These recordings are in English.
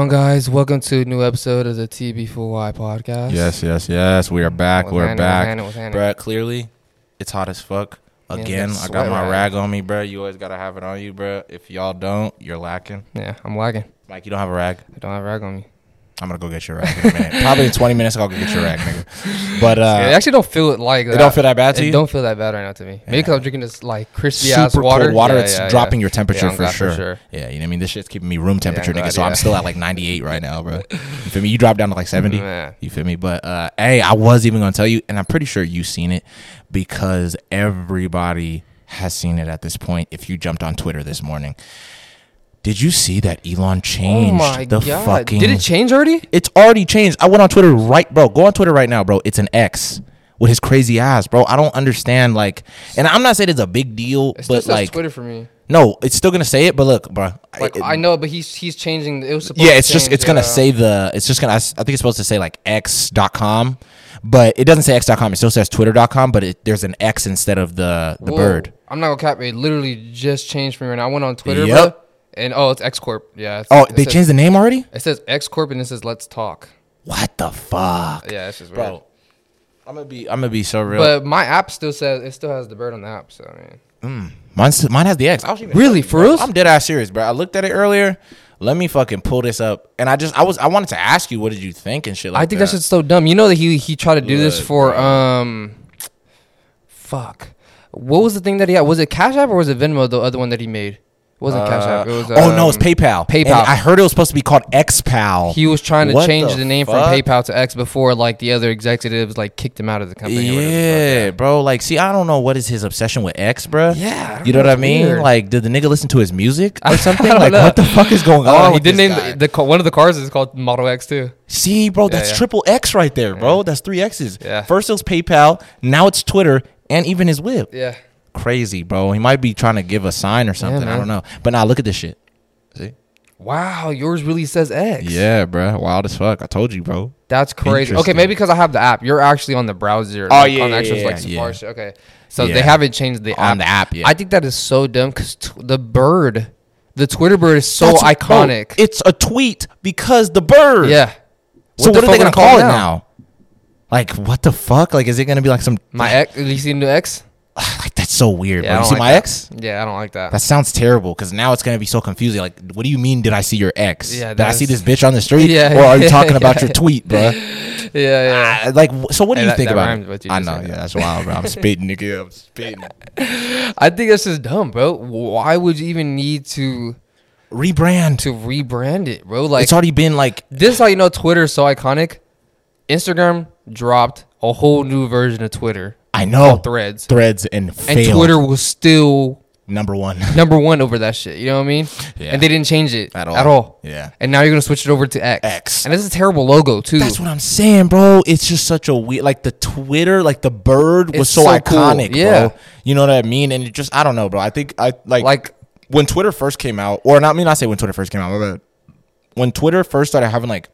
on, guys? Welcome to a new episode of the TB4Y podcast. Yes, yes, yes. We are back. We're happening? back. What's happening? What's? Bruh, clearly, it's hot as fuck. Again, I got sweat my rag. rag on me, bruh. You always gotta have it on you, bruh. If y'all don't, you're lacking. Yeah, I'm lagging. Mike, you don't have a rag? I don't have a rag on me. I'm gonna go get your rack in a minute. Probably in 20 minutes, I'll go get your rack, nigga. But Yeah, I uh, actually don't feel it like it don't feel that bad to It you? don't feel that bad right now to me. Maybe because I'm drinking this like crispy ass Super water. cold water. Yeah, it's yeah, dropping yeah. your temperature Yeah, I'm for, glad sure. Yeah, you know what I mean? This shit's keeping me room temperature, nigga. glad, So I'm yeah. still at like 98 right now, bro. You feel me? You drop down to like 70. Man. You feel me? But uh, hey, I was even gonna tell you, and I'm pretty sure you've seen it because everybody has seen it at this point. If you jumped on Twitter this morning, did you see that Elon Oh changed my the god! fucking? Did it change already? It's already changed. I went on Twitter right, bro. Go on Twitter right now, bro. It's an X with his crazy ass, bro. I don't understand, like, and I'm not saying it's a big deal, It still but like, Twitter for me. no, it's still gonna say it. But look, bro. Like it- I know, but he's he's changing. It was supposed yeah, it's just change, it's gonna say the it's just gonna I think it's supposed to say like x.com, but it doesn't say x.com. It still says twitter.com, but it, there's an x instead of the the Whoa. bird. I'm not gonna cap. It literally just changed for me right now. I went on Twitter, Yep. bro, and oh, it's X Corp. Yeah. It's, Oh, they says- changed the name already? It says X Corp and it says Let's Talk. What the fuck, Yeah, it's just weird. bro? I'm gonna be I'm gonna be so real. But my app still says it still has the bird on the app. So I mean, Mine's, mine has the X. I was even Really? For reals? I'm dead ass serious, bro. I looked at it earlier. Let me fucking pull this up, and I just I was I wanted to ask you what did you think and shit like that? I think that. that's just so dumb. You know that he he tried to do this for bro. um, fuck. What was the thing that he had? Was it Cash App or was it Venmo? The other one that he made it wasn't Cash App. It was. oh no, it's um, PayPal. PayPal. And I heard it was supposed to be called XPal. He was trying to What change the the, name fuck? from PayPal to X before like the other executives like kicked him out of the company. or whatever the fuck, Yeah, bro. Like, see, I don't know what is his obsession with X, bro. Yeah, I don't you know know, what I it's mean? weird. Like, did the nigga listen to his music or something? don't like, know. what the fuck is going on? Oh, he with did this name guy? the, the ca- one of the cars is called Model X too. See, bro, that's yeah. triple X right there, bro. That's three X's. Yeah. First it was PayPal, now it's Twitter, and even his whip. Yeah. Crazy, bro. He might be trying to give a sign or something. I don't know. But now look at this shit. See? Wow, yours really says X. Yeah, bro. Wild as fuck. I told you, bro. That's crazy. Okay, maybe because I have the app. You're actually on the browser. Oh, like, yeah, on the yeah, actual yeah, like yeah. Safari. Okay, so Yeah. they haven't changed the app On the app, yeah. I think that is so dumb because t- the bird, the Twitter bird, is so That's- iconic. it's a tweet because the bird. yeah. So what, the are they gonna gonna call it now? Like what the fuck? Like is it gonna be like some My ex. You see the new X? like that's so weird, Yeah, bro. You see like my that. ex? Yeah, I don't like that. That sounds terrible because now it's gonna be so confusing. Like, what do you mean? Did I see your ex? Yeah, did I see this bitch on the street? Yeah, or are you yeah, talking about yeah, your tweet, bro? yeah, yeah. Ah, like, so what do Hey, you that- think that about you I know, yeah, that. that's wild, bro. I'm spitting, nigga. I'm spitting. I think that's just dumb, bro. Why would you even need to Rebrand. to rebrand it, bro? Like it's already been like, this is how you know Twitter is so iconic. Instagram dropped a whole new version of Twitter I know, Threads, threads and and failed. Twitter was still number one number one over that shit. You know what I mean? Yeah. And they didn't change it At all. At all. Yeah. And now you're gonna switch it over to X. X. And this is a terrible logo too. That's what I'm saying, bro. It's just such a weird, like the Twitter, like the bird was It's so, so cool. iconic, Yeah. bro. You know what I mean? And it just, I don't know, bro. I think I like, Like- when Twitter first came out, or not I me, not say when Twitter first came out, but when Twitter first started having like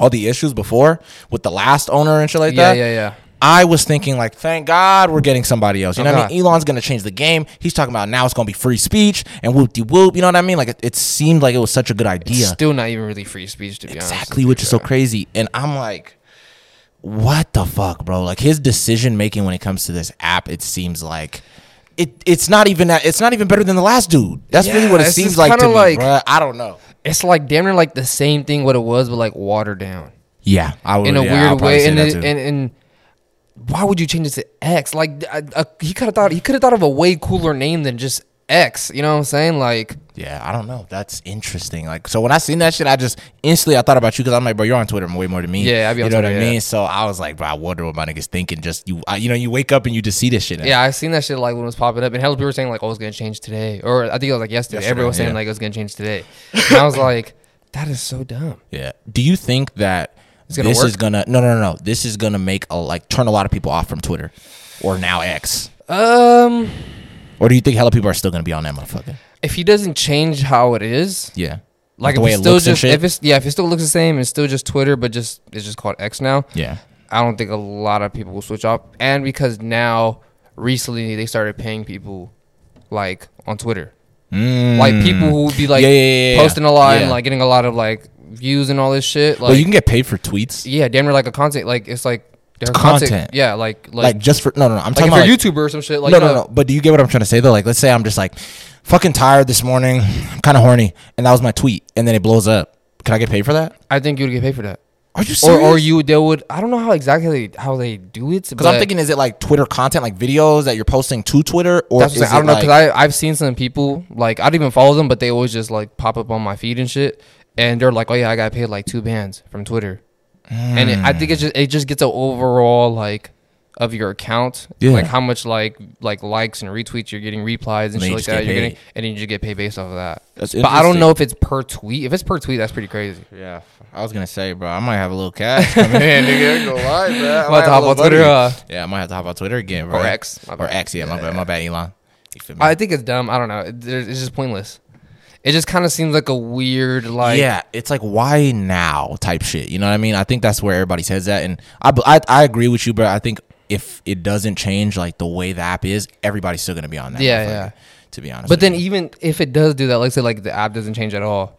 all the issues before with the last owner and shit like that. yeah, that. yeah, yeah. I was thinking like, thank God we're getting somebody else. You know what I mean? Elon's gonna change the game. He's talking about now it's gonna be free speech and whoop de whoop. You know what I mean? Like it, it seemed like it was such a good idea. Still not even really free speech to be honest. Exactly, which is so crazy. And I'm like, what the fuck, bro? Like his decision making when it comes to this app, it seems like it. It's not even that. It's not even better than the last dude. That's really what it seems like to kinda me, like- bruh. I don't know. It's like damn near like the same thing what it was, but like watered down. Yeah, I would. in a yeah, weird way. And, it, and and why would you change it to X? Like uh, uh, he could have thought he could have thought of a way cooler name than just X. You know what I'm saying? Like yeah, I don't know. That's interesting. Like, so when I seen that shit, I just instantly I thought about you because I'm like, bro, you're on Twitter way more than me. Yeah, I be on you know Twitter, what I yeah. mean. So I was like, bro, I wonder what my niggas thinking. Just you, I, you know, you wake up and you just see this shit. yeah, I seen that shit like when it was popping up, and hella people were saying like, oh, it's gonna change today, or I think it was like yesterday. Yesterday, Everyone was saying yeah. like it was gonna change today, and I was like, that is so dumb. Yeah. Do you think that gonna this work? is gonna no no no no this is gonna make a like turn a lot of people off from Twitter or now X Um, or do you think hella people are still gonna be on that motherfucker? if he doesn't change how it is, Yeah. like the if it's it still just if it's yeah, if it still looks the same, it's still just Twitter, but just it's just called X now. Yeah. I don't think a lot of people will switch off, and because now recently they started paying people like on Twitter, like people who would be like Mm. Yeah, yeah, yeah. posting a lot and like getting a lot of like views and all this shit. Like But you can get paid for tweets, yeah, damn near like a content like it's like their content. Yeah, like like, like just for no, no, no. I'm like talking about like, YouTuber or some shit. Like no, you no, no. But do you get what I'm trying to say though? Like, let's say I'm just like fucking tired this morning, I'm kind of horny, and that was my tweet, and then it blows up. Can I get paid for that? I think you would get paid for that. Are you Or serious? or you they would I don't know how exactly how they do it. Because I'm thinking, is it like Twitter content, like videos that you're posting to Twitter, or That's is I'm saying. I don't know because I I've seen some people like I don't even follow them, but they always just like pop up on my feed and shit, and they're like, oh yeah, I got paid like two bands from Twitter, and it, I think it just it just gets an overall like of your account, Yeah. like how much like like likes and retweets you're getting, replies and And shit like that get you're getting, and then you just get paid based off of that. That's But I don't know if it's per tweet. If it's per tweet, that's pretty crazy. Yeah, I was gonna say, bro, I might have a little cash coming in, nigga. Go live, bro. I I'm might about to have a hop on little Twitter, money. uh, yeah, I might have to hop on Twitter again, bro. or X, or. X. Yeah, my bad, my bad, Elon. You feel me? I think it's dumb. I don't know. It's just pointless. It just kind of seems like a weird like yeah, it's like why now type shit. You know what I mean? I think that's where everybody says that, and I, I I agree with you, but I think if it doesn't change like the way the app is, everybody's still gonna be on that. Yeah, yeah. To be honest, But then you. even if it does do that, like say like the app doesn't change at all,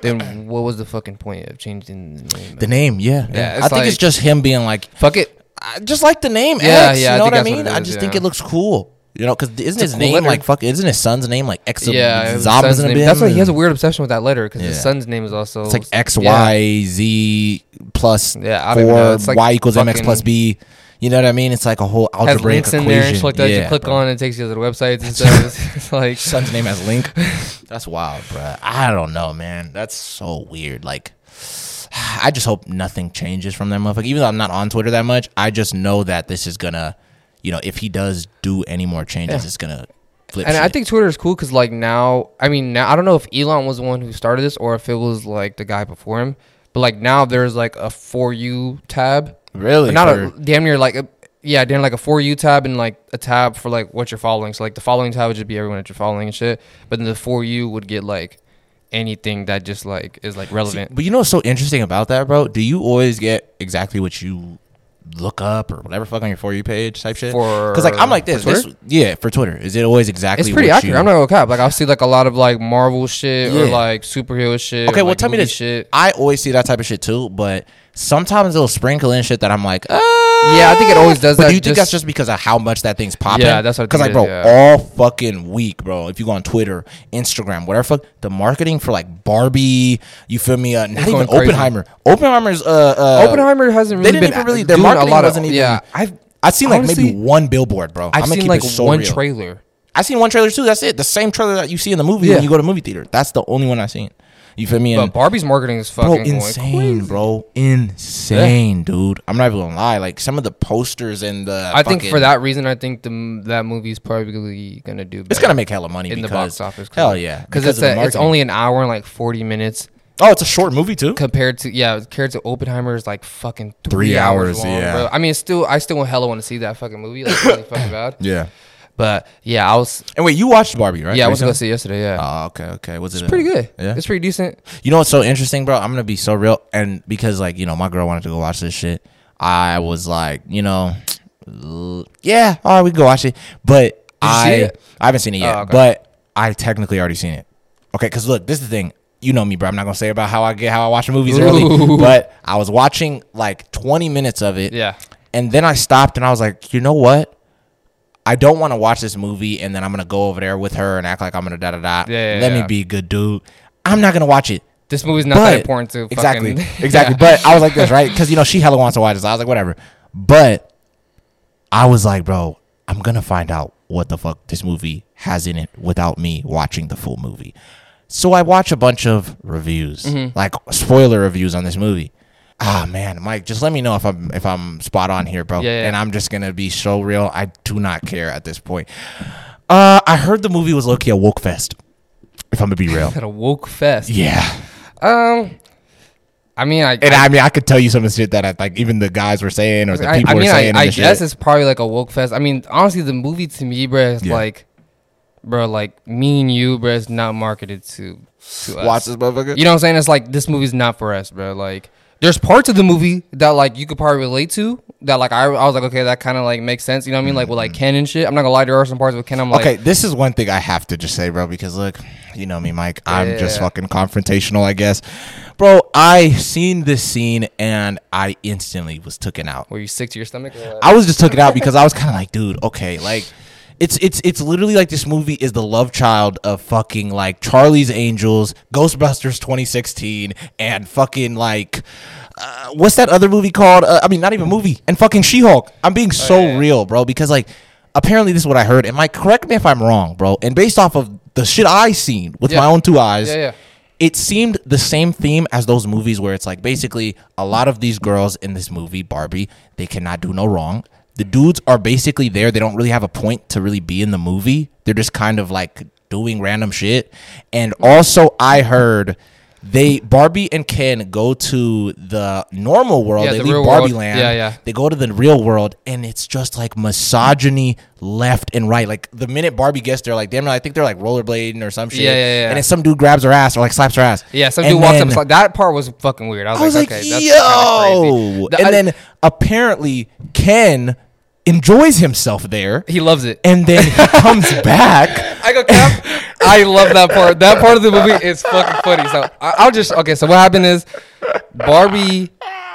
then what was the fucking point of changing the name? the name, yeah, Yeah, yeah. I think it's just him being like, Fuck it. I just like the name Yeah, X. yeah, you know what I mean? I is, just think it looks cool. You know, because isn't It's his name letter. like fuck? Isn't his son's name like X? Yeah, um, it was Zombies son's in name. That's why he has a weird obsession with that letter because his son's name is also It's like X yeah. Y Z plus Yeah, I don't even know. four It's like Y equals MX plus B. You know what I mean? It's like a whole has algebraic links in equation. there and shit like that. you click bro. on and it takes you to the websites and stuff. It's, like son's name as Link. That's wild, bro. I don't know, man. That's so weird. Like, I just hope nothing changes from that motherfucker. Even though I'm not on Twitter that much, I just know that this is gonna, you know, if he does do any more changes, Yeah. it's gonna flip. And I think Twitter is cool because like now, I mean, now I don't know if Elon was the one who started this or if it was like the guy before him. But like now, there's like a for you tab, really not for- a damn near like a yeah, damn like a for you tab and like a tab for like what you're following. So like the following tab would just be everyone that you're following and shit. But then the for you would get like anything that just like is like relevant. But you know what's so interesting about that, bro? Do you always get exactly what you look up or whatever fuck on your for you page type shit? For- Because like I'm like this, this yeah for Twitter. Is it always exactly? It's pretty accurate. You, I'm not gonna cap. Like I'll see like a lot of like Marvel shit or like superhero shit. Okay, well like, tell me this. shit. I always see that type of shit too, but sometimes it'll sprinkle in shit that I'm like, uh, Yeah, I think it always does But that do you think just- that's just because of how much that thing's popping? Yeah, that's what I Because like, bro, is, yeah. all fucking week, bro. If you go on Twitter, Instagram, whatever, fuck, the marketing for like Barbie, you feel me? Uh, not even going crazy. Oppenheimer. Oppenheimer's uh, uh Oppenheimer hasn't they really didn't been even really- their doing a marketing lot wasn't of even- yeah. I've I've seen like honestly, maybe one billboard, bro. I've seen keep like so one real. trailer. I've seen one trailer too. That's it. The same trailer that you see in the movie Yeah. when you go to movie theater. That's the only one I've seen. You feel me? But Barbie's marketing is fucking bro, insane, bro, insane, dude. I'm not even gonna lie. Like some of the posters and the I think for that reason, I think the that movie's probably gonna do. it's gonna make hella money in the box office. hell yeah, because because it's a, it's only an hour and like forty minutes oh, it's a short movie too. compared to yeah compared to Oppenheimer is like fucking three, Three hours, hours, long, yeah. bro. I mean, it's still I still wanna hella want to see that fucking movie like really fucking bad. Yeah. But yeah, I was And wait, you watched Barbie, right? yeah I was gonna see yesterday. Yeah, Oh, okay, okay. Was it it's pretty good. Yeah. it's pretty decent. You know what's so interesting, bro? I'm gonna be so real, and because like you know, my girl wanted to go watch this shit. I was like, you know, yeah, all right, we can go watch it. But I, it? I haven't seen it yet, Oh, okay. but I technically already seen it. Okay, because look, this is the thing. You know me, bro. I'm not gonna say about how I get how I watch movies early, but I was watching like 20 minutes of it, Yeah, and then I stopped and I was like, you know what? I don't want to watch this movie and then I'm gonna go over there with her and act like I'm gonna da da da. Yeah, yeah, Let me yeah. be a good dude. I'm not gonna watch it. this movie's not But- that important to Exactly, fucking, exactly. But I was like this, right? Because you know she hella wants to watch this. I was like, whatever. But I was like, bro, I'm gonna find out what the fuck this movie has in it without me watching the full movie. So I watch a bunch of reviews, Mm-hmm. like spoiler reviews on this movie. Ah man, Mike, just let me know if I'm if I'm spot on here, bro. Yeah, yeah. And I'm just gonna be so real. I do not care at this point. Uh, I heard the movie was low key a woke fest. If I'm gonna be real, at a woke fest. yeah. Um, I mean, I And I, mean, I could tell you some of the shit that I, like even the guys were saying or the people I were mean, saying. I, I guess shit. it's probably like a woke fest. I mean, honestly, the movie to me, bro, is Yeah. like, bro, like me and you, bro, is not marketed to to us. watch this motherfucker. You know what I'm saying? It's like this movie's not for us, bro. Like, there's parts of the movie that like you could probably relate to. That like I, I was like, okay, that kind of like makes sense. You know what I mean? Like with like Ken and shit. I'm not gonna lie, there are some parts with Ken. I'm like, okay, this is one thing I have to just say, bro, because look, You know me, Mike. I'm just fucking confrontational, I guess. Bro, I seen this scene and I instantly was taken out. Were you sick to your stomach? I was just took it out because I was kind of like, dude, okay, like it's it's it's literally like this movie is the love child of fucking like Charlie's Angels, Ghostbusters 2016, and fucking like uh, what's that other movie called? Uh, I mean, not even movie, and fucking She-Hulk. I'm being so Oh, yeah, real, bro, because like apparently this is what I heard. And Mike, correct me if I'm wrong, bro. And based off of the shit I seen with Yeah. my own two eyes, Yeah, yeah. it seemed the same theme as those movies where it's like basically a lot of these girls in this movie Barbie they cannot do no wrong. The dudes are basically there. They don't really have a point to really be in the movie. They're just kind of like doing random shit. And also, I heard they Barbie and Ken go to the normal world. Yeah, they the leave Barbie world. land. Yeah, yeah. They go to the real world, and it's just like misogyny left and right. Like the minute Barbie gets there, like damn, I think they're like rollerblading or some shit. Yeah, yeah, yeah. And then some dude grabs her ass or like slaps her ass. Yeah, some And dude walks up. then- and sla- that part was fucking weird. I was, I was like, okay, that's yo. The- and I- then apparently Ken enjoys himself there. he loves it. And then he comes back. I go cap. I love that part. That part of the movie is fucking funny. So I, I'll just okay. So what happened is Barbie.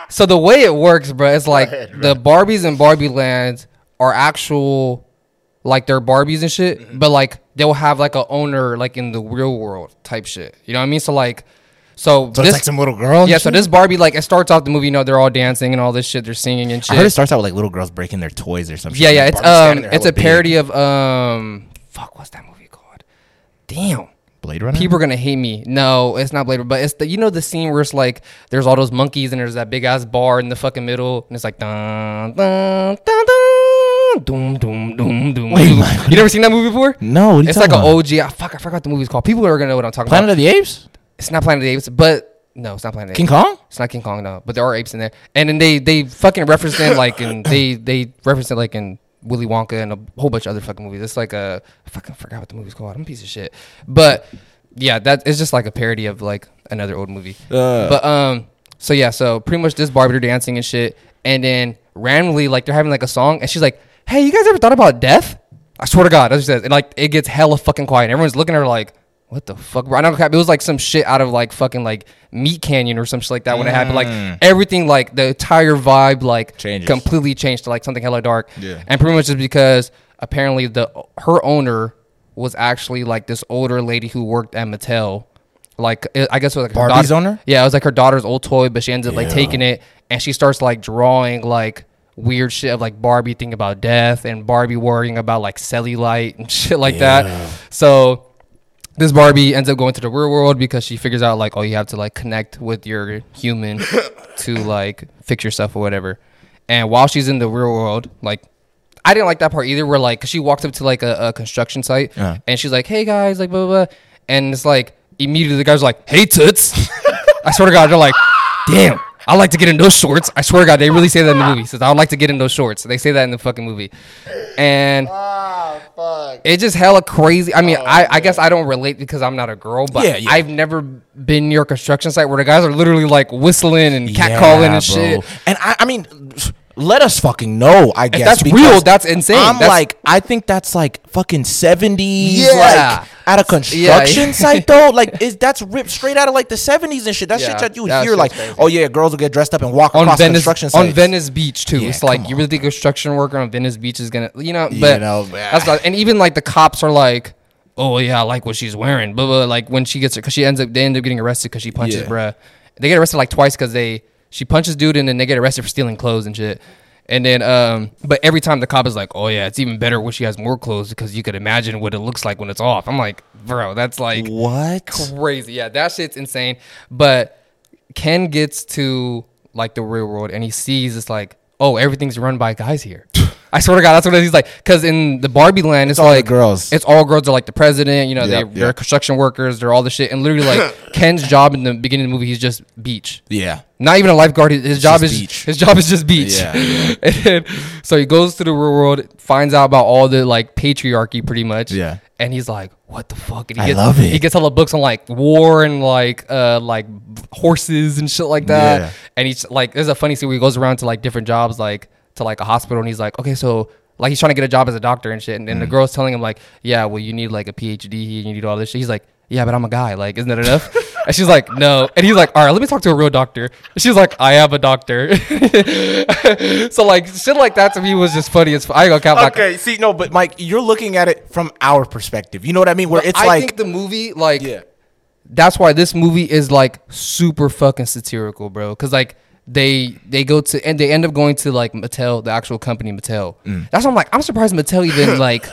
So the way it works, bro, it's like the Barbies and Barbie lands are actual, like they're Barbies and shit, Mm-hmm. but like they'll have like a owner like in the real world type shit. You know what I mean? So like, so, So this, it's like some little girl. and yeah. So this Barbie like it starts off the movie. You know they're all dancing and all this shit. They're singing and I heard it starts out with like little girls breaking their toys or something. Yeah, yeah. It's um, it's a parody of um, fuck, what's that movie? Damn. Blade Runner. People are gonna hate me. No, it's not Blade, Runner, but it's the you know the scene where it's like there's all those monkeys and there's that big ass bar in the fucking middle and it's like dun dun dun dun doom doom doom doom. Wait, You never seen that movie before? no, what are you It's like talking an about? OG. ah, fuck, I forgot the movie's called. People are gonna know what I'm talking Planet about. Planet of the Apes. It's not Planet of the Apes, but no, it's not Planet of the King Apes. Kong. It's not King Kong, no. But there are apes in there, and then they they fucking reference it like in they they reference it like in Willy Wonka and a whole bunch of other fucking movies. It's like a I fucking forgot what the movie's called. I'm a piece of shit. But yeah, that is just like a parody of like another old movie. Uh. But um, so yeah, so pretty much this Barbie they're dancing and shit, and then randomly like they're having like a song, and she's like, "Hey, you guys ever thought about death?" I swear to God, that's what she says. And like it gets hella fucking quiet. And everyone's looking at her like, what the fuck, bro? I don't cap. It was like some shit out of like fucking like MeatCanyon or some shit like that when it happened. Like mm. everything, like the entire vibe, like Changes. completely changed to like something hella dark. Yeah. And pretty much just because apparently the her owner was actually like this older lady who worked at Mattel. Like it- I guess it was like her Barbie's daughter- owner? Yeah, it was like her daughter's old toy, but she ends up like Yeah. taking it and she starts like drawing like weird shit of like Barbie thinking about death and Barbie worrying about like cellulite and shit like that. So this Barbie ends up going to the real world because she figures out like oh you have to like connect with your human to like fix yourself or whatever. And while she's in the real world, like I didn't like that part either. Where like 'cause she walks up to like a, a construction site and she's like, "Hey guys," like blah blah, blah. and it's like immediately the guys are like, "Hey toots." I swear to God, they're like, "Damn." I like to get in those shorts. I swear to God, they really say that in the movie. Says I would like to get in those shorts. They say that in the fucking movie, and ah, it just hella crazy. I mean, oh, I, I guess I don't relate because I'm not a girl, but Yeah, yeah. I've never been near a construction site where the guys are literally like whistling and catcalling Yeah, and shit. bro. And I, I mean, let us fucking know. I guess that's real, that's insane. I'm That's- like, I think that's like fucking seventies, Yeah. like at a construction yeah. site though. Like, is that's ripped straight out of like the seventies and shit. That Yeah, shit that you that hear like, crazy. oh yeah, girls will get dressed up and walk on across Venice construction site on. Venice Beach too. Yeah, it's like come you really think a construction worker on Venice Beach is gonna, you know? You But know, that's not, and even like the cops are like, oh yeah, I like what she's wearing. But, but like when she gets her, because she ends up they end up getting arrested because she punches Yeah. bruh. They get arrested like twice because they she punches dude and then they get arrested for stealing clothes and shit. And then, um, but every time the cop is like, "Oh yeah, it's even better when she has more clothes because you could imagine what it looks like when it's off." I'm like, bro, that's like What? crazy. Yeah, that shit's insane. But Ken gets to like the real world and he sees it's like, oh, everything's run by guys here. I swear to God, that's what he's like. Because in the Barbie land, it's, all like girls. It's all girls. They're like the president. You know, Yep, they, they're yep. construction workers. They're all the shit. And literally, like Ken's job in the beginning of the movie, he's just beach. Yeah. Not even a lifeguard. His, his job is beach. his job is just beach. Yeah, yeah. then, so he goes to the real world, finds out about all the like patriarchy, pretty much. Yeah. And he's like, "What the fuck?" And he I gets, love it. He gets all the books on like war and like uh like horses and shit like that. Yeah. And he's like, there's a funny scene where he goes around to like different jobs, like to like a hospital, and he's like, "Okay, so." Like he's trying to get a job as a doctor and shit, and, and the Mm. girl's telling him like, "Yeah, well, you need like a PhD, and you need all this shit." He's like, yeah, but I'm a guy. Like, isn't that enough? and she's like, no. And he's like, all right, let me talk to a real doctor. And she's like, I am a doctor. so like shit like that to me was just funny as I gonna count. Okay, see, no, but Mike, you're looking at it from our perspective. You know what I mean? Where it's I like, think the movie like yeah, that's why this movie is like super fucking satirical, bro. Because like they they go to and they end up going to like Mattel, the actual company Mattel. Mm. That's why I'm like I'm surprised Mattel even like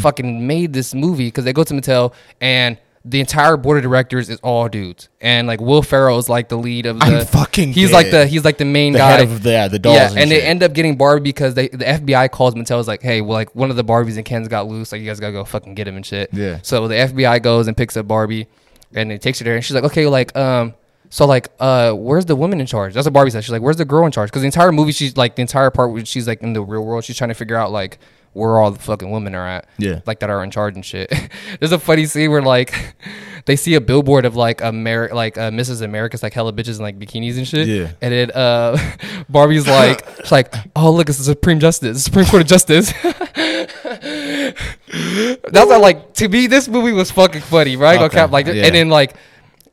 fucking made this movie because they go to Mattel and the entire board of directors is all dudes and like Will Ferrell is like the lead of the. I'm fucking He's like the he's like the main the guy. of the, yeah, the dolls. yeah, and, and, they end up getting Barbie because they the FBI calls Mattel is like, hey, well, like one of the Barbies and Kens got loose, like you guys gotta go fucking get him and shit. Yeah. So the FBI goes and picks up Barbie, and it takes her there, and she's like, okay, like um, so like uh, where's the woman in charge? That's what Barbie said. She's like, where's the girl in charge? Because the entire movie, she's like the entire part where she's like in the real world, she's trying to figure out like where all the fucking women are at. Yeah. Like that are in charge and shit. There's a funny scene where like they see a billboard of like America, like uh, Mrs. America's like hella bitches in like bikinis and shit. Yeah. And then uh, Barbie's like, she's like, oh look, it's the Supreme Justice, Supreme Court of Justice. That's like to me, this movie was fucking funny, right? Okay, Okay. Like, yeah. and then like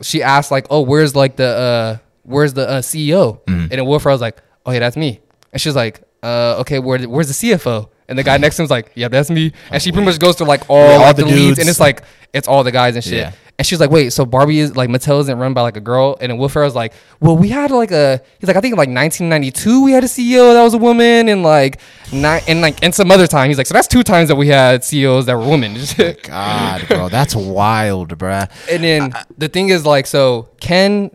she asked like, oh, where's like the uh, where's the uh, CEO? Mm-hmm. And then Ferrell's like, oh yeah, that's me. And she's like, uh, okay, where, where's the CFO? And the guy next to him's like, yeah, that's me. And she pretty much goes through like all, all like, the the, leads, and it's like it's all the guys and shit. Yeah. And she's like, wait, so Barbie is like Mattel isn't run by like a girl? And then Will Ferrell's like, well, we had like a he's like, I think in like 1992 we had a CEO that was a woman, and like and like and some other time he's like, so that's two times that we had CEOs that were women. God, bro, that's wild, bruh. And then the thing is like, so Ken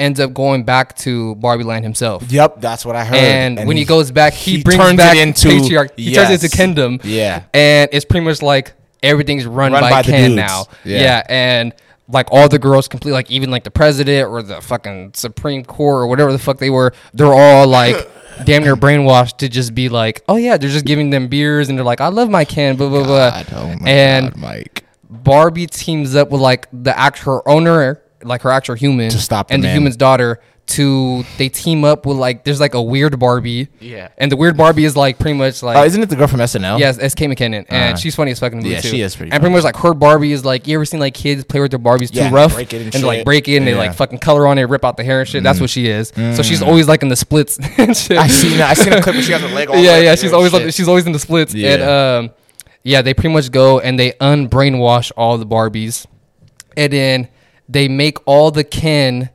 ends up going back to Barbie Land himself. Yep, that's what I heard. And, when he, goes back, he, he brings turns it back into- patriarch. He turns it yes. into kingdom. Yeah. and it's pretty much like everything's run, Run by, by Ken now. Yeah. Yeah. and like all the girls complete, like even like the president or the fucking Supreme Court or whatever the fuck they were, they're all like. Damn near brainwashed to just be like, oh yeah, they're just giving them beers and they're like, I love my Ken, blah blah blah. God, oh my and God, Mike. Barbie teams up with like the actual owner, like her actual human, To stop the and the human's daughter. To they team up with like there's like a weird Barbie, Yeah. and the weird Barbie is like pretty much like Oh, isn't it the girl from SNL? yes, S. K. McKinnon, and Uh, she's funny as fucking in the movie yeah, too. she is pretty And pretty much like her Barbie is like you ever seen like kids play with their Barbies Yeah, too rough break it and and, like break it and they Yeah. Mm. like fucking color on it, rip out the hair and shit. That's what she is. So she's always like in the splits. and shit. I seen that. I seen a clip where she has her leg all yeah, yeah. and She's shit. always like, she's always in the splits. And Yeah. um, yeah, they pretty much go and they unbrainwash all the Barbies, and then they make all the Ken,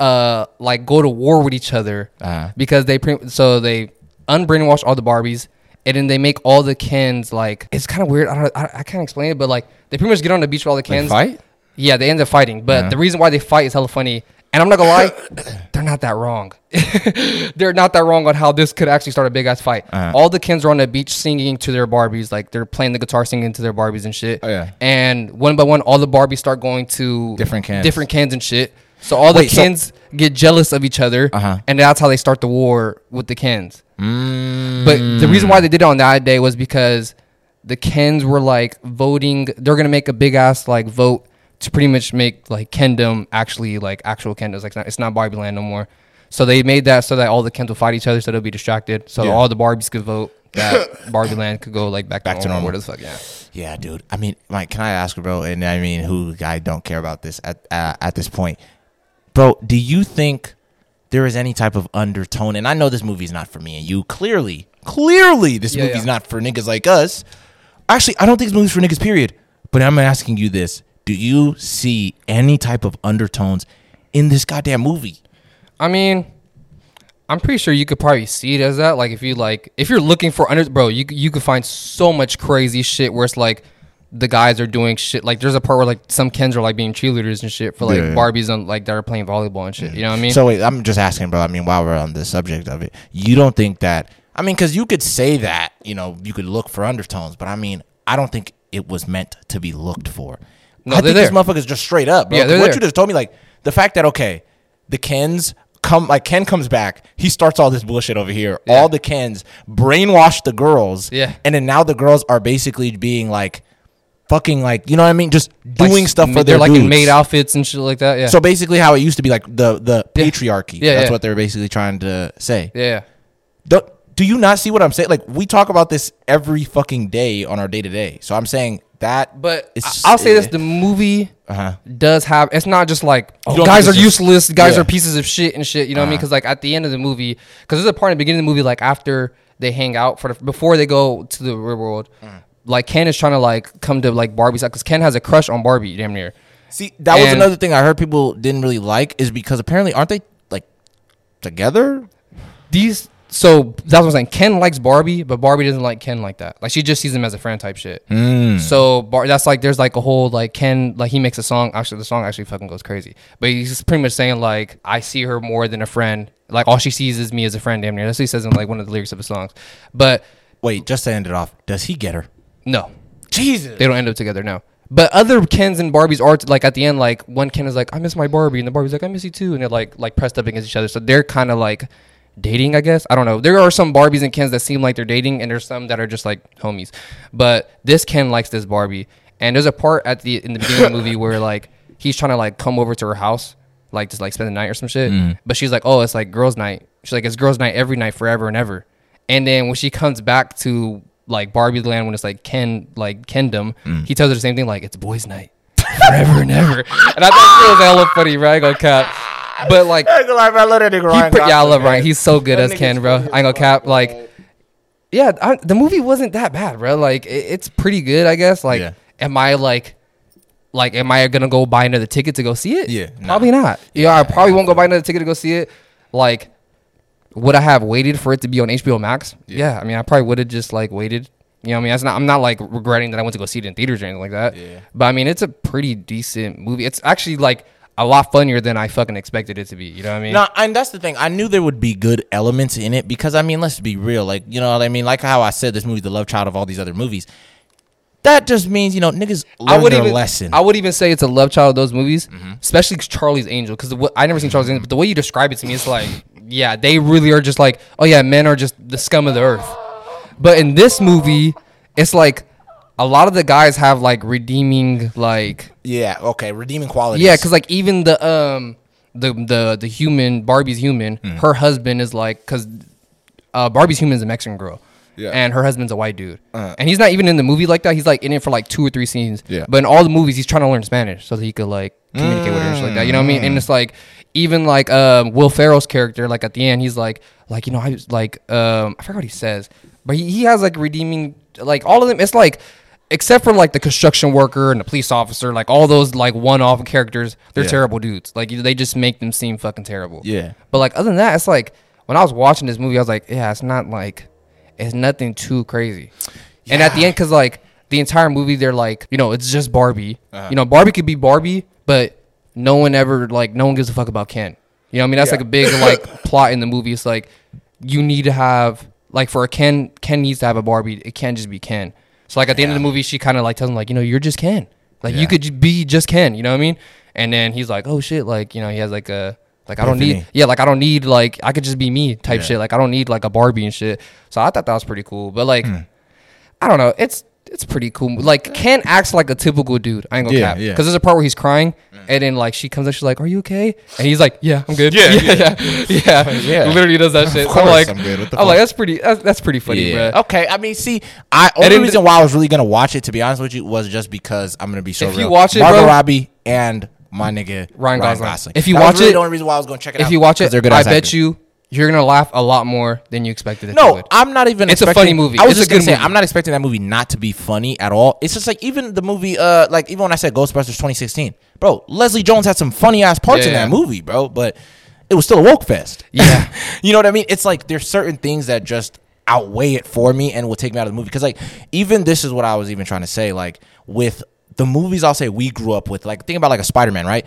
uh, like go to war with each other Uh-huh. because they pre- so they unbrainwash all the Barbies. And then they make all the Kens like it's kind of weird. I don't. I, I can't explain it, but like they pretty much get on the beach with all the They Kens. fight? Yeah, they end up fighting. But Yeah. the reason why they fight is hella funny. And I'm not gonna lie, they're not that wrong. they're not that wrong on how this could actually start a big ass fight. Uh-huh. All the Kens are on the beach singing to their Barbies, like they're playing the guitar, singing to their Barbies and shit. Oh, yeah. And one by one, all the Barbies start going to Different Kens. different Kens and shit. So all the Wait, so- Kens get jealous of each other, Uh-huh. and that's how they start the war with the Kens. Mm. But the reason why they did it on that day was because the Kens were like voting. They're gonna make a big ass like vote to pretty much make like Kendom actually like actual Kendoms. Like it's not, it's not Barbie Land no more. So they made that so that all the Kens will fight each other, so they'll be distracted. So Yeah. all the Barbies could vote that Barbie Land could go like back, Back to normal. Where the fuck, yeah. Yeah, dude. I mean, Mike, can I ask, bro? And I mean, who I don't care about this at uh, at this point, bro. Do you think there is any type of undertone? And I know this movie's not for me and you. Clearly, clearly, this Yeah, movie's yeah. not for niggas like us. Actually, I don't think this movie's for niggas. Period. But I'm asking you this: Do you see any type of undertones in this goddamn movie? I mean, I'm pretty sure you could probably see it as that. Like if you like, if you're looking for under, bro, you you could find so much crazy shit where it's like the guys are doing shit. Like there's a part where like some Kens are like being cheerleaders and shit for like Yeah, yeah. Barbies on like that are playing volleyball and shit. You know what I mean? So wait, I'm just asking, bro. I mean, while we're on the subject of it, you don't think that? I mean, because you could say that, you know, you could look for undertones, but I mean, I don't think it was meant to be looked for. No, I think these there. motherfuckers just straight up, bro. Yeah, they're what there. you just told me, like the fact that okay, the Kens come, like Ken comes back, he starts all this bullshit over here. Yeah. All the Kens brainwash the girls, Yeah. and then now the girls are basically being like. Fucking like you know what I mean, just Like, doing stuff for they're their like in dudes. maid outfits and shit like that. Yeah. So basically, how it used to be like the the patriarchy. Yeah, That's yeah. what they're basically trying to say. yeah. Do, do you not see what I'm saying? Like we talk about this every fucking day on our day to day. So I'm saying that. But It's- I- I'll say this: the movie Uh-huh. does have. It's not just like oh, guys are useless, guys Yeah. are pieces of shit and shit. You know what I mean? Uh-huh. Because like at the end of the movie, because there's a part in the beginning of the movie, like after they hang out for the, before they go to the real world, Mm. like Ken is trying to like come to like Barbie's because Ken has a crush on Barbie, damn near. See, that was another thing I heard people didn't really like is because apparently aren't they like together? These. So that's what I'm saying. Ken likes Barbie, but Barbie doesn't like Ken like that. Like she just sees him as a friend type shit. Mm. So Bar- that's like there's like a whole like Ken like he makes a song. Actually, the song actually fucking goes crazy. But he's just pretty much saying like I see her more than a friend. Like all she sees is me as a friend. Damn near. That's what he says in like one of the lyrics of his songs. But Wait, just to end it off, does he get her? no, Jesus. they don't end up together. No. But other Kens and Barbies are like at the end like one Ken is like I miss my Barbie and the Barbie's like I miss you too and they're like like pressed up against each other. So they're kind of like dating, I guess. I don't know. There are some Barbies and Kens that seem like they're dating, and there's some that are just like homies. But this Ken likes this Barbie, and there's a part at the in the beginning of the movie where like he's trying to like come over to her house, like just like spend the night or some shit. Mm-hmm. But she's like, oh, it's like girls' night. She's like, it's girls' night every night, forever and ever. And then when she comes back to like Barbie land when it's like Ken like Kendom, mm. he tells her the same thing, like it's boys' night. Forever and ever. And I thought it was hella funny, right? I go cap. But like I ain't gonna lie, man, I love that nigga he Ryan pre- yeah, I love. Ryan. He's so good as Ken, bro. I funny ain't gonna cap. fuck, Like, yeah, I, the movie wasn't that bad, bro. Like, it, it's pretty good, I guess. Like, Yeah. am I like, like, am I gonna go buy another ticket to go see it? Yeah, nah. probably not. Yeah, I probably won't go buy another ticket to go see it. Like, would I have waited for it to be on HBO Max? Yeah, I mean, I probably would have just like waited. You know, what I mean, that's not. I'm not like regretting that I went to go see it in theaters or anything like that. Yeah. But I mean, it's a pretty decent movie. It's actually like a lot funnier than I fucking expected it to be. You know what I mean? No, and that's the thing. I knew there would be good elements in it because I mean, let's be real. Like, you know what I mean? Like how I said this movie's the love child of all these other movies. That just means, you know, niggas I learn would their even lesson. I would even say it's a love child of those movies, Mm-hmm. especially Charlie's Angel. Because I never seen Charlie's Angel, but the way you describe it to me, it's like, yeah, they really are just like, oh yeah, men are just the scum of the earth. But in this movie, it's like a lot of the guys have like redeeming, like yeah, okay, redeeming qualities. yeah, because like even the um the the the human Barbie's human, Mm. her husband is like because uh, Barbie's human is a Mexican girl. Yeah. And her husband's a white dude, Uh. and he's not even in the movie like that. He's like in it for like two or three scenes. Yeah. But in all the movies, he's trying to learn Spanish so that he could like communicate with her and shit like that. You know what I mean? Mm. And it's like even like um, Will Ferrell's character, like at the end, he's like like you know I was like um I forgot what he says, but he, he has like redeeming like all of them. It's like except for like the construction worker and the police officer, like all those like one-off characters, they're Yeah. terrible dudes. Like they just make them seem fucking terrible. Yeah. But like other than that, it's like when I was watching this movie, I was like, yeah, it's not like it's nothing too crazy. And at the end, because like the entire movie, they're like, you know, it's just Barbie. Uh-huh. You know, Barbie could be Barbie, but no one ever like no one gives a fuck about Ken. You know, what I mean, that's Yeah. like a big like plot in the movie. It's like you need to have like for a Ken, Ken needs to have a Barbie. It can't just be Ken. So like at the end of the movie, she kind of like tells him like, you know, you're just Ken. Like Yeah. you could be just Ken. You know what I mean? And then he's like, oh shit, like you know, he has like a like I don't need yeah, like I don't need like I could just be me type Yeah. shit. Like I don't need like a Barbie and shit. So I thought that was pretty cool. But like Hmm. I don't know, it's it's pretty cool. Like Ken acts like a typical dude. I ain't gonna Yeah, cap. yeah. Because there's a part where he's crying and then like she comes up, she's like, Are you okay? And he's like, Yeah, I'm good. Yeah, yeah, yeah. yeah. Yeah. Literally does that shit. So I'm like I'm good. What the I'm like, that's pretty that's, that's pretty funny, Yeah. bro. Okay. I mean, see, I only then- reason why I was really gonna watch it, to be honest with you, was just because I'm gonna be so If you watch it, Margot bro- Robbie and my nigga Ryan Gosling. If you That was watch really it- the only reason why I was gonna check it out. If you watch it, they're good I ass bet actors. you you're gonna laugh a lot more than you expected it No. I'm not even. It's a funny movie. I was It's just gonna say movie. I'm not expecting that movie not to be funny at all. It's just like even the movie, uh, like even when I said Ghostbusters 2016, bro, Leslie Jones had some funny ass parts in Yeah. that movie, bro, but it was still a woke fest. Yeah. you know what I mean? It's like there's certain things that just outweigh it for me and will take me out of the movie because like even this is what I was even trying to say, like with the movies I'll say we grew up with, like think about like a Spider Man, right?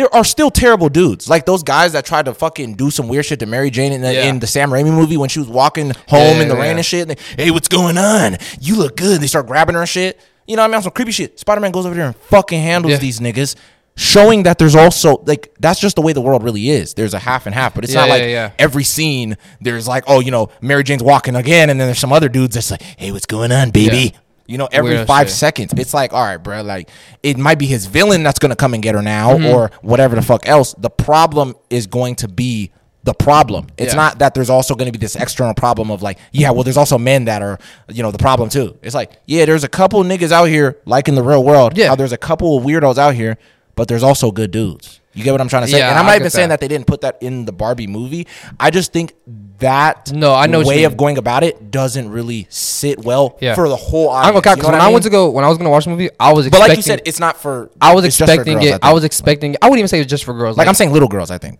There are still terrible dudes, like those guys that tried to fucking do some weird shit to Mary Jane in the, Yeah. in the Sam Raimi movie when she was walking home Yeah, in the rain and shit. And they, hey, what's going on? You look good. They start grabbing her and shit. You know what I mean? Some creepy shit. Spider Man goes over there and fucking handles these niggas, showing that there's also like that's just the way the world really is. There's a half and half, but it's Yeah, not yeah, like yeah. every scene there's like, oh, you know, Mary Jane's walking again, and then there's some other dudes that's like, hey, what's going on, baby? You know, every five shit. seconds, it's like, all right, bro, like it might be his villain that's gonna come and get her now, Mm-hmm. or whatever the fuck else. The problem is going to be the problem. It's Yeah. not that there's also going to be this external problem of like, yeah, well, there's also men that are, you know, the problem too. It's like, yeah, there's a couple niggas out here, like in the real world. Yeah. How there's a couple of weirdos out here, but there's also good dudes. You get what I'm trying to say? Yeah, and I'm I not get even saying that. that they didn't put that in the Barbie movie. I just think that No, I know what way of going about it doesn't really sit well Yeah. for the whole audience. I'm okay You know because when I I, went to go when I was gonna watch the movie, I was but expecting. like you said, it's not for. I was it's just for expecting girls, it. I, think. was expecting. I wouldn't even say it was just for girls. like I'm saying, little girls. I think.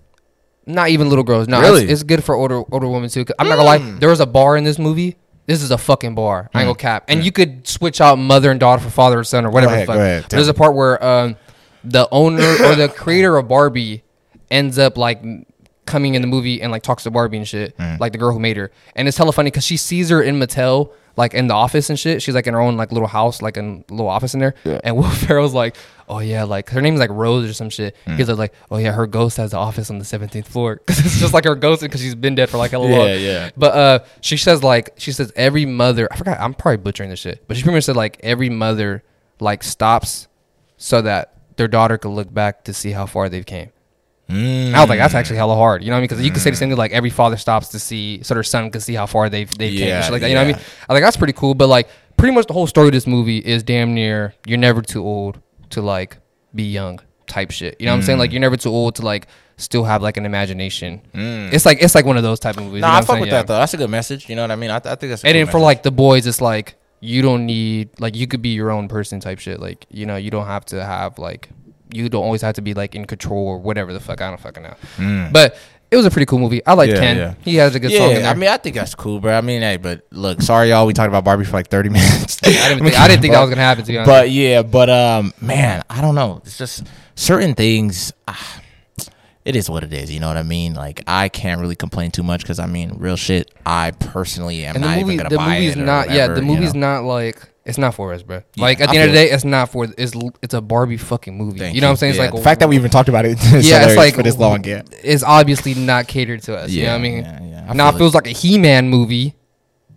not even little girls. No, Really? it's, it's good for older older women too. 'Cause I'm not gonna lie. There was a bar in this movie. This is a fucking bar. I ain't gonna cap. And you could switch out mother and daughter for father and son or whatever. ahead, the fuck. go ahead, There's me. a part where um, the owner or the creator of Barbie ends up like coming in the movie and like talks to Barbie and shit, like the girl who made her. And it's hella funny because she sees her in Mattel. Like in the office and shit, she's like in her own like little house, like in a little office in there. And Will Ferrell's like, "Oh yeah, like her name's like Rose or some shit." He's like, "Oh yeah, her ghost has the office on the 17th floor because it's just like her ghost because she's been dead for like a long." Yeah, yeah. But uh, she says like she says every mother. I forgot. I'm probably butchering this shit, but she pretty much said like every mother like stops so that their daughter could look back to see how far they've came. Mm. I was like, that's actually hella hard. You know what I mean? Because you could say the same thing like every father stops to see so their son can see how far they've they've came. Yeah, and like that. You know what I mean? I like that's pretty cool. But like pretty much the whole story of this movie is damn near you're never too old to like be young type shit. You know what I'm saying? Mm. Like you're never too old to like still have like an imagination. It's like it's like one of those type of movies. No, you know I fuck with Yeah. that though. That's a good message. You know what I mean? I, I think that's. A And then for like the boys, it's like you don't need like you could be your own person type shit. Like you know you don't have to have like you don't always have to be like in control or whatever the fuck. I don't fucking know. But it was a pretty cool movie. I like Mm. Yeah, Ken. yeah. He has a good song yeah. I mean, I think that's cool, bro. I mean, hey, but look, sorry, y'all. We talked about Barbie for like thirty minutes. I didn't think, I didn't think that was gonna happen. To be honest, But yeah, but um, man, I don't know. It's just certain things. ah, it is what it is. You know what I mean? Like I can't really complain too much because I mean, real shit. I personally am and the not movie, even gonna the buy movie's it or not. yeah, whatever, the you movie's know? not like it's not for us, bro. Yeah, like at I the end of the day, it's not for. It's it's a Barbie fucking movie. Thank you know what I'm saying? Yeah, It's like the fact that we even talked about it. Is yeah, it's like for this long. Yeah, It's obviously not catered to us. you know what I mean? yeah, yeah. I now it feels like a He-Man movie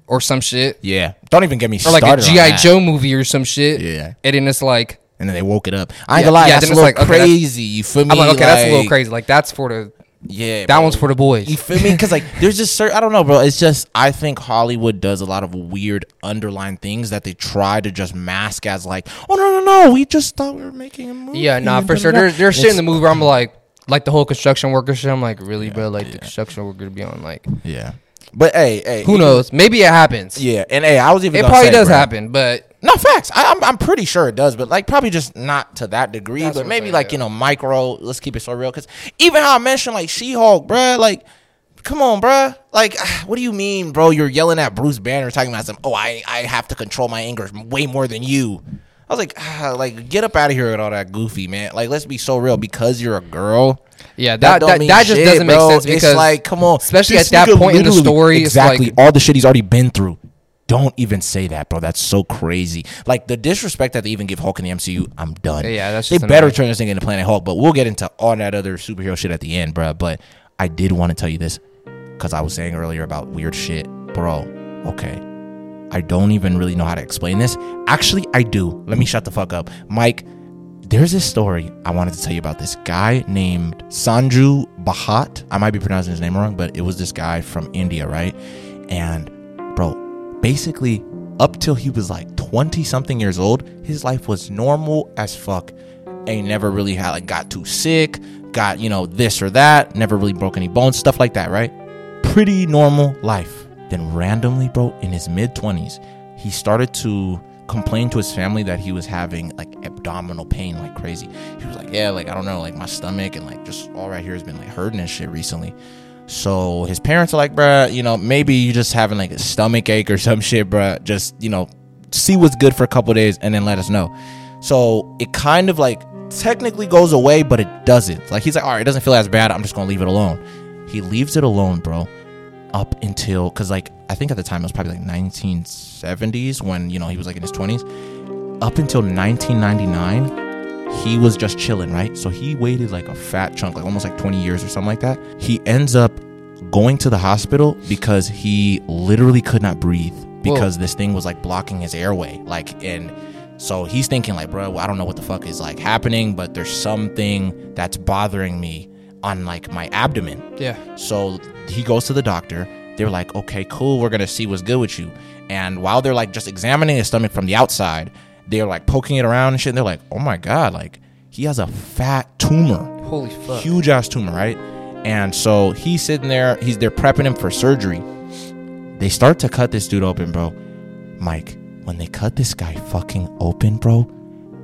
or some shit. Yeah, don't even get me or like a started. on GI. Joe movie or some shit. Yeah. and then it's like and then they woke it up. I ain't Yeah, gonna lie, yeah, that's a little like, okay, crazy. you feel me? I'm like, okay, that's a little crazy. Like that's for the Yeah, that bro. one's for the boys. You feel me? Because like, there's just certain. I don't know, bro. It's just I think Hollywood does a lot of weird underlying things that they try to just mask as like, oh no no no, we just thought we were making a movie. yeah, nah, for sure. da, da." There's there's shit in the movie where I'm like, like the whole construction worker shit. I'm like, really, bro? Like the construction worker to be on like, Yeah, but hey, hey, who knows? Maybe it happens. Yeah, and hey, I was even. it probably say, does bro, happen, but No facts. I, I'm I'm pretty sure it does, but like probably just not to that degree. That's but maybe saying, like yeah. you know micro. Let's keep it so real. Because even how I mentioned like She-Hulk, bruh, like. Come on, bruh. Like, what do you mean, bro? You're yelling at Bruce Banner, talking about some. Oh, I, I have to control my anger way more than you. I was like, ah, like, get up out of here with all that goofy, man. Like, let's be so real. Because you're a girl, yeah, that don't that, mean that just shit, doesn't make sense because it's like, come on, especially at that point in the literally- story, it's exactly like- all the shit he's already been through. Don't even say that, bro. That's so crazy. Like the disrespect that they even give Hulk in the MCU, I'm done. Yeah, that's they better annoying. turn this thing into Planet Hulk. But we'll get into all that other superhero shit at the end, bro. But I did want to tell you this because I was saying earlier about weird shit, bro. Okay, I don't even really know how to explain this. Actually, I do. Let me shut the fuck up, Mike. There's this story I wanted to tell you about this guy named Sanju Bahat. I might be pronouncing his name wrong, but it was this guy from India, right? And basically up till he was like 20 something years old, his life was normal as fuck. And he never really had like got too sick, got, you know, this or that, never really broke any bones, stuff like that, right? Pretty normal life. Then randomly, bro, in his mid 20s, he started to complain to his family that he was having like abdominal pain like crazy. He was like, Yeah, like I don't know, like my stomach and like just all right here has been like hurting and shit recently. So his parents are like, bruh, you know, maybe you just having like a stomach ache or some shit, bruh. Just, you know, see what's good for a couple days and then let us know. So it kind of like technically goes away, but it doesn't. Like he's like, all right, it doesn't feel as bad. I'm just gonna leave it alone. He leaves it alone, bro, up until because like I think at the time it was probably like 1970s when you know he was like in his 20s. Up until 1999, he was just chilling, right? So he waited like a fat chunk, like almost like 20 years or something like that. He ends up going to the hospital because he literally could not breathe because this thing was like blocking his airway. Like, and so he's thinking like, bro, I don't know what the fuck is like happening, but there's something that's bothering me. on like my abdomen. Yeah. So he goes to the doctor. They're like, okay, cool. We're gonna see what's good with you. And while they're like just examining his stomach from the outside, they're like poking it around and shit. And they're like, oh my god, like he has a fat tumor, Holy fuck. huge ass tumor, right? And so he's sitting there. He's they're prepping him for surgery. They start to cut this dude open, bro. Mike, when they cut this guy fucking open, bro,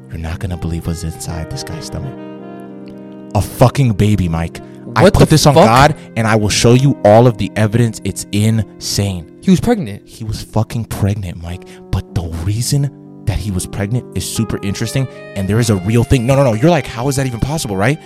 you're not gonna believe what's inside this guy's stomach. A fucking baby, Mike. I What the put this on fuck? God, and I will show you all of the evidence. It's insane. He was pregnant. He was fucking pregnant, Mike. But the reason that he was pregnant is super interesting, and there is a real thing. No, no, no. You're like, how is that even possible, right?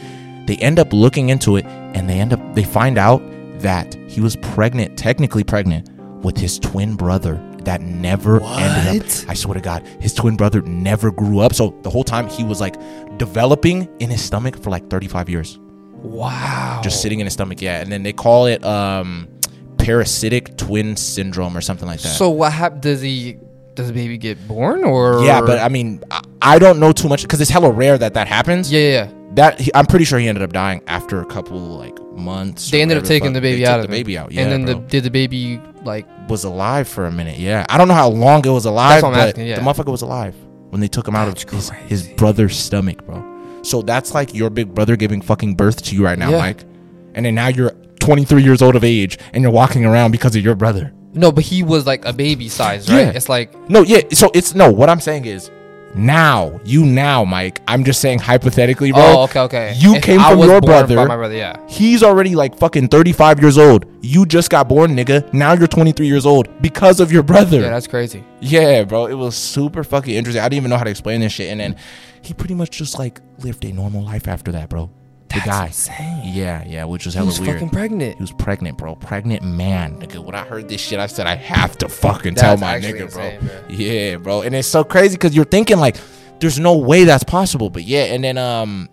They end up looking into it, and they end up they find out that he was pregnant, technically pregnant, with his twin brother that never ended up. I swear to God, his twin brother never grew up. So the whole time he was like developing in his stomach for like 35 years Wow. just sitting in his stomach. Yeah, and then they call it um, parasitic twin syndrome or something like that. So what happened? Does he? Does the baby get born or? yeah, but I mean, I, I don't know too much because it's hella rare that that happens. yeah, yeah. yeah. that he, I'm pretty sure he ended up dying after a couple like months. They ended up taking the baby they out took of the him. baby out. Yeah, and then the did the baby like? was alive for a minute. Yeah, I don't know how long it was alive, what I'm but asking, yeah. the motherfucker was alive when they took him out That's of his, his brother's stomach, bro. So that's like your big brother giving fucking birth to you right now, Yeah. Mike. And then now you're 23 years old of age and you're walking around because of your brother. No, but he was like a baby size, right? Yeah. It's like No, yeah. So it's no. What I'm saying is, now you now, Mike. I'm just saying hypothetically, bro. oh, okay, okay. You If came I from your brother. my brother, yeah. He's already like fucking 35 years old. You just got born, nigga. Now you're 23 years old because of your brother. Yeah, that's crazy. Yeah, bro. It was super fucking interesting. I didn't even know how to explain this shit. And then he pretty much just like lived a normal life after that, bro. The That's guy. insane. Yeah, yeah, which was hella He was weird. fucking pregnant. he was pregnant, bro. Pregnant man, nigga. When I heard this shit, I said I have to fucking tell my nigga, bro. insane, bro. Yeah, bro. And it's so crazy because you're thinking like, there's no way that's possible. But yeah, and then um,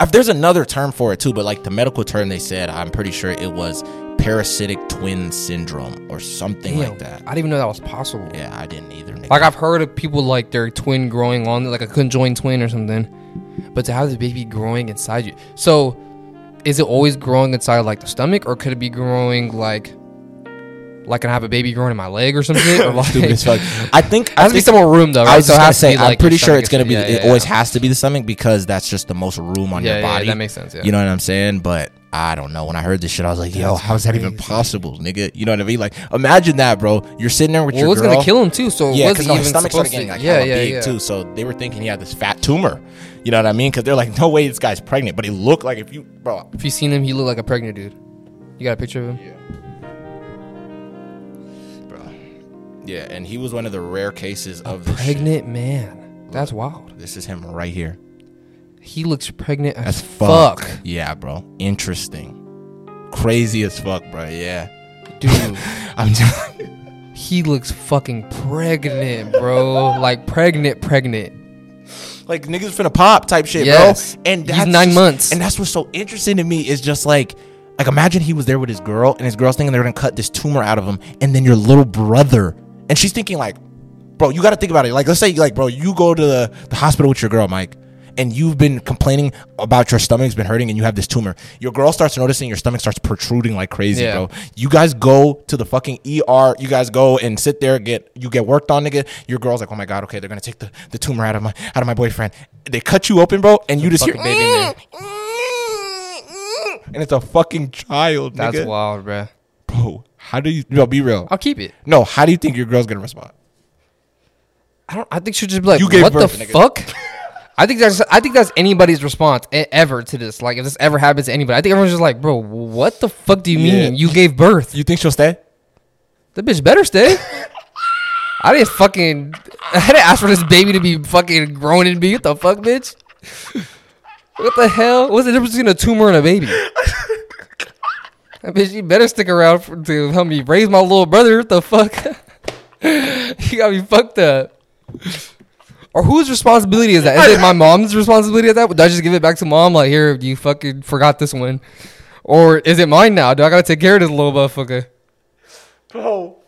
if there's another term for it too. But like the medical term they said, I'm pretty sure it was parasitic twin syndrome or something Damn, like that. I didn't even know that was possible. Yeah, I didn't either. Nigga. Like I've heard of people like their twin growing on, like a conjoined twin or something. But to have the baby growing inside you, so is it always growing inside like the stomach, or could it be growing like, like can I have a baby growing in my leg or something? Or like, Stupid as fuck. I think I has to be some more room though, right? I was So just gonna say, I'm like, pretty sure it's gonna be. is- yeah, it yeah, always yeah. has to be the stomach because that's just the most room on Yeah, your yeah, body. that makes sense. Yeah. You know what I'm saying? But I don't know. When I heard this shit, I was like, "Yo, how is that even possible, nigga?" You know what I mean? Like, imagine that, bro. You're sitting there with well, your was girl. gonna kill him too. So yeah, because no, his stomach started getting like yeah, yeah, big yeah. too. So they were thinking he had this fat tumor. You know what I mean? Because they're like, "No way, this guy's pregnant." But he looked like if you, bro. If you seen him, he looked like a pregnant dude. You got a picture of him? Yeah. Bro. Yeah, and he was one of the rare cases of this. shit. Pregnant man. That's wild. This is him right here. He looks pregnant as fuck, fuck. Yeah, bro. Interesting. Crazy as fuck, bro. Yeah. dude. I'm just, He looks fucking pregnant, bro. like pregnant, pregnant. Like niggas finna pop type shit, Yes. bro. And He's that's nine just- months. And that's what's so interesting to me is just like like imagine he was there with his girl and his girl's thinking they're gonna cut this tumor out of him, and then your little brother and she's thinking like, bro, you gotta think about it. Like let's say like, bro, you go to the, the hospital with your girl, Mike. And you've been complaining about your stomach's been hurting and you have this tumor. Your girl starts noticing your stomach starts protruding like crazy, Yeah. bro. You guys go to the fucking ER. You guys go and sit there, get you get worked on, nigga. Your girl's like, oh my god, okay, they're gonna take the, the tumor out of my out of my boyfriend. They cut you open, bro, and you just hear baby there. and it's a fucking child, That's nigga. wild, bro. Bro, how do you no be real? I'll keep it. No, how do you think your girl's gonna respond? I don't. I think she'll just be like, You "What the nigga." fuck?" I think that's. I think that's anybody's response e- ever to this. Like, if this ever happens to anybody, I think everyone's just like, "Bro, what the fuck do you Yeah. mean you gave birth? You think she'll stay? The bitch better stay." I didn't fucking. I didn't ask for this baby to be fucking grown in me. What the fuck, bitch? What the hell? What's the difference between a tumor and a baby? That bitch, you better stick around for, to help me raise my little brother. What the fuck? you got me fucked up. Or whose responsibility is that? Is it my mom's responsibility at that? Would I just give it back to mom? Like, here, you fucking forgot this one. Or is it mine now? Do I gotta take care of this little motherfucker? Bro,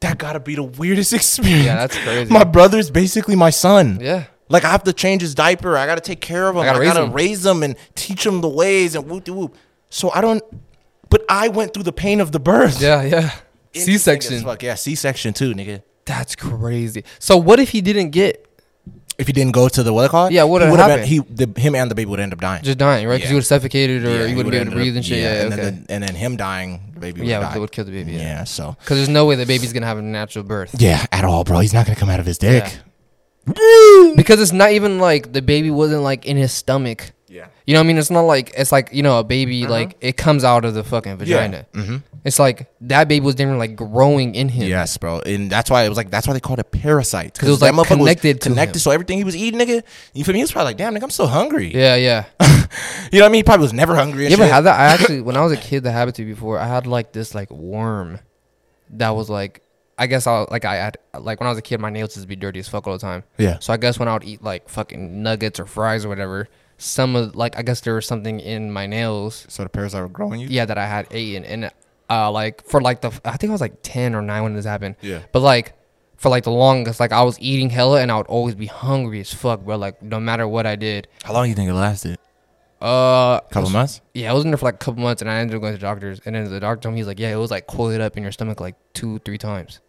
that gotta be the weirdest experience. Yeah, that's crazy. My brother's basically my son. Yeah. Like I have to change his diaper. I gotta take care of him. I gotta gotta, raise raise, him. him and teach him the ways and whoop de whoop. So I don't. But I went through the pain of the birth. Yeah, yeah. C-section. Fuck yeah, C section too, nigga. That's crazy. So what if he didn't get If he didn't go to the what they call it? Yeah, what happened? Been, he, the, him and the baby would end up dying. just dying, right? Because Yeah. he would have suffocated or Yeah, he wouldn't be able to breathe and shit. Yeah, and okay. then the, and then him dying, the baby would yeah, die. it would kill the baby. yeah. Yeah. so Because there's no way the baby's gonna have a natural birth. yeah, at all, bro. He's not gonna come out of his dick. Because it's not even like the baby wasn't like in his stomach. Yeah. You know what I mean? It's not like it's like you know a baby like it comes out of the fucking vagina. Mm-hmm. It's like that baby was different, like growing in him. Yes, bro, and that's why it was like that's why they called it parasite 'Cause it was, like, that motherfucker connected to connected. him. So everything he was eating, nigga, you feel me? He was probably like, damn, nigga, I'm so hungry. Yeah, yeah. You know what I mean? He probably was never hungry. You ever had that? I actually, when I was a kid, that happened to me before. I had like this like worm that was like, I guess I like I had like when I was a kid, my nails used to be dirty as fuck all the time. Yeah. So I guess when I would eat like fucking nuggets or fries or whatever, some of like I guess there was something in my nails, So the parasite were growing you. yeah, that I had eaten, and uh, like for like the I think I was like ten or nine when this happened. Yeah. But like for like the longest, like I was eating hella, and I would always be hungry as fuck, bro. Like no matter what I did. How long do you think it lasted? Uh, A couple months. Yeah, I was in there for like a couple months, and I ended up going to the doctors. And then the doctor told me he's like, "Yeah, it was like coiled up in your stomach like two, three times.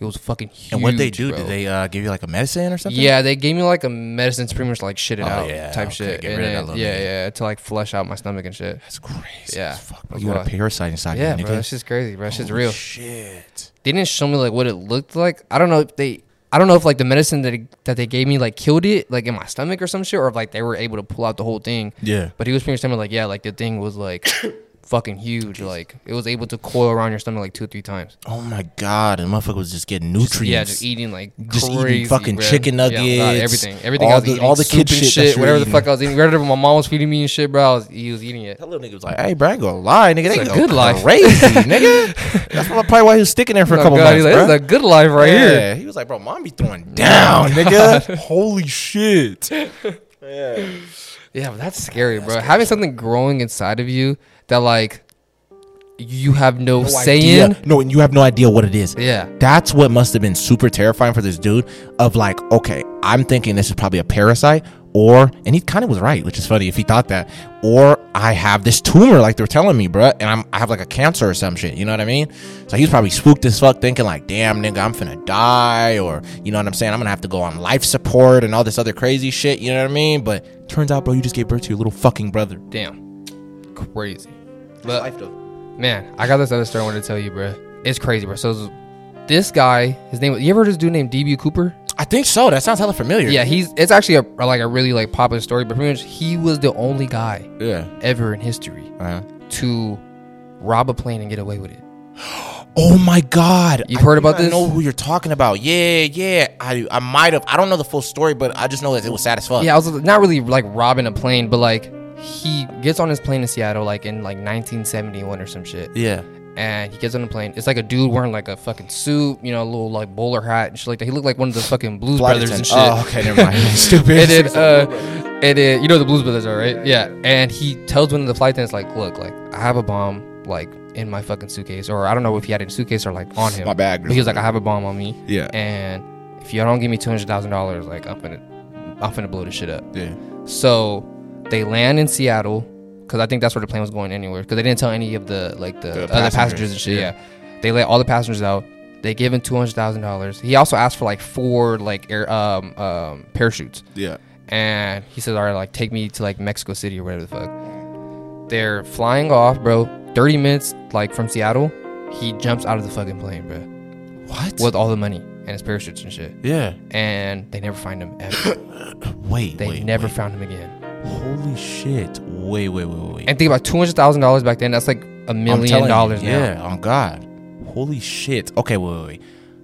It was fucking huge." And what they do? bro. Did they uh, give you like a medicine or something? Yeah, they gave me like a medicine to pretty much like shit it Oh, out yeah, type okay, shit. get And rid of that yeah, nigga. yeah, to like flush out my stomach and shit. That's crazy. Yeah. fuck, bro. That's You got a parasite inside Yeah, you, bro, nigga. that's just crazy, bro. That shit's real. Shit. They didn't show me like what it looked like. I don't know if they. I don't know if like the medicine that that they gave me like killed it like in my stomach or some shit, or if like they were able to pull out the whole thing. Yeah. But he was pretty much telling me like, yeah, like the thing was like fucking huge. Like it was able to coil around your stomach like two or three times. Oh my god, and motherfucker was just getting nutrients. Yeah, just eating like Just eating fucking bro. chicken Yeah, nuggets, everything, everything. all I was the- eating, all the soup kid and shit you're whatever the fuck I was eating. Whatever my mom was feeding me and shit, bro. I was, he was eating it. That little nigga was like, "Hey, bro, I ain't gonna lie, nigga. They It's a go good life." crazy, nigga. That's probably why he was sticking there for a Oh, couple God, months, like, this a good life right yeah. here. He was like, bro, mom be throwing down, nigga. Holy shit. Yeah, but that's scary, bro. Having something growing inside of you that like you have no, say idea. in. No, and you have no idea what it is. Yeah. That's what must have been super terrifying for this dude. Of like, okay, I'm thinking this is probably a parasite, or and he kind of was right, which is funny if he thought that, or I have this tumor, like they're telling me, bruh, and I'm I have like a cancer or some shit. You know what I mean? So he's probably spooked as fuck, thinking like, damn, nigga, I'm finna die, or you know what I'm saying? I'm gonna have to go on life support and all this other crazy shit. You know what I mean? But turns out, bro, you just gave birth to your little fucking brother. Damn. Crazy. But Life though. man, I got this other story I wanted to tell you, bro. It's crazy, bro. So this guy, his name. Was You ever heard this dude named DB Cooper? I think so. That sounds hella familiar. Yeah, he's. It's actually a like a really like popular story, but pretty much he was the only guy Yeah. ever in history Uh-huh. to rob a plane and get away with it. Oh my god! You've I heard think about I this? know who you're talking about. Yeah, yeah. I I might have. I don't know the full story, but I just know that it was sad as fuck. Yeah, I was not really like robbing a plane, but like he gets on his plane in Seattle like in like 1971 or some shit. Yeah. and he gets on the plane. It's like a dude wearing like a fucking suit, you know, a little like bowler hat and shit like that. He looked like one of the fucking Blues Flight Brothers and shit. Oh, okay, never mind. Stupid. And then, uh, and then, you know the Blues Brothers are right, yeah. And he tells one of the flight attendants like, "Look, like I have a bomb like in my fucking suitcase, or I don't know if he had it in a suitcase or like on him. My bag. But he was like, I have a bomb on me, Yeah. and if y'all don't give me two hundred thousand dollars, like I'm gonna, I'm gonna blow this shit up." Yeah. So they land in Seattle because I think that's where the plane was going anywhere because they didn't tell any of the like the, The other passengers, passengers and shit. yeah. Yeah. they let all the passengers out. They give him two hundred thousand dollars. He also asked for like four like air um um parachutes, Yeah. and he says, "All right, like take me to like Mexico City or whatever the fuck." They're flying off, bro. Thirty minutes like from Seattle, he jumps out of the fucking plane, bro, What? with all the money and his parachutes and shit. Yeah. And they never find him ever. Wait. They wait, never wait. found him again. Holy shit! Wait, wait, wait, wait. And think about two hundred thousand dollars back then. That's like a million you, dollars now. Yeah. On God. Holy shit. Okay. Wait, wait, wait.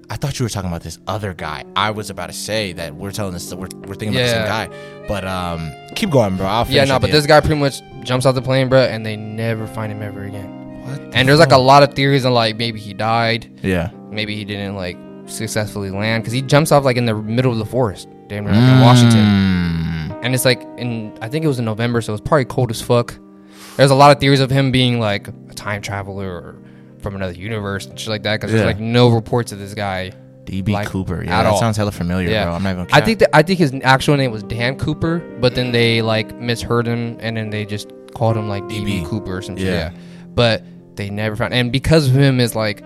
I thought you were talking about this other guy. I was about to say that we're telling this. We're, we're thinking about the same guy. But um, keep going, bro. Yeah, no, but this guy pretty much jumps out the plane, bro, and they never find him ever again. What the And there's like a lot of theories on like maybe he died, Yeah. maybe he didn't like successfully land because he jumps off like in the middle of the forest, damn near like in Washington. And it's like in I think it was in November, so it was probably cold as fuck. There's a lot of theories of him being like a time traveler or from another universe and shit like that because Yeah. there's like no reports of this guy. DB Like, Cooper. Yeah, at that all. sounds hella familiar, Yeah. bro. I'm not even. I think that I think his actual name was Dan Cooper, but then they like misheard him and then they just called him like DB, DB. Cooper or some shit. Yeah. Yeah. But they never found and because of him is like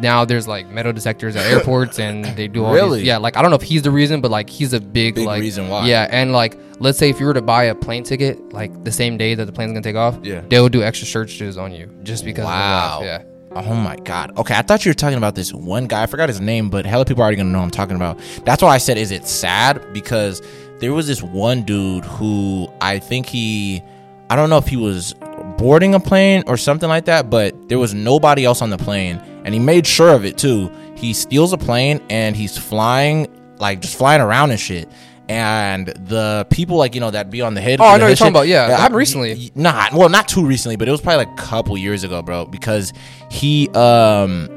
now there's like metal detectors at airports and they do all Really? these, yeah like I don't know if he's the reason but like he's a big, Big like reason why. yeah and like let's say if you were to buy a plane ticket like the same day that the plane's gonna take off Yeah. they'll do extra searches on you just because Wow. yeah Oh my god. Okay, I thought you were talking about this one guy. I forgot his name, but hella people are already gonna know I'm talking about. That's why I said, is it sad? Because there was this one dude who I think he, I don't know if he was boarding a plane or something like that, but there was nobody else on the plane, and he made sure of it too. He steals a plane and he's flying, like just flying around and shit. And the people like you know that be on the head. Oh, I know you're talking shit- about, yeah. That happened recently. Nah, well, not too recently, but it was probably like a couple years ago, bro. Because he, um,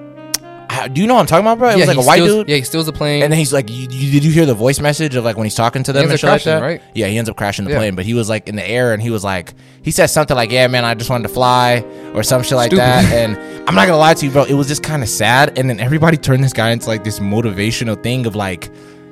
do you know what I'm talking about, bro? It yeah, was like a white steals, dude. yeah he steals the plane And then he's like, you, you, "Did you hear the voice message of like when he's talking to them and shit like that?" right? Yeah, he ends up crashing the Yeah. plane, but he was like in the air and he was like, he said something like, "Yeah, man, I just wanted to fly" or some shit like Stupid. that. And I'm not gonna lie to you, bro, it was just kind of sad. And then everybody turned this guy into like this motivational thing of like,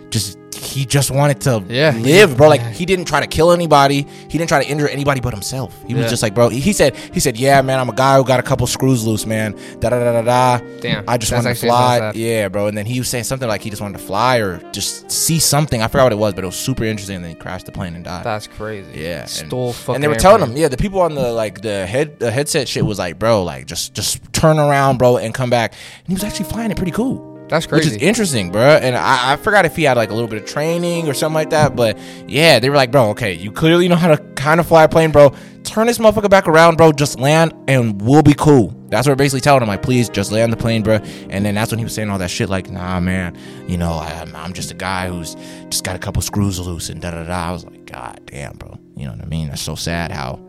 just he just wanted to Yeah. live, bro. Like he didn't try to kill anybody. He didn't try to injure anybody but himself. He was Yeah. just like, bro. He said, he said, yeah, man, I'm a guy who got a couple screws loose, man. Da da da da da. Damn. I just That's wanted to actually fly. sad. Yeah, bro. And then he was saying something like he just wanted to fly or just see something. I forgot what it was, but it was super interesting. And then he crashed the plane and died. that's crazy Yeah, and- stole fucking and they were telling airplane. him, yeah, the people on the like the head the headset shit was like, bro, like just just turn around, bro, and come back. And he was actually flying it pretty cool. That's crazy. Which is interesting, bro. And I, I forgot if he had like a little bit of training or something like that. But yeah, they were like, bro, okay, you clearly know how to kind of fly a plane, bro. Turn this motherfucker back around, bro. Just land and we'll be cool. That's what we're basically telling him, like, please just land the plane, bro. And then that's when he was saying all that shit, like, nah, man, you know, I, I'm, just a guy who's just got a couple screws loose and da da da. I was like, God damn, bro. You know what I mean? That's so sad how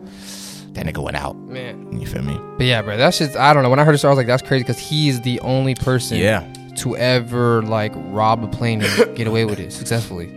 that nigga went out. man You feel me? But yeah, bro, that's just I don't know. When I heard this, I was like, that's crazy because he's the only person Yeah. To ever like rob a plane and get away with it successfully.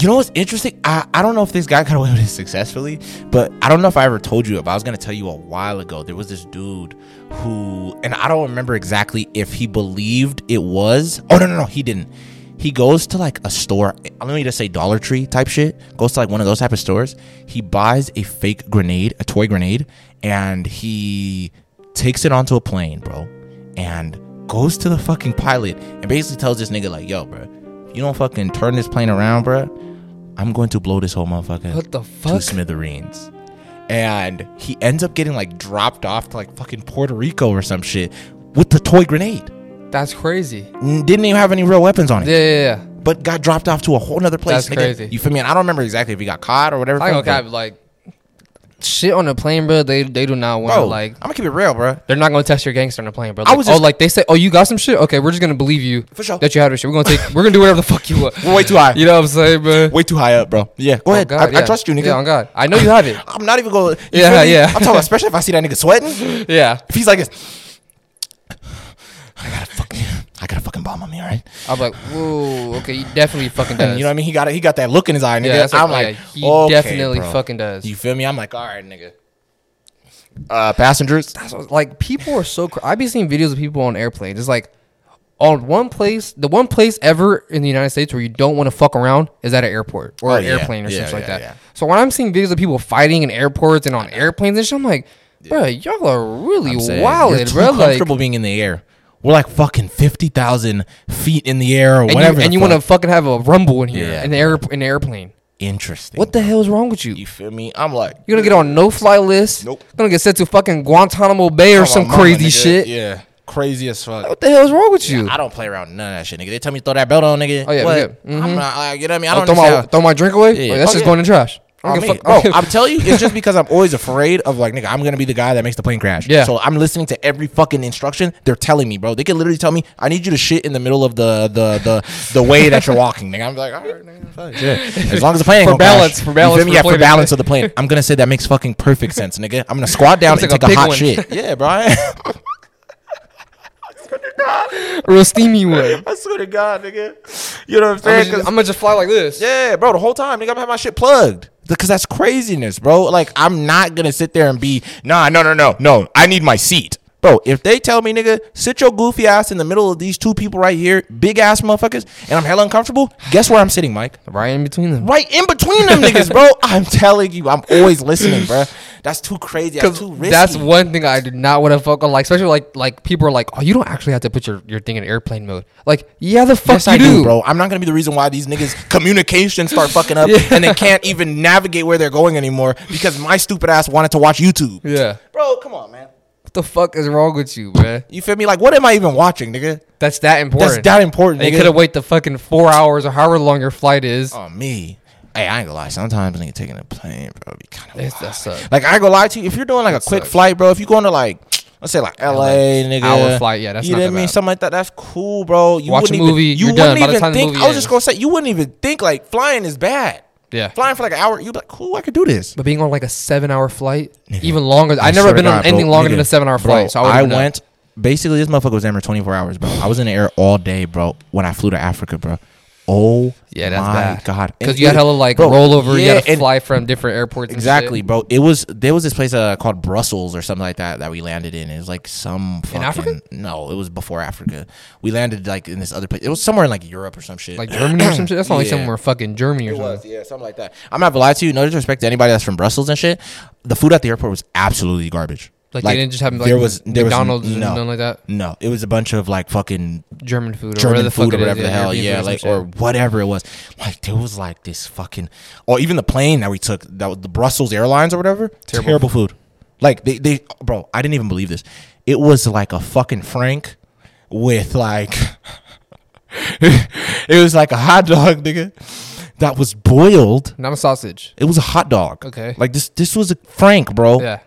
You know what's interesting? I, I don't know if this guy got away with it successfully, but I don't know if I ever told you. But I was gonna tell you a while ago. There was this dude who, and I don't remember exactly if he believed it was. Oh no no no, he didn't. He goes to like a store. Let me just say Dollar Tree type shit. Goes to like one of those type of stores. He buys a fake grenade, a toy grenade, and he takes it onto a plane, bro, and goes to the fucking pilot and basically tells this nigga like, "Yo, bro, if you don't fucking turn this plane around, bro, I'm going to blow this whole motherfucker What the to fuck? smithereens." And he ends up getting like dropped off to like fucking Puerto Rico or some shit with the toy grenade. That's crazy. N- Didn't even have any real weapons on it, Yeah, yeah, yeah. but got dropped off to a whole nother place. That's nigga. crazy. You feel me? And I don't remember exactly if he got caught or whatever. I don't but- cap like shit on the plane, bro. They they do not want to Bro, like. I'm gonna keep it real, bro. They're not gonna test your gangster on the plane, bro. I Like, was oh, just- like they say, oh, you got some shit. Okay, we're just gonna believe you For sure. that you have this shit. We're gonna take. We're gonna do whatever the fuck you want. We're way too high. You know what I'm saying, bro? Way too high up, bro. Yeah, go Oh, ahead. I, I yeah. trust you, nigga. Yeah, on God. I know you have it. I'm not even going. To Yeah, yeah. I'm talking about, especially if I see that nigga sweating. Yeah. If he's like, this, I gotta fucking, I got a fucking bomb on me, all right? I'm like, whoa, okay, he definitely fucking does. You know what I mean? He got, he got that look in his eye, nigga. Yeah, I'm like, like, yeah, he okay, definitely bro. fucking does. You feel me? I'm like, all right, nigga. Uh, passengers. That's what- like people are so. Cr- I be seeing videos of people on airplanes. It's like on one place, the one place ever in the United States where you don't want to fuck around is at an airport or Oh, an yeah. airplane or Yeah, something like that. yeah. So when I'm seeing videos of people fighting in airports and on airplanes and shit, I'm like, bro, y'all are really I'm wild, you're too bro. Like, comfortable being in the air. We're like fucking fifty thousand feet in the air or and whatever. you, and you want to fucking have a rumble in here Yeah, in the air in the airplane. interesting? What the hell is wrong with you? You feel me? I'm like, You're gonna get on no fly list. Nope. Gonna get sent to fucking Guantanamo Bay or some crazy nigga. shit. Yeah, crazy as fuck. What the hell is wrong with you? I don't play around with none of that shit, nigga. They tell me to throw that belt on, nigga. Oh, yeah, what? yeah. Mhm. I'm not like you know what I mean. I Oh, don't throw my throw my drink away. Yeah. That's Oh, just yeah. going in trash. I I don't give mean, a fuck. oh, I'm telling you, it's just because I'm always afraid of like, nigga, I'm gonna be the guy that makes the plane crash. Yeah. So I'm listening to every fucking instruction they're telling me, bro. They can literally tell me, I need you to shit in the middle of the the the, the way that you're walking, nigga. I'm like, all right, nigga, fuck, shit. As long as the plane For gonna crash. balance, for balance for Yeah, for balance of the plane. I'm gonna say that makes fucking perfect sense, nigga. I'm gonna squat down and like take a a, hot one. shit. Yeah, bro. I- real steamy one. I swear to God, nigga. You know what I'm saying? just, I'm gonna just fly like this. Yeah, bro, the whole time, nigga, I'm have my shit plugged. Because that's craziness, bro. Like, I'm not gonna sit there and be, nah, no, no, no, no. I need my seat. Bro, if they tell me, nigga, sit your goofy ass in the middle of these two people right here, big ass motherfuckers, and I'm hella uncomfortable, guess where I'm sitting, Mike? Right in between them. Right in between them niggas, bro. I'm telling you, I'm always listening, bro. That's too crazy. That's too risky. That's one thing I do not want to fuck on. Like, especially like like people are like, oh, you don't actually have to put your, your thing in airplane mode. Like, yeah, the fuck Yes, you I do, do, bro. I'm not gonna be the reason why these niggas communication start fucking up Yeah. and they can't even navigate where they're going anymore because my stupid ass wanted to watch YouTube. Yeah, Bro, come on, man. what the fuck is wrong with you, man? You feel me? Like, what am I even watching, nigga? That's that important. That's that important, They could have waited the fucking four hours or however long your flight is. Oh, me. Hey, I ain't gonna lie. Sometimes nigga taking a plane, bro, be kind of that sucks. Like I ain't gonna lie to you. If you're doing like a quick sucks. flight, bro, if you're going to like let's say like LA, nigga, Hour flight, yeah, that's you know that what I mean, something like that. That's cool, bro. You Watch a movie, Even, you done. wouldn't By the even think. movie I was just gonna say you wouldn't even think like flying is bad. Yeah. Flying for like an hour, you'd be like, cool, I could do this. But being on like a seven hour flight, Nigga, even longer. I I've never been on God, anything bro, longer nigga, than a seven hour bro, flight. So I, I went. Basically, this motherfucker was in there 24 hours, bro. I was in the air all day, bro. When I flew to Africa, bro. Oh, Yeah, that's my bad. God, Because you had hella like bro, rollover. you yeah, had to fly from different airports. Exactly, bro. It was there was this place uh, called Brussels or something like that that we landed in. It was like some fucking Africa? no, it was before Africa. We landed like in this other place. It was somewhere in like Europe or some shit. Like Germany or some shit. That's not like somewhere fucking Germany or It something. was, yeah, something like that. I'm not gonna lie to you. No disrespect to anybody that's from Brussels and shit. The food at the airport was absolutely garbage. Like, they didn't just have like there was there McDonald's was and nothing like that. no. It was a bunch of like fucking German food or German whatever the fuck food or it is, whatever the hell, yeah, like shit. or whatever it was. Like there was like this fucking, or even the plane that we took, that was the Brussels Airlines or whatever. Terrible. Terrible, food. Like they, they, bro, I didn't even believe this. It was like a fucking Frank with like, it was like a hot dog, nigga, that was boiled. not a sausage. It was a hot dog. Okay. Like this, this was a Frank, bro. Yeah.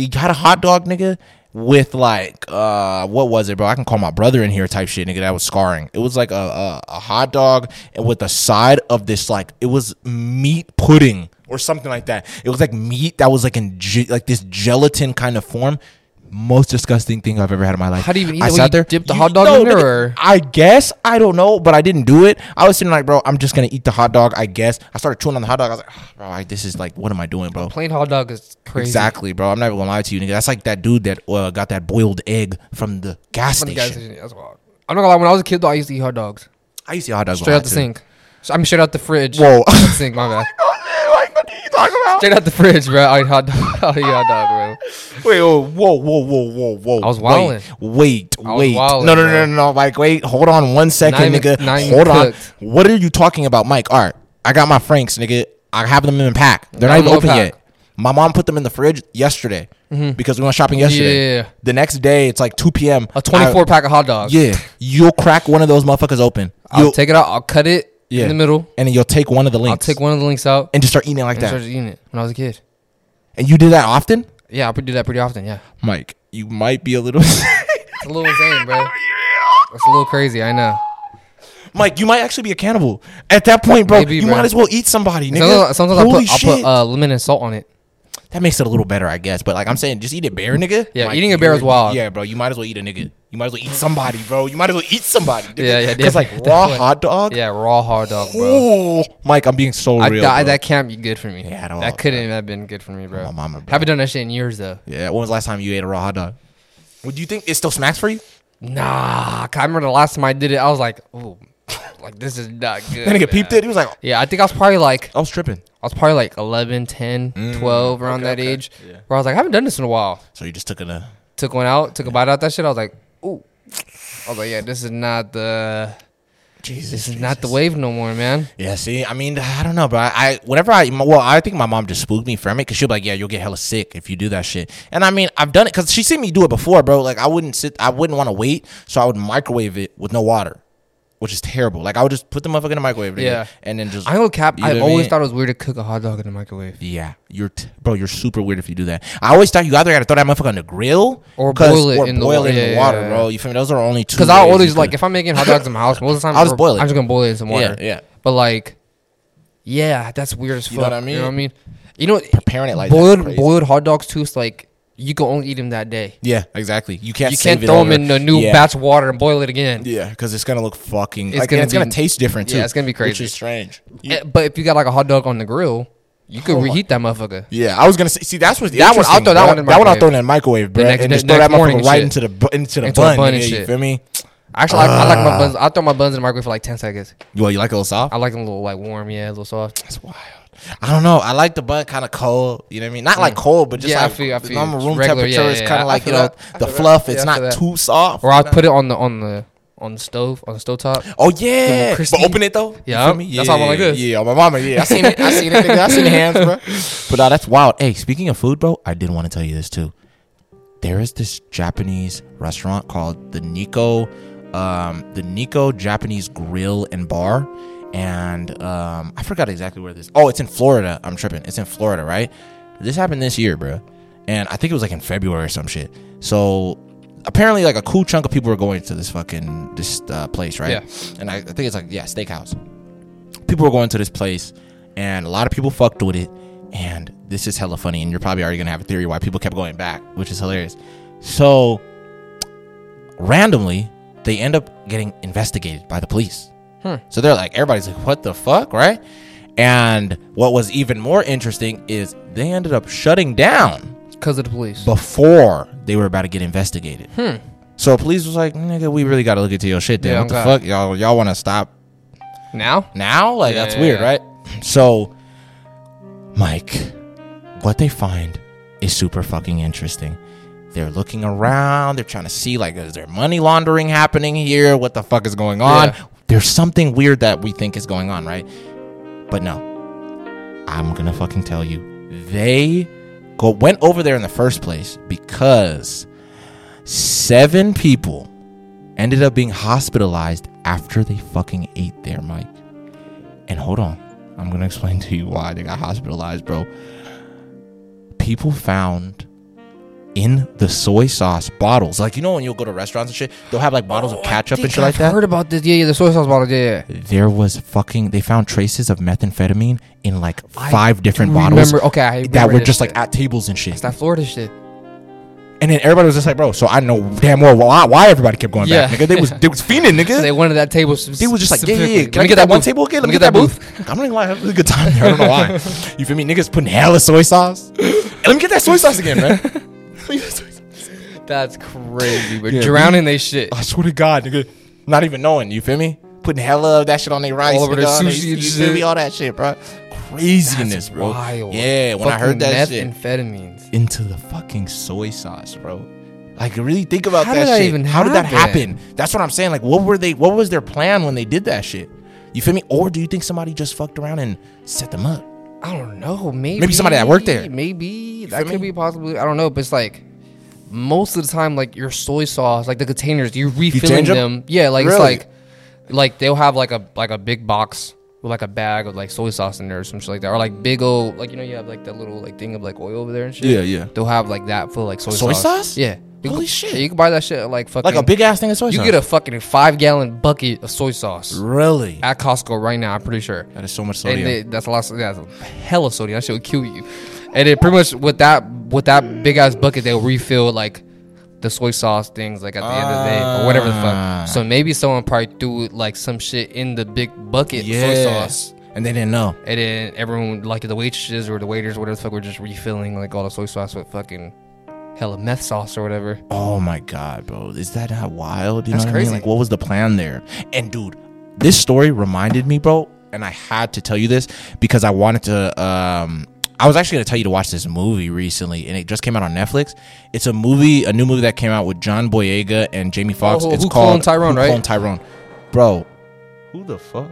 You had a hot dog, nigga, with like uh what was it, bro? I can call my brother in here type shit, nigga. That was scarring. It was like a a, a hot dog and with the side of this like it was meat pudding or something like that. It was like meat that was like in ge- like this gelatin kind of form. Most disgusting thing I've ever had in my life. How do you even eat I it? Sat there. dip the You- hot dog no, in there, or- I guess I don't know, but I didn't do it. I was sitting like, bro, I'm just gonna eat the hot dog. I guess I started chewing on the hot dog. I was like, "Ah, bro, I, this is like, what am I doing, bro? Plain hot dog is crazy. Exactly, bro. I'm not even gonna lie to you, nigga. That's like that dude that uh, got that boiled egg from the gas From the station. gas station, That's wild. I'm not gonna lie. When I was a kid, though, I used to eat hot dogs I used to eat hot dogs straight a out the too. sink. So, I mean, straight out the fridge. Whoa. The sink. My bad. Like, what are you talking about? Straight out the fridge, bro. I hot dog. I hot dog, bro. Wait, whoa, whoa, whoa, whoa, whoa, whoa. I was Wait, wait, I was wait. wildin', no, no, no, no, no. Like, wait, hold on one second, even- nigga. not hold on. cooked. What are you talking about, Mike? All right, I got my Franks, nigga. I have them in pack. They're Got not even open on yet. My mom put them in the fridge yesterday mm-hmm. because we went shopping yesterday. Yeah. The next day, it's like 2 p.m. A 24 I- pack of hot dogs. Yeah, you'll crack one of those motherfuckers open. I'll You'll, take it out. I'll cut it Yeah. in the middle. and then you'll take one of the links. I'll take one of the links out and just start eating it like and that. start eating it when I was a kid. And you do that often, Yeah, I do that pretty often. Yeah, Mike. You might be a little, it's a little insane, bro. It's a little crazy. I know. Mike. You might actually be a cannibal at that point, bro. Maybe, you bro. might as well eat somebody, nigga. Sometimes, sometimes Holy I put, shit. put uh, lemon and salt on it. that makes it a little better, I guess. But like I'm saying, just eat a bear, nigga. Yeah, eating a bear is wild. Yeah, bro. You might as well eat a nigga. You might as well eat somebody, bro. You might as well eat somebody. Nigga. Yeah, yeah, Because like raw hot dog. Yeah, raw hot dog, bro. Oh, Mike, I'm being so I, real. that, that can't be good for me. Yeah, at all, that couldn't have been good for me, bro. My mama, bro. Haven't done that shit in years though. Yeah. When was the last time you ate a raw hot dog? Would you think it still smacks for you? Nah, I remember the last time I did it, I was like, oh, like this is not good. Then man. peeped it. He was like, Yeah, I think I was probably like, I was tripping. I was probably like 11, 10, 12, around Mm, okay, that okay. age. Yeah. Where I was like, I haven't done this in a while. So you just took it a. Took one out, took a bite out that shit. I was like, ooh. I was like, yeah, this is not the, Jesus. this is not the wave no more, man. Yeah, see, I mean, I don't know, bro. I, I whenever I, well, I think my mom just spooked me from it because she'll be like, "Yeah, you'll get hella sick if you do that shit." And I mean, I've done it because she seen me do it before, bro. Like, I wouldn't sit, I wouldn't want to wait, so I would microwave it with no water, which is terrible. Like, I would just put the motherfucker in the microwave, Yeah. and then just. I know cap. You I know I always mean? thought it was weird to cook a hot dog in the microwave. yeah, you're, t- bro. You're super weird if you do that. I always thought you either got to throw that motherfucker on the grill Or boil it or in the boil wa- it in yeah, the yeah, water, yeah. bro. You feel me? Those are only two. Because I always like if I'm making hot dogs in my house, most of the time I'll just boil it. I'm just gonna boil it in some water. Yeah, yeah. But like, yeah, that's weird as fuck. You know what I mean? You know what I mean? You know, preparing it like boiled boiled hot dogs too. It's like you can only eat them that day. Yeah, exactly. You can't. You can't throw them in a new Yeah. batch of water and boil it again. Yeah, because it's gonna look fucking. It's like, gonna it's gonna taste different too. Yeah, it's gonna be crazy. Which is strange. You- Eh, But if you got like a hot dog on the grill, you could Oh reheat that motherfucker. yeah, I was gonna say. See, that's what's That one- I'll throw that one in That one I'll microwave. throw in the microwave, bro, next- and just next throw that morning motherfucker right into the into the Into bun. bun and nigga, You feel me? Actually, I, I like my buns. I throw my buns in the microwave for like ten seconds. Well, you like a little soft? I like them a little like warm, yeah, a little soft. That's wild. I don't know. I like the bun kind of cold. You know what I mean? Not like cold, but just Mm. Yeah, I like feel- I feel normal room Regular, temperature yeah, is kind of I like you know that. The fluff. It's Yeah, not that. too soft. Or I'll put it on the on the on the stove on the stove top. Oh yeah, but open it though. You Yeah, me? that's how I'm like this. Yeah, my mama. Yeah, I seen it. I seen it. I seen the hands, bro. But uh, that's wild. Hey, speaking of food, bro, I did want to tell you this too. There is this Japanese restaurant called the Nico, um, the Nico Japanese Grill and Bar, and um, I forgot exactly where this. Oh, it's in Florida. I'm tripping. It's in Florida, right? This happened this year, bro, and I think it was like in February or some shit. So apparently, like a cool chunk of people were going to this fucking this uh, place, right? Yeah. And I, I think it's like yeah, steakhouse. People were going to this place, and a lot of people fucked with it. And this is hella funny, and you're probably already gonna have a theory why people kept going back, which is hilarious. So randomly, they end up getting investigated by the police. Hmm. So they're like, everybody's like, what the fuck, right? And what was even more interesting is they ended up shutting down Because of the police. before they were about to get investigated. Hmm. So police was like, nigga, we really got to look into your shit. Then Yeah, what the fuck, y'all? Y'all want to stop Now? now? Like Yeah, that's yeah, weird, right? So, Mike, what they find is super fucking interesting. They're looking around. They're trying to see like, is there money laundering happening here? What the fuck is going on? There's something weird that we think is going on, right? But no, I'm gonna fucking tell you. They go went over there in the first place because seven people ended up being hospitalized after they fucking ate there, Mike. And hold on, I'm gonna explain to you why they got hospitalized, bro. People found in the soy sauce bottles, like you know when you'll go to restaurants and shit, they'll have like bottles of oh, ketchup and shit like I've that. heard about this. Yeah, yeah, the soy sauce bottle. Yeah, yeah. There was fucking. They found traces of methamphetamine in like I five different bottles Remember? Okay, I that were just like at tables and It's shit. that Florida shit. And then everybody was just like, bro. So I know damn well why, why everybody kept going Yeah. back, nigga. They was they was fiending, nigga. They wanted that table. They was just like, yeah, yeah. Can I get that one booth? table again? Let Let me me get that booth. I'm not gonna lie, I had a good time there. I don't know why. You feel me? Niggas putting hella soy sauce. Let me get that soy sauce again, man. Let me get that soy sauce. That's crazy. But Yeah, drowning they shit. I swear to God, nigga. Not even knowing, you feel me? Putting hella of that shit on their rice. All over nigga, their on sushi you and feel me? All that shit, bro. Craziness, bro. Wild. Yeah, when I heard that shit. methamphetamines. into the fucking soy sauce, bro. Like really think about How that did that shit. even How did that happen? happen? That's what I'm saying. Like what were they what was their plan when they did that shit? You feel me? Or do you think somebody just fucked around and set them up? I don't know. Maybe Maybe somebody that worked there. Maybe that could me? be possibly. I don't know. But it's like most of the time, like your soy sauce, like the containers, you're refilling change 'em? them. Yeah, like Really? it's like like they'll have like a like a big box with like a bag of like soy sauce in there or some shit like that, or like big old like you know you have like that little like thing of like oil over there and shit. yeah. Yeah. They'll have like that full like soy, Soy sauce? Yeah. You Holy can, shit. you can buy that shit like fucking Like a big ass thing of soy sauce. You sauce. get a fucking five gallon bucket of soy sauce really. at Costco right now. I'm pretty sure. That is so much And sodium. they, that's a lot. Of, that's a hella sodium. That shit would kill you. And then pretty much with that with that big ass bucket, they'll refill like the soy sauce things like at the end of the day or whatever the Ah. fuck. So maybe someone probably threw like some shit in the big bucket of soy yeah. sauce. And they didn't know. And then everyone, like the waitresses or the waiters, or whatever the fuck, were just refilling like all the soy sauce with fucking hella meth sauce or whatever. Oh my god, bro. Is that not wild? You That's know what I mean? crazy. Like what was the plan there? And dude, this story reminded me, bro, and I had to tell you this because I wanted to um I was actually gonna tell you to watch this movie recently, and it just came out on Netflix. It's a movie, a new movie that came out with John Boyega and Jamie Foxx. who- it's who called Tyrone, Who right? Cloned Tyrone, bro. Who the fuck?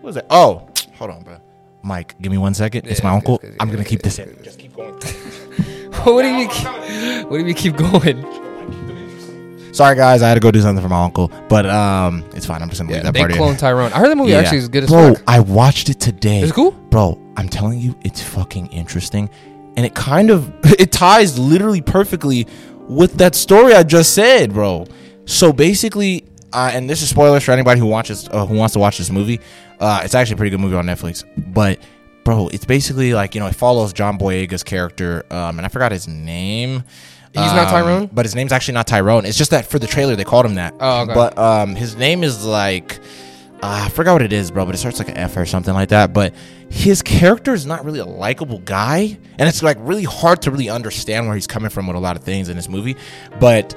What was it? Oh, hold on, bro. Mike, give me one second. it's my it's uncle. good, it's I'm gonna keep this in. Just keep going. what do you keep- What do you keep going? Sorry guys, I had to go do something for my uncle, but um, it's fine. I'm just gonna leave Yeah, that they part in. cloned Tyrone. I heard the movie Yeah. actually is good as Bro, fuck. I watched it today. Is it cool? Bro, I'm telling you, it's fucking interesting, and it kind of it ties literally perfectly with that story I just said, bro. So basically, uh, and this is spoilers for anybody who watches uh, who wants to watch this movie. Uh, it's actually a pretty good movie on Netflix, but bro, it's basically like you know it follows John Boyega's character, um, and I forgot his name. He's not Um, Tyrone? but his name's actually not Tyrone. It's just that for the trailer they called him that. Oh, okay. But um, his name is like uh, I forgot what it is, bro, but it starts like an F or something like that. But his character is not really a likable guy, and it's like really hard to really understand where he's coming from with a lot of things in this movie. But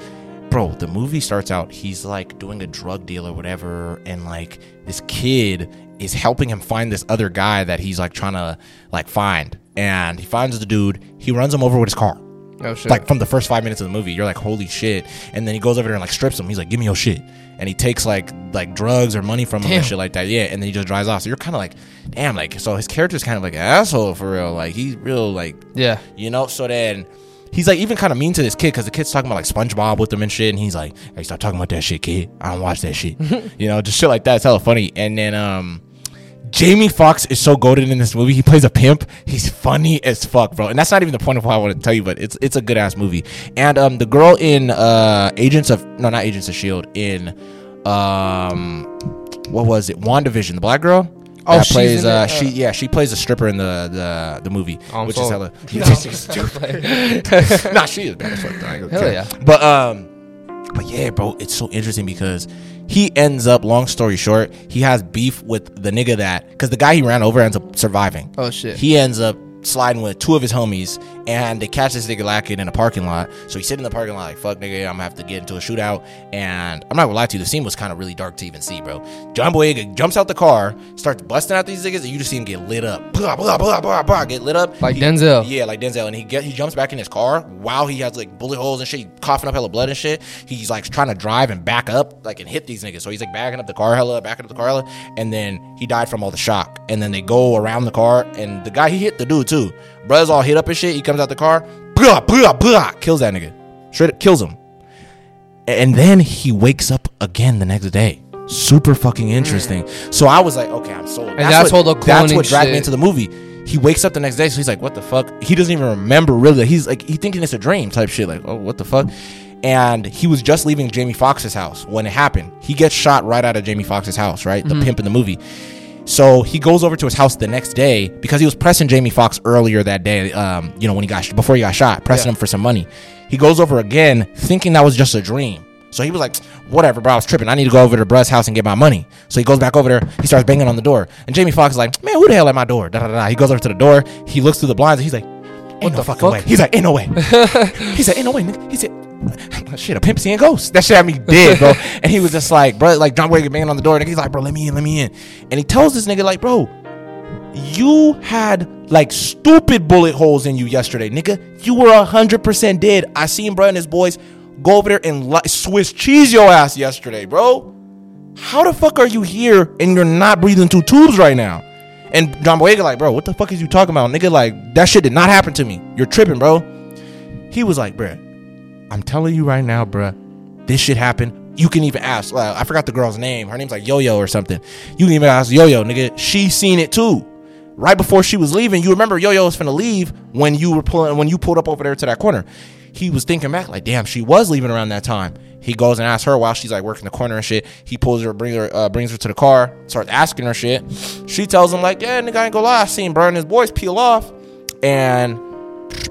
bro, the movie starts out he's like doing a drug deal or whatever, and like this kid is helping him find this other guy that he's like trying to like find. And he finds the dude. He runs him over with his car. Oh shit. Like from the first five minutes of the movie, you're like, holy shit. And then he goes over there and like strips him. He's like, give me your shit. And he takes like like drugs or money from him Damn. and shit like that. Yeah. And then he just drives off. So you're kind of like, damn, like so his character's kind of like an asshole for real. Like he's real like yeah. you know. So then he's like even kind of mean to this kid because the kid's talking about like SpongeBob with him and shit, and he's like, "Hey, stop talking about that shit, kid. I don't watch that shit." you know, just shit like that. It's hella funny. And then um, Jamie Foxx is so goaded in this movie. He plays a pimp. He's funny as fuck, bro. And that's not even the point of why I want to tell you, but it's it's a good ass movie. And um, the girl in uh Agents of no, not Agents of Shield in um, what was it? WandaVision, the black girl. Oh, that she's plays in uh, it? she yeah she plays a stripper in the the the movie Oh, I'm which is sold. hella No. nah, she is bad as fuck. though. I ain't gonna Hell care. yeah. But um, but yeah, bro, it's so interesting because he ends up. Long story short, he has beef with the nigga that because the guy he ran over ends up surviving. Oh shit. He ends up sliding with two of his homies, and they catch this nigga lacking in a parking lot. So he's sitting in the parking lot like, "Fuck, nigga, I'm gonna have to get into a shootout." And I'm not gonna lie to you, the scene was kind of really dark to even see, bro. John Boyega jumps out the car, starts busting out these niggas, and you just see him get lit up. Blah blah blah blah blah. Get lit up Like He- Denzel. Yeah, like Denzel, and he get he jumps back in his car while he has like bullet holes and shit, he coughing up hella blood and shit. He's like trying to drive and back up, like and hit these niggas. So he's like backing up the car hella, backing up the car hella, and then he died from all the shock. And then they go around the car, and the guy he hit the dude too. Brother's all hit up and shit. He comes out the car, blah blah blah, kills that nigga, straight up kills him. And then he wakes up again the next day. Super fucking mm. interesting. So I was like, okay, I'm sold. And that's what, all the that's what dragged me into the movie. He wakes up the next day, so he's like, "What the fuck?" He doesn't even remember really. He's like, he thinking it's a dream type shit. Like, oh, what the fuck? And he was just leaving Jamie Foxx's house when it happened. He gets shot right out of Jamie Foxx's house, right? The mm-hmm. pimp in the movie. So he goes over to his house the next day because he was pressing Jamie Foxx earlier that day. Um, you know, when he got before he got shot, pressing Yeah. him for some money. He goes over again, thinking that was just a dream. So he was like, whatever, bro, I was tripping. I need to go over to Bruh's house and get my money. So he goes back over there. He starts banging on the door. And Jamie Foxx is like, man, who the hell at my door? Da, da, da. He goes over to the door. He looks through the blinds and he's like, ain't no the fucking fuck? way. He's like, ain't no way. he said, ain't no way, nigga. He said, shit, a pimp seeing ghosts. That shit had me dead, bro. and he was just like, bro, like John Wayne banging on the door. And he's like, bro, let me in, let me in. And he tells this nigga, like, bro, you had like stupid bullet holes in you yesterday, nigga. You were hundred percent dead. I seen bro and his boys go over there and li- Swiss cheese your ass yesterday, bro. How the fuck are you here and you're not breathing through tubes right now? And John Boyega like, bro, what the fuck is you talking about, nigga? Like that shit did not happen to me. You're tripping, bro. He was like, bruh, I'm telling you right now, bruh, this shit happened. You can even ask. Uh, I forgot the girl's name. Her name's like Yo Yo or something. You can even ask Yo Yo, nigga. She seen it too. Right before she was leaving, you remember Yo Yo was finna leave when you were pulling when you pulled up over there to that corner. He was thinking back like, damn, she was leaving around that time. He goes and asks her while she's like working the corner and shit. He pulls her, brings her, uh, brings her to the car, starts asking her shit. She tells him like, yeah, nigga, I ain't gonna lie, I seen Bro and his boys peel off, and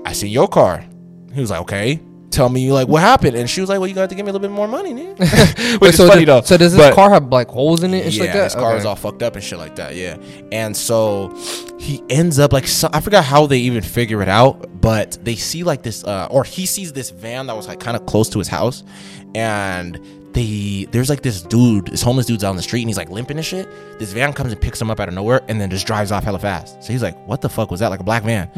I see your car. He was like, okay. Tell me like what happened, and she was like, "Well, you got to give me a little bit more money, nigga." Which Wait, is so, funny though. so does this But- car have like holes in it and shit yeah, like that? his car Okay. is all fucked up and shit like that. Yeah, and so he ends up like so, I forgot how they even figure it out, but they see like this, uh, or he sees this van that was like kind of close to his house, and they there's like this dude, this homeless dude's out on the street, and he's like limping and shit. This van comes and picks him up out of nowhere, and then just drives off hella fast. So he's like, "What the fuck was that? Like a black van?"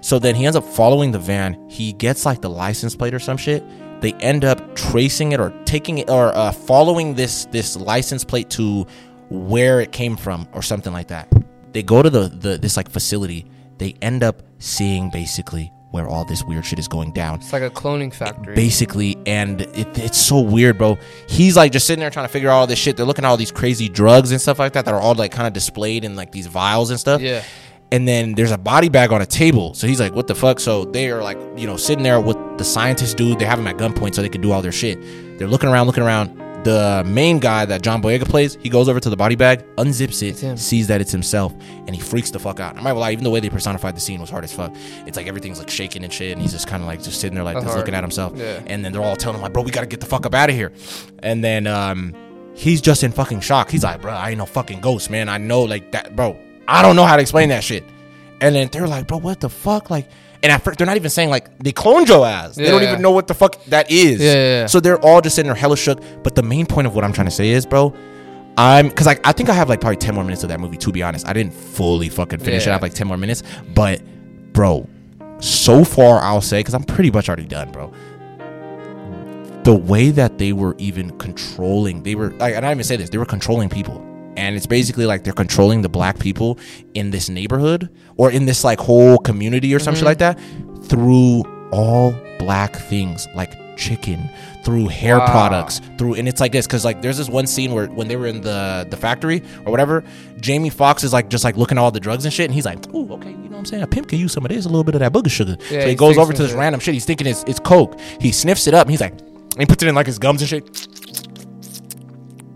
So then he ends up following the van. He gets like the license plate or some shit. They end up tracing it or taking it or uh, following this this license plate to where it came from or something like that. They go to the, the this like facility. They end up seeing basically where all this weird shit is going down. It's like a cloning factory. basically and it, it's so weird bro. He's like just sitting there trying to figure out all this shit. They're looking at all these crazy drugs and stuff like that that are all like kind of displayed in like these vials and stuff. Yeah. and then there's a body bag on a table. So he's like what the fuck? So they are like you know sitting there with the scientist dude. They have him at gunpoint so they can do all their shit. They're looking around looking around the main guy that John Boyega plays, he goes over to the body bag, unzips it, sees that it's himself, and he freaks the fuck out. I might lie, even the way they personified the scene was hard as fuck. It's like everything's like shaking and shit, and he's just kind of like just sitting there like That's just hard. looking at himself. Yeah. And then they're all telling him like, bro, we gotta get the fuck up out of here. And then um, he's just in fucking shock. He's like, bro, I ain't no fucking ghost, man. I know like that, bro. I don't know how to explain that shit. And then they're like, bro, what the fuck, like. And at first, they're not even saying like they cloned your ass. They don't even know what the fuck that is. Yeah. So they're all just sitting there hella shook. But the main point of what I'm trying to say is, bro, I'm because I, I think I have like probably 10 more minutes of that movie, to be honest. I didn't fully fucking finish it. I Yeah. have like 10 more minutes. But, bro, so far, I'll say, because I'm pretty much already done, bro. The way that they were even controlling, they were, like, and I even say this, they were controlling people. And it's basically like they're controlling the black people in this neighborhood or in this like whole community or some shit like that through all black things like chicken, through hair Wow. products, through and it's like this because like there's this one scene where when they were in the the factory or whatever, Jamie Foxx is like just like looking at all the drugs and shit, and he's like, "Ooh, okay, you know what I'm saying? A pimp can use some of this, a little bit of that booger sugar." Yeah, so he he goes over to this shit. random shit. He's thinking it's it's coke. He sniffs it up, and he's like, and he puts it in like his gums and shit,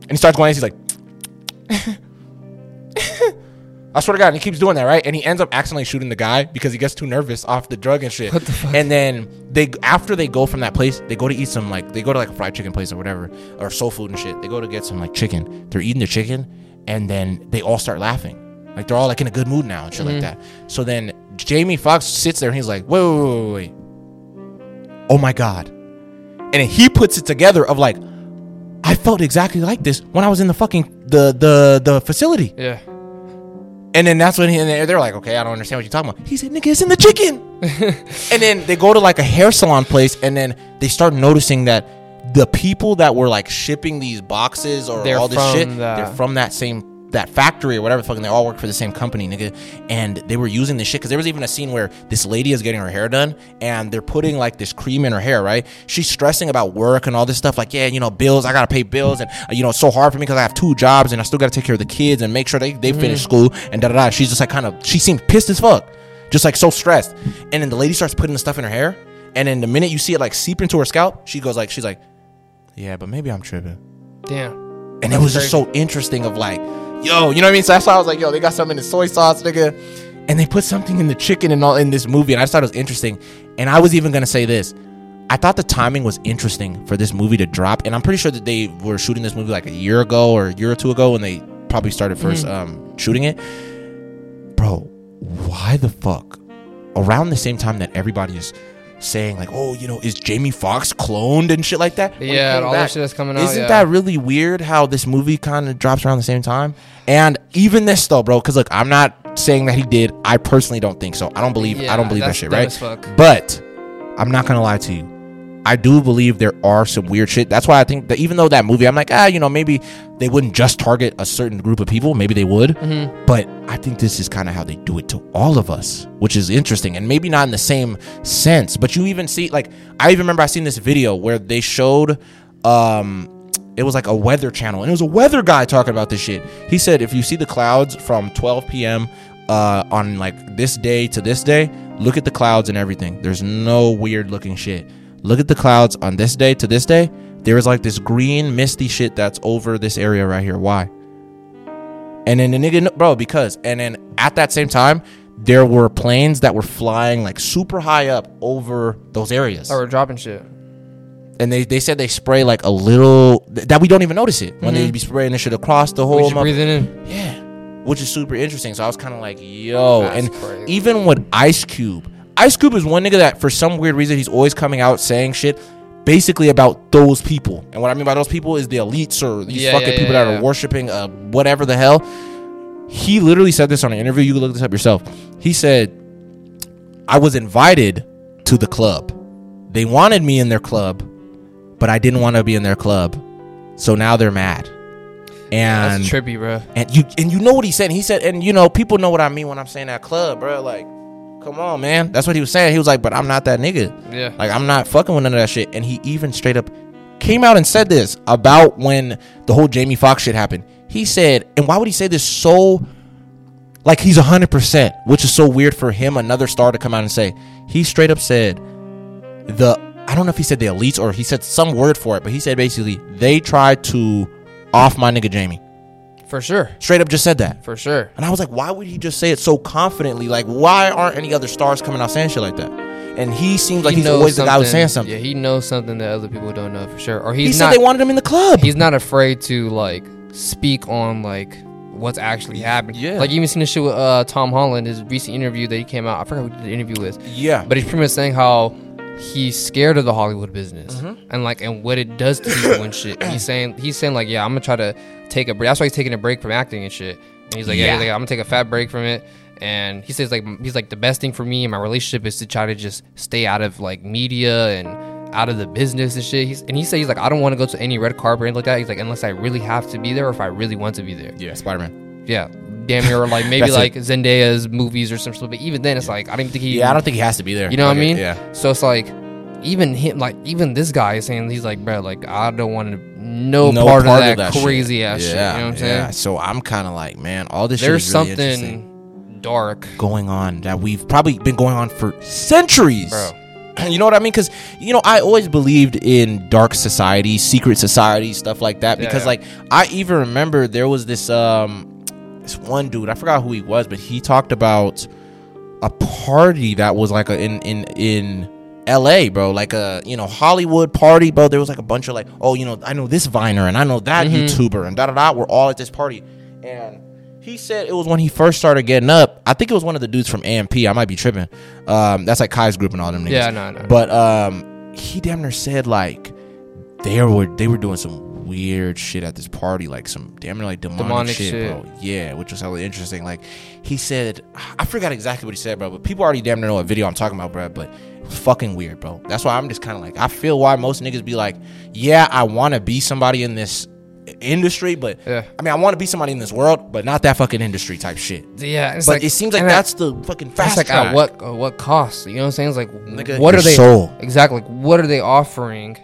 and he starts going. He's like. I swear to God, and he keeps doing that, right? And he ends up accidentally shooting the guy because he gets too nervous off the drug and shit. What the fuck? And then they, after they go from that place, they go to eat some like they go to like a fried chicken place or whatever, or soul food and shit. They go to get some like chicken. They're eating the chicken, and then they all start laughing, like they're all like in a good mood now and shit like mm-hmm. that. So then Jamie Foxx sits there and he's like, wait, wait, wait, wait, wait. oh my god, and then he puts it together of like, I felt exactly like this when I was in the fucking the the the facility. Yeah. And then that's when he, and they're like, okay, I don't understand what you're talking about. He said, nigga, it's in the chicken. and then they go to like a hair salon place, and then they start noticing that the people that were like shipping these boxes or They're all this shit, the- they're from that same that factory or whatever. the Fucking, they all work for the same company, nigga. And they were using this shit because there was even a scene where this lady is getting her hair done, and they're putting like this cream in her hair. Right? She's stressing about work and all this stuff. Like, yeah, you know, bills. I gotta pay bills, and uh, you know, it's so hard for me because I have two jobs, and I still gotta take care of the kids and make sure they they finish school and da da da. She's just like kind of. She seemed pissed as fuck, just like so stressed. And then the lady starts putting the stuff in her hair, and then the minute you see it like seep into her scalp, she goes like, she's like, yeah, but maybe I'm tripping. Damn. And it was just so interesting of like, yo, you know what I mean? So that's why I was like, yo, they got something in the soy sauce, nigga. And they put something in the chicken and all in this movie. And I just thought it was interesting. And I was even gonna say this. I thought the timing was interesting for this movie to drop. And I'm pretty sure that they were shooting this movie like a year ago or a year or two ago when they probably started 1st um, shooting it. Bro, why the fuck? Around the same time that everybody is saying like, oh, you know, is Jamie Foxx cloned and shit like that? When Yeah, all that shit that's coming out, Isn't yeah. that really weird how this movie kind of drops around the same time? And even this though, bro, because look, I'm not saying that he did. I personally don't think so. I don't believe. I don't believe that shit, right? But I'm not gonna lie to you. I do believe there are some weird shit. That's why I think that even though that movie, I'm like, ah, you know, maybe they wouldn't just target a certain group of people. Maybe they would. Mm-hmm. But I think this is kind of how they do it to all of us, which is interesting. And maybe not in the same sense, but you even see, like, I even remember I seen this video where they showed, um, it was like a weather channel, and it was a weather guy talking about this shit. He said, if you see the clouds from 12 p.m. Uh, on like this day to this day, look at the clouds and everything. There's no weird looking shit. Look at the clouds on this day to this day. There is like this green misty shit that's over this area right here. Why? And then the nigga, bro, because, and then at that same time, there were planes that were flying like super high up over those areas. Or we're dropping shit. And they, they said they spray like a little, th- that we don't even notice it when they mm-hmm. be spraying this shit across the whole breathing in. yeah, which is super interesting. So I was kind of like, yo, That's and crazy. even with Ice Cube, Ice Cube is one nigga that for some weird reason he's always coming out saying shit basically about those people. And what I mean by those people is the elites or these Yeah, fucking yeah, people yeah, that yeah. are worshiping uh whatever the hell. He literally said this on an interview. You can look this up yourself. He said, I was invited to the club. They wanted me in their club, but I didn't want to be in their club. So now they're mad. And That's trippy, bro. and you and you know what he said. He said, and you know, people know what I mean when I'm saying that club, bro. Like, come on, man. That's what he was saying. He was like, but I'm not that nigga. Yeah. Like, I'm not fucking with none of that shit. And he even straight up came out and said this about when the whole Jamie Foxx shit happened. He said, and why would he say this so like he's 100%, which is so weird for him, another star to come out and say. He straight up said, the, I don't know if he said the elites or he said some word for it, but he said basically, they tried to off my nigga Jamie. For sure. Straight up just said that. For sure. And I was like, why would he just say it so confidently? Like, why aren't any other stars coming out saying shit like that? And he seems like He he's knows always the guy who's saying something. Yeah, he knows something that other people don't know for sure. Or he he's said they wanted him in the club. he's not afraid to like speak on like what's actually happening. Yeah. Like you even seen the shit with uh, Tom Holland, his recent interview that he came out. I forgot who did the interview with. yeah. But he's pretty much saying how he's scared of the Hollywood business Mm-hmm. and like and what it does to people and shit. He's saying he's saying like, yeah, I'm gonna try to take a break. That's why he's taking a break from acting and shit. And he's like, yeah, Yeah. he's like, I'm gonna take a fat break from it. And he says like he's like the best thing for me and my relationship is to try to just stay out of like media and out of the business and shit. He's, and he says he's like I don't want to go to any red carpet and like that. He's like unless I really have to be there or if I really want to be there. Yeah, Spider Man. Yeah, damn near or like maybe That's it. like Zendaya's movies or something. But even then, it's like I don't even think he. Yeah, I don't think he has to be there. You know what I mean? Yeah. So it's like, even him, like even this guy is saying he's like, bro, like I don't want to no, part, of that, shit. crazy ass shit. You know what I'm saying? Yeah. So I'm kind of like, man, all this There's shit really something dark, going on that we've probably been going on for centuries. bro. You know what I mean? Because you know, I always believed in dark society, secret society, stuff like that. Yeah, Because yeah. like I even remember there was this um this one dude, I forgot who he was, but he talked about a party that was like a, in in in LA, bro, like a you know Hollywood party, bro. There was like a bunch of like, oh, you know, I know this Viner and I know that Mhm. YouTuber and da da da. We're all at this party, and he said it was when he first started getting up. I think it was one of the dudes from AMP. I might be tripping. Um, that's like Kai's group and all them niggas. Yeah, no, no. But um, he damn near said like they were they were doing some weird shit at this party, like some damn near like demonic, Demonic shit, shit. bro. Yeah, which was hella interesting. Like he said, I forgot exactly what he said, bro. But people already damn near know what video I'm talking about, bro. But it was fucking weird, bro. That's why I'm just kind of like I feel why most niggas be like, yeah, I want to be somebody in this industry, but Yeah. I mean, I want to be somebody in this world, but not that fucking industry type shit. yeah, But like it seems like that's the fucking fast like track. at what uh, what cost? You know what I'm saying? It's like Nigga, what are they soul. exactly? Like, what are they offering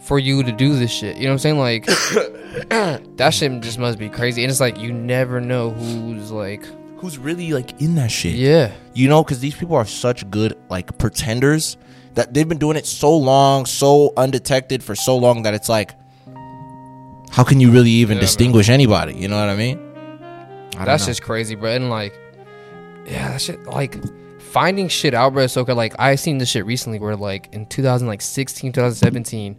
for you to do this shit? You know what I'm saying? Like that shit just must be crazy. And it's like you never know who's like Who's really like in that shit? yeah. You know, because these people are such good like pretenders that they've been doing it so long, so undetected for so long that it's like, how can you really even Yeah, man. distinguish anybody? You know what I mean? I That's know. just crazy, bro. And like, yeah, that shit. Like, finding shit out, bro. So. Like, I seen this shit recently where like in 2016, 2017,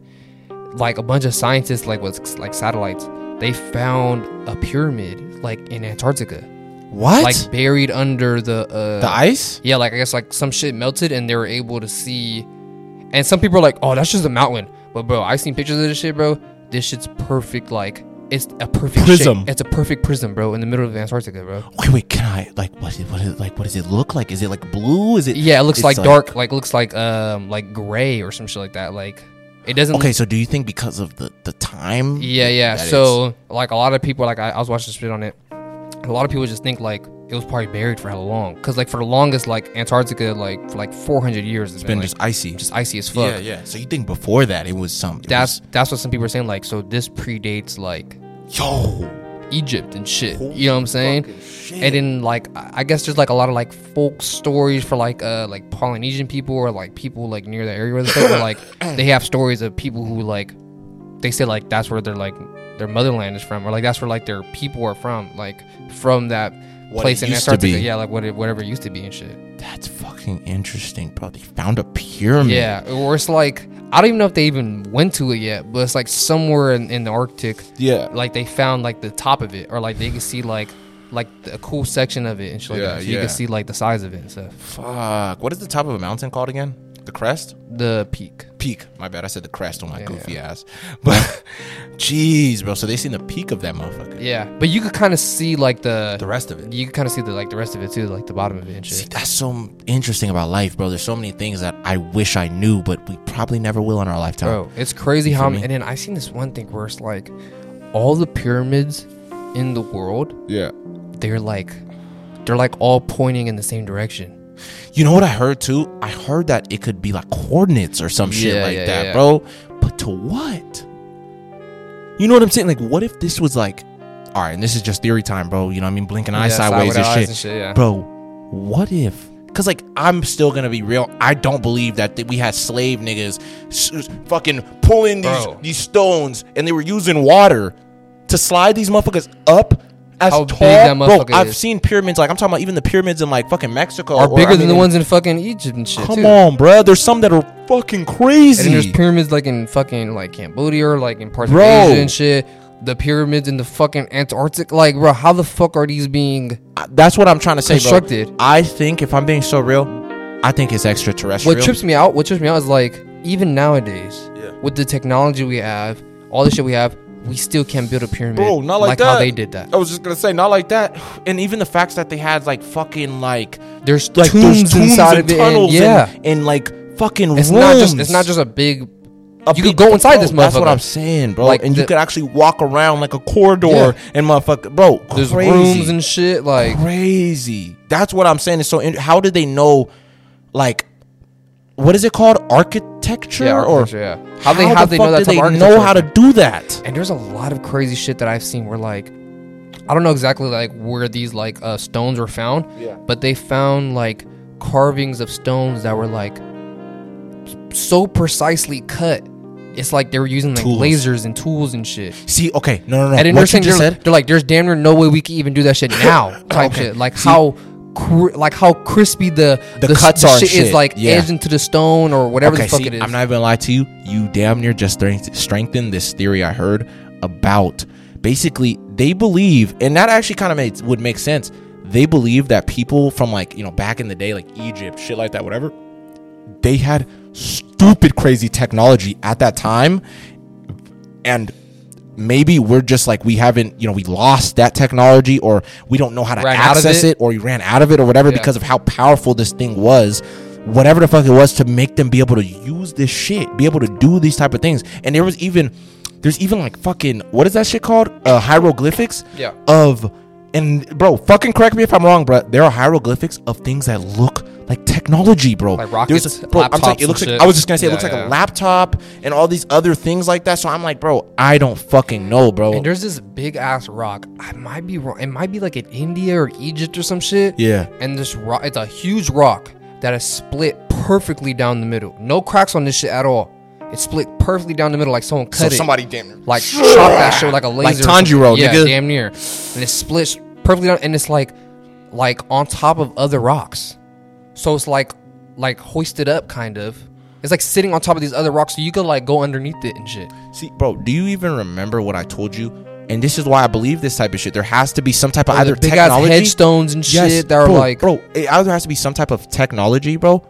like a bunch of scientists, like with like satellites, they found a pyramid like in Antarctica, what like buried under the uh, the ice. yeah, like I guess like some shit melted and they were able to see. And some people are like, "Oh, that's just a mountain." But bro, I seen pictures of this shit, bro. This shit's perfect. Like it's a perfect Prism. shape. It's a perfect prism, bro, in the middle of Antarctica, bro. Wait, wait, can I like what? Is, what is like? What does it look like? Is it like blue? Is it? Yeah, it looks like, like- dark, like looks like um like gray or some shit like that. Like it doesn't. Okay, so do you think because of the the time? Yeah, yeah. So like a lot of people, like I, I was watching shit on it. A lot of people just think like it was probably buried for how long? Because like for the longest, like Antarctica, like for like 400 years, it's been like, just icy. just icy as fuck. yeah, yeah. So you think before that it was some? it That's that's what some people are saying. Like, so this predates like yo. Egypt and shit. You know what I'm saying? And then like I guess there's like a lot of like folk stories for like uh like Polynesian people or like people like near the area where they like they have stories of people who like they say like that's where their like their motherland is from or like that's where like their people are from like from that What place it in used to Antarctica. be. Yeah, like what it, whatever it used to be and shit. That's fucking interesting, bro. They found a pyramid. Yeah, or it's like I don't even know if they even went to it yet, but it's like somewhere in, in the Arctic Yeah. like they found like the top of it or like they can see like like a cool section of it and shit like Yeah, that. So you yeah. can see like the size of it and stuff. Fuck. What is the top of a mountain called again? The crest? The peak. Peak. My bad. I said the crest on my Yeah, goofy ass. But, jeez, bro. So they seen the peak of that motherfucker. Yeah. But you could kind of see like The the rest of it. you could kind of see the like the rest of it too, like the bottom of it and See, shit. that's so interesting about life, bro. There's so many things that I wish I knew, but we probably never will in our lifetime. Bro, it's crazy You how me? and then I seen this one thing where it's like all the pyramids in the world, Yeah. they're like they're like all pointing in the same direction. You know what I heard too? I heard that it could be like coordinates or some shit Yeah, like yeah, that, yeah. bro. But to what? You know what I'm saying? Like, what if this was like, all right, and this is just theory time, bro. You know what I mean? Blinking eye sideways and shit. and shit. Bro, what if? Because, like, I'm still going to be real. I don't believe that th- we had slave niggas s- s- fucking pulling these, Bro. these stones and they were using water to slide these motherfuckers up. As How tall, big that motherfucker bro. I've is. seen pyramids. Like I'm talking about, even the pyramids in like fucking Mexico Are or, bigger I than mean, the ones in fucking Egypt and shit. Come too. on, bro. There's some that are fucking crazy. And there's pyramids like in fucking like Cambodia or like in parts Bro. of Asia and shit. The pyramids in the fucking Antarctic, like bro, how the fuck are these being? That's what I'm trying to say, bro. Constructed. I think if I'm being so real, I think it's extraterrestrial. What trips me out, what trips me out is like even nowadays, Yeah. with the technology we have, all the shit we have, we still can't build a pyramid Bro, not like how that. they did that. I was just gonna say, not like that. And even the facts that they had like fucking like There's like tombs, there's inside and of it. And, tunnels yeah, and, and like fucking it's rooms. not just it's not just a big. A you big- could go inside bro, this motherfucker. That's what. I'm saying, bro. Like and you could actually walk around like a corridor Yeah. and motherfucker, bro. There's crazy. rooms and shit. Like crazy. That's what I'm saying. Is so. How did they know? Like, what is it called? Architecture yeah, or architecture, yeah. How they the they know fuck that did they know how to do that? And there's a lot of crazy shit that I've seen where like I don't know exactly like where these like uh, stones were found, Yeah. but they found like carvings of stones that were like so precisely cut. It's like they were using like Tools. lasers and tools and shit. See, okay, no, no, no. and what you just they're, said, they're like, there's damn near no way we can even do that shit now. Type Okay. shit. Like See- how, cr- like how crispy the The cuts the are and shit is like Yeah. edged into the stone or whatever okay, the fuck see, it is. I'm not even gonna lie to you. You damn near just strength- strengthened this theory I heard about. Basically, they believe, and that actually kind of would make sense. They believe that people from like you know back in the day, like Egypt, shit like that, whatever, they had stupid crazy technology at that time, and maybe we're just like we haven't you know we lost that technology or we don't know how to Ran access it. it. or we ran out of it or whatever Yeah. because of how powerful this thing was whatever the fuck it was to make them be able to use this shit be able to do these type of things and there was even there's even like fucking what is that shit called uh hieroglyphics Yeah. of and bro fucking correct me if i'm wrong bro there are hieroglyphics of things that look like technology bro Like There's rockets, bro i'm saying laptops it looks like i was just gonna say it Yeah, looks like a laptop and all these other things like that so i'm like bro i don't fucking know bro And there's this big ass rock. I might be wrong. It might be like in India or Egypt or some shit. yeah And this rock, it's a huge rock that is split perfectly down the middle. No cracks on this shit at all. It split perfectly down the middle, like someone cut so it, somebody damn near like chop that shit with like a laser. or Tanjiro, yeah, nigga. damn near. And it splits perfectly down, and it's like, like on top of other rocks. So it's like, like hoisted up, kind of. It's like sitting on top of these other rocks, so you could like go underneath it and shit. See, bro, do you even remember what I told you? And this is why I believe this type of shit. There has to be some type of the either big ass technology. headstones and shit Yes, that are bro, like, bro, it either has to be some type of technology, bro,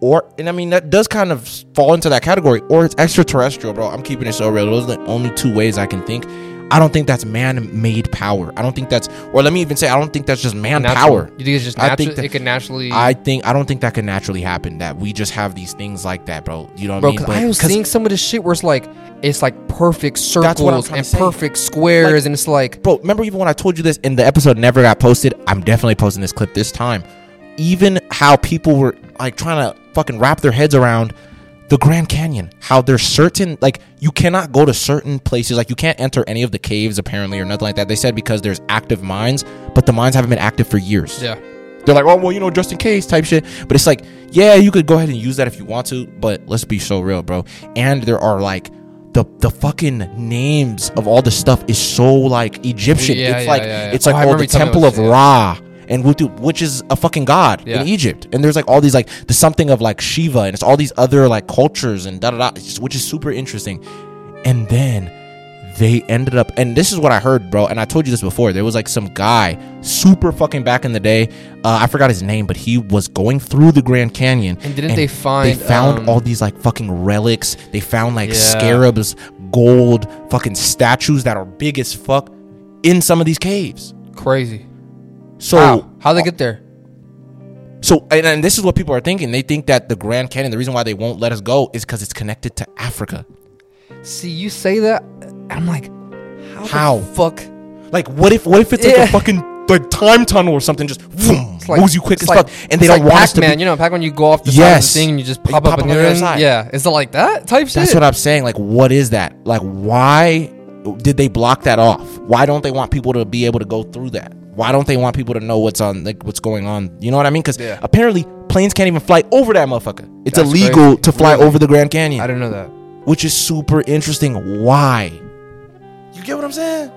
or and I mean that does kind of fall into that category, or it's extraterrestrial, bro. I'm keeping it so real. Those are the only two ways I can think. I don't think that's man-made power. I don't think that's, or let me even say, I don't think that's just manpower. You think it's just I think that- it could naturally. I think I don't think that can naturally happen. That we just have these things like that, bro. You know what Bro, I mean? cause I was 'cause- seeing some of this shit where it's like it's like perfect That's what I'm circles and perfect squares, Like- and it's like bro remember even when i told you this and the episode never got posted i'm definitely posting this clip this time even how people were like trying to fucking wrap their heads around the grand canyon how there's certain like you cannot go to certain places like you can't enter any of the caves apparently or nothing like that they said because there's active mines but the mines haven't been active for years yeah, they're like, oh well, you know, just in case type shit. But it's like, yeah, you could go ahead and use that if you want to, but let's be so real, bro. And there are like the the fucking names of all the stuff is so like Egyptian. Yeah, it's yeah, like yeah, it's Oh, like oh, the you telling me temple of Ra. And Wutu, which is a fucking god Yeah. in Egypt, and there's like all these like the something of like Shiva, and it's all these other like cultures and da da da, just- which is super interesting. And then they ended up and this is what i heard bro and i told you this before there was like some guy super fucking back in the day uh, i forgot his name but he was going through the grand canyon And didn't they find, they found um, all these like fucking relics they found like Yeah. scarabs gold fucking statues that are big as fuck in some of these caves crazy. So How? How they get there? so and, and this is what people are thinking they think that the grand canyon the reason why they won't let us go is because it's connected to africa See, you say that, I'm like, how? How? The fuck? Like, what if what if it's like Yeah. a fucking like time tunnel or something? Just It's like moves you quick as like- fuck, and they don't like want us to be. you know, Pac-Man, you go off the side of the thing and you just You pop, pop up up on the the other other side. Yeah, is it like that type shit? That's what I'm saying. Like, what is that? Like, why did they block that off? Why don't they want people to be able to go through that? Why don't they want people to know what's on, like, what's going on? You know what I mean? Because Yeah. apparently planes can't even fly over that motherfucker. It's That's illegal crazy. to fly Really? over the Grand Canyon, I didn't know that. which is super interesting. Why? You get what I'm saying?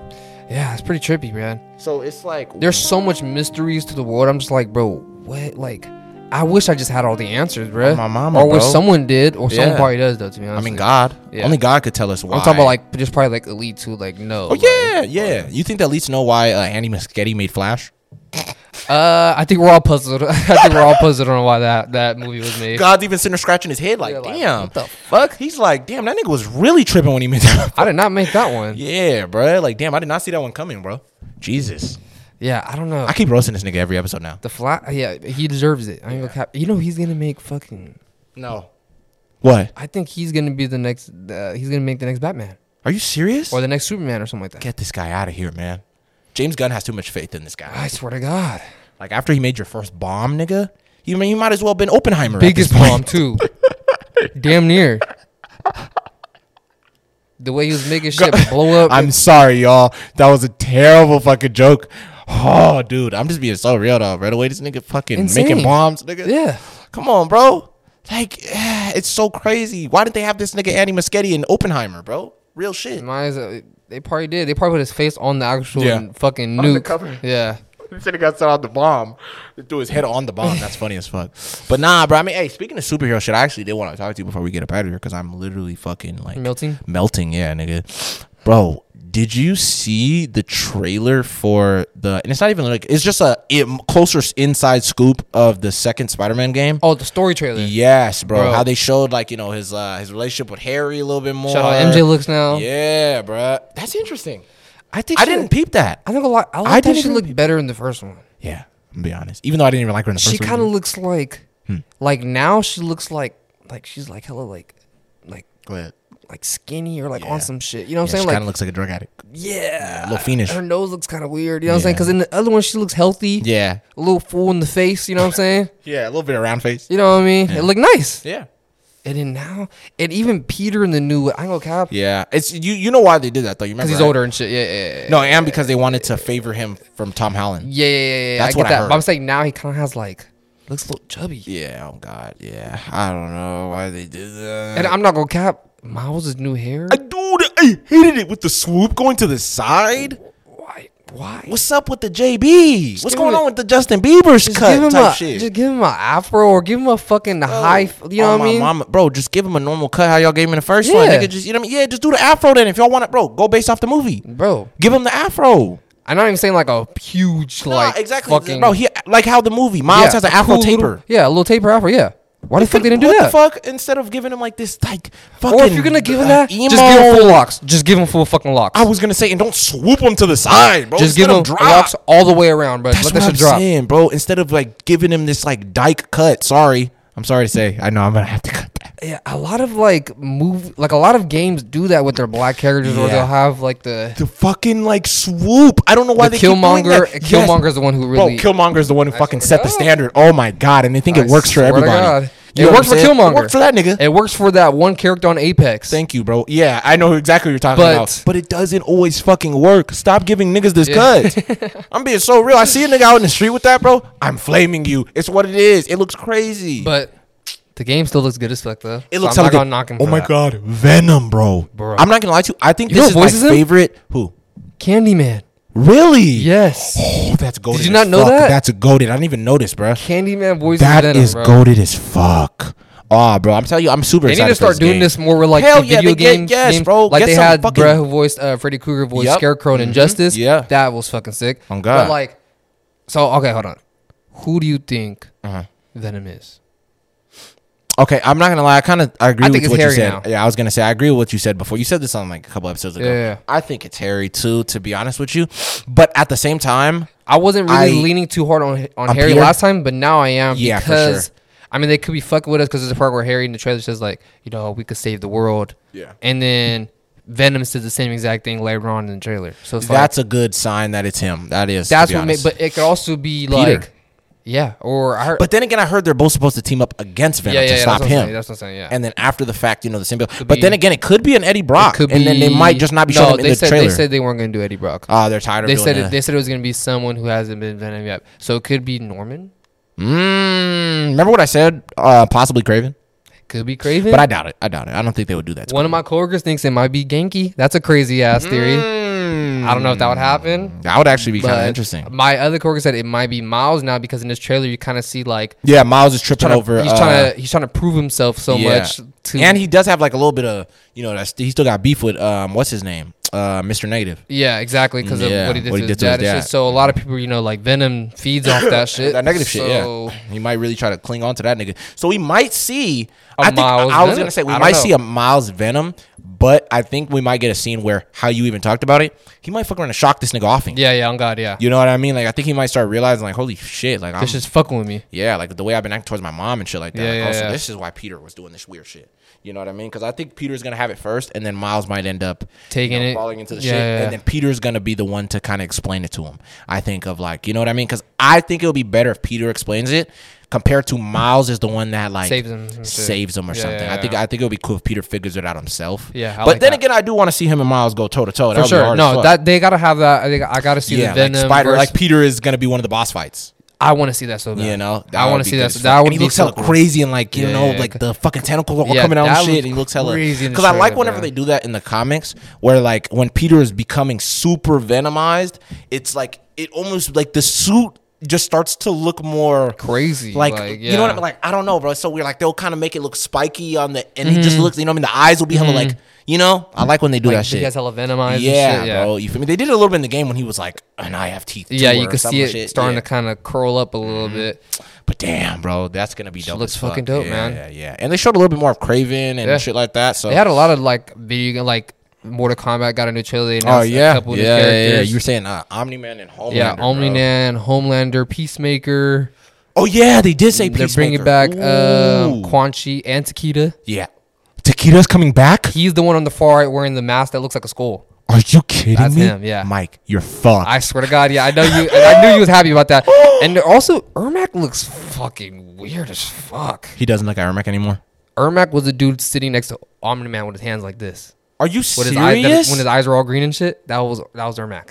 Yeah, it's pretty trippy, man. So it's like There's so much mysteries to the world. I'm just like, bro, what? Like, I wish I just had all the answers, bro. My mama, or wish bro. someone did, or someone Yeah. probably does, though. To be honest, I mean, God. Yeah. Only God could tell us why. I'm talking about like just probably like elite too. Like, no. Oh yeah, yeah. You think that least know why uh, Andy Muschietti made Flash? Uh, I think we're all puzzled. I think we're all puzzled on why that that movie was made. God's even sitting there scratching his head like, Yeah, like, damn. what the fuck? He's like, damn, that nigga was really tripping when he made that. I did not make that one. Yeah, yeah, bro. Like, damn, I did not see that one coming, bro. Jesus. I don't know. I keep roasting this nigga every episode now. the flat. Yeah, he deserves it. I ain't gonna cap. You know he's gonna make fucking. No. What? I think he's gonna be the next. Uh, he's gonna make the next Batman Are you serious? or the next Superman or something like that. Get this guy out of here, man. James Gunn has too much faith in this guy. I swear to God, Like after he made your first bomb, nigga, you mean you might as well have been Oppenheimer. biggest bomb too. Damn near. The way he was making shit blow up. I'm sorry, y'all. That was a terrible fucking joke. Oh, dude, I'm just being so real though, bro. The way this nigga fucking Insane. making bombs, nigga. yeah. Come on, bro. Like, eh, it's so crazy. Why didn't they have this nigga Andy Muschietti in Oppenheimer, bro? Real shit. Might as well- they probably did. They probably put his face on the actual Yeah. fucking On nuke. the cover. Yeah. He said he got set on the bomb. They threw his head on the bomb. That's funny as fuck. But nah, bro. I mean, hey, speaking of superhero shit, I actually did want to talk to you before we get up out of here because I'm literally fucking like Melting? melting. Yeah, nigga. Bro, did you see the trailer for the? And it's not even like it's just a im- closer inside scoop of the second Spider-Man game. Oh, the story trailer. Yes, bro. Bro. How they showed like you know his uh his relationship with Harry a little bit more. Shout out MJ looks now. Yeah, bro. That's interesting. I think I she- didn't peep that. I think a lot. I like I that she looked better in the first one. Yeah, I'm gonna be honest. Even though I didn't even like her in the first She kind of looks like, like now she looks like, like she's like hella like, like Go ahead. Like skinny or like Yeah. on some shit. You know what Yeah, I'm she saying? kind of Like, looks like a drug addict. yeah, a little fiendish. Her nose looks kind of weird. You know what I'm saying? Because in the other one, she looks healthy. Yeah. A little full in the face. You know what I'm saying? Yeah, a little bit of round face. You know what I mean? It looked nice. Yeah. And then now, and even Peter in the new, gonna cap, Yeah. It's you. You know why they did that though? You remember? because he's right? older and shit. Yeah, yeah, yeah. No, and because they wanted to favor him from Tom Holland. Yeah, yeah, yeah. yeah. That's I what get I that. heard. But I'm saying now he kind of has like looks a little chubby. Yeah. Oh God. Yeah. I don't know why they did that. And I'm not gonna cap Miles' new hair. I dude, I hated it with the swoop going to the side. Why? Why? What's up with the JB? What's going him on with the Justin Bieber's Just cut give him type a shit? just give him a afro or give him a fucking high. You know Oh, what I mean? mama- bro, just give him a normal cut. How y'all gave him the first one, Yeah. nigga. Just you know, what I mean? yeah, just do the afro then. If y'all want it, bro, go based off the movie. Bro, Give him the afro. I'm not even saying like a huge like exactly, fucking bro. He like how the movie Miles Yeah, has an afro cool little- taper. yeah, a little taper afro. Yeah. Why the fuck they didn't do what that? the fuck? Instead of giving him like this, like fucking. Or if you're gonna give him that, emo, just give him full locks. Just give him full fucking locks. I was gonna say, and don't swoop him to the side, bro. just give him drop. locks all the way around, bro. That's Let what that I'm drop. saying, bro. Instead of like giving him this like dyke cut. Sorry, I'm sorry to say. I know I'm gonna have to. Yeah, a lot of like move, like a lot of games do that with their black characters, or Yeah. they'll have like the The fucking like swoop. I don't know why the they keep doing Killmonger. that. Yes. Killmonger's the one who really. Bro, really. Killmonger's the one who fucking set to the standard. Oh my god, and they think I it works for swear to everybody. God. You It works for saying? Killmonger. It works for that nigga. It works for that one character on Apex. Thank you, bro. Yeah, I know exactly what you're talking But- about. But it doesn't always fucking work. Stop giving niggas this Yeah. cut. I'm being so real. I see a nigga out in the street with that, bro. I'm flaming you. It's what it is. It looks crazy. But the game still looks good as fuck though. it So looks I'm hella not gonna knock him. Oh for my that. god, Venom, bro. Bro. I'm not gonna lie to you. I think You know this is my him? favorite. Who? Candyman. Really? Yes. Oh, that's goaded. Did you as not know fuck. that? That's a goaded. I didn't even notice, bro. Candyman voices That Venom, is bro. goaded as fuck. Oh, bro, I'm telling you, I'm super They need excited. to start for doing game. this more with like Hell the yeah, video they get- games. yes, games. bro. Like Get they some had fucking- bruh who voiced uh, Freddy Krueger voiced Yep. Scarecrow in Mhm. Injustice. Yeah. that was fucking sick. On God. But like, so okay, hold on. Who do you think Uh-huh. Venom is? Okay, I'm not gonna lie. I kind of I agree I with it's what you said. now. Yeah, I was gonna say I agree with what you said before. You said this on like a couple episodes ago. Yeah, yeah. I think it's Harry too. To be honest with you, but at the same time, I wasn't really I- leaning too hard on on On Harry Peter? last time, but now I am Yeah, for because sure. I mean they could be fucking with us because there's a part where Harry in the trailer says like, you know, we could save the world. Yeah. And then Venom says the same exact thing later on in the trailer. So it's like that's a good sign that it's him. That is. to that's be what made, honest. but it could also be like, yeah, or I heard, But then again, I heard they're both supposed to team up against Venom yeah, yeah, to yeah, stop that's what I'm him. saying, That's what I'm saying. Yeah. and then after the fact, you know, the symbiote. Could But then again, it could be an Eddie Brock, could and then they might just not be showing him in they the said, trailer. They said they weren't going to do Eddie Brock. oh, they're tired of they doing said that. it, they said it was going to be someone who hasn't been Venom yet. So it could be Norman. mm, remember what I said? Uh, possibly Kraven, Could be Kraven. but I doubt it. I doubt it. I don't think they would do that. to One of my coworkers thinks it might be Genki. That's a crazy ass theory. I don't know if that would happen. That would actually be kind of But interesting. My other coworker said it might be Miles now because in this trailer you kind of see like Yeah, Miles is tripping trying to, over. he's uh, trying to he's trying to prove himself so yeah. much to and he does have like a little bit of you know that's he still got beef with um what's his name uh, Mr. Negative. Yeah, exactly because Yeah, of what he did what to he his did to his dad. So a lot of people, you know, like Venom feeds off that shit. that negative shit. Yeah, he might really try to cling on to that nigga. So we might see. A I think Miles I was Venom. gonna say we might know. see a Miles Venom, but I think we might get a scene where how you even talked about it. He might fuck around and shock this nigga off. him. Yeah, yeah, on God, yeah. You know what I mean? Like I think he might start realizing like, holy shit, like I'm This just fucking with me. yeah, like the way I've been acting towards my mom and shit like that. Yeah, like, yeah, oh, so yeah. this is why Peter was doing this weird shit. You know what I mean? Because I think Peter's gonna have it first, and then Miles might end up Taking you know, it. falling into the Yeah, shit, yeah, yeah. and then Peter's gonna be the one to kind of explain it to him. I think of like, you know what I mean? Because I think it'll be better if Peter explains it compared to Miles is the one that like Saves him saves him or Yeah, something. yeah, I think. I think it'll be cool if Peter figures it out himself. Yeah, I but like then that. again, I do want to see him and Miles go toe to toe. For sure. No, that they gotta have that. I think I gotta see yeah, the Venom. like Spider, versus- like Peter is gonna be one of the boss fights. I want to see that so bad. You know, I want to see that. So that would and he be looks so hella cool. crazy and like you Yeah, know, yeah, like the fucking tentacles are Yeah, coming out and shit. And he looks hella crazy because I like whenever they do that in the comics, where like when Peter is becoming super venomized, it's like it almost like the suit just starts to look more Crazy. like, Like, you know what I mean? Like I don't know, bro. It's so weird. Like they'll kind of make it look spiky on the, and he Mm-hmm. just looks. You know, what I mean, the eyes will be hella like, you know. I like when they do Like, that he shit. gets hella venomized. yeah, shit. yeah. bro. You feel me? They did it a little bit in the game when he was like, and I have teeth. Yeah, you could see it shit. starting Yeah. to kind of curl up a little bit. But damn, bro, that's gonna be dope. looks as fuck. fucking dope, Yeah, man. Yeah, yeah. And they showed a little bit more of Kraven and Yeah. shit like that. So They had a lot of like video like Mortal Kombat got a new trailer. They oh yeah, a couple yeah, yeah, yeah. You were saying uh, Omni Man and Homelander. yeah, bro. Omni-Man, Homelander, Peacemaker. Oh yeah, they did say They're Peacemaker. bringing back um, Quan Chi and Takeda. yeah, Takeda's coming back. He's the one on the far right wearing the mask that looks like a skull. Are you kidding That's me? him, yeah. Mike, you're fucked. I swear to God, yeah, I know you. I knew you was happy about that. And also, Ermac looks fucking weird as fuck. he doesn't look Iron Man anymore. Ermac was a dude sitting next to Omni Man with his hands like this. Are you With serious? his eyes, that- when his eyes were all green and shit. That was that was Ermac.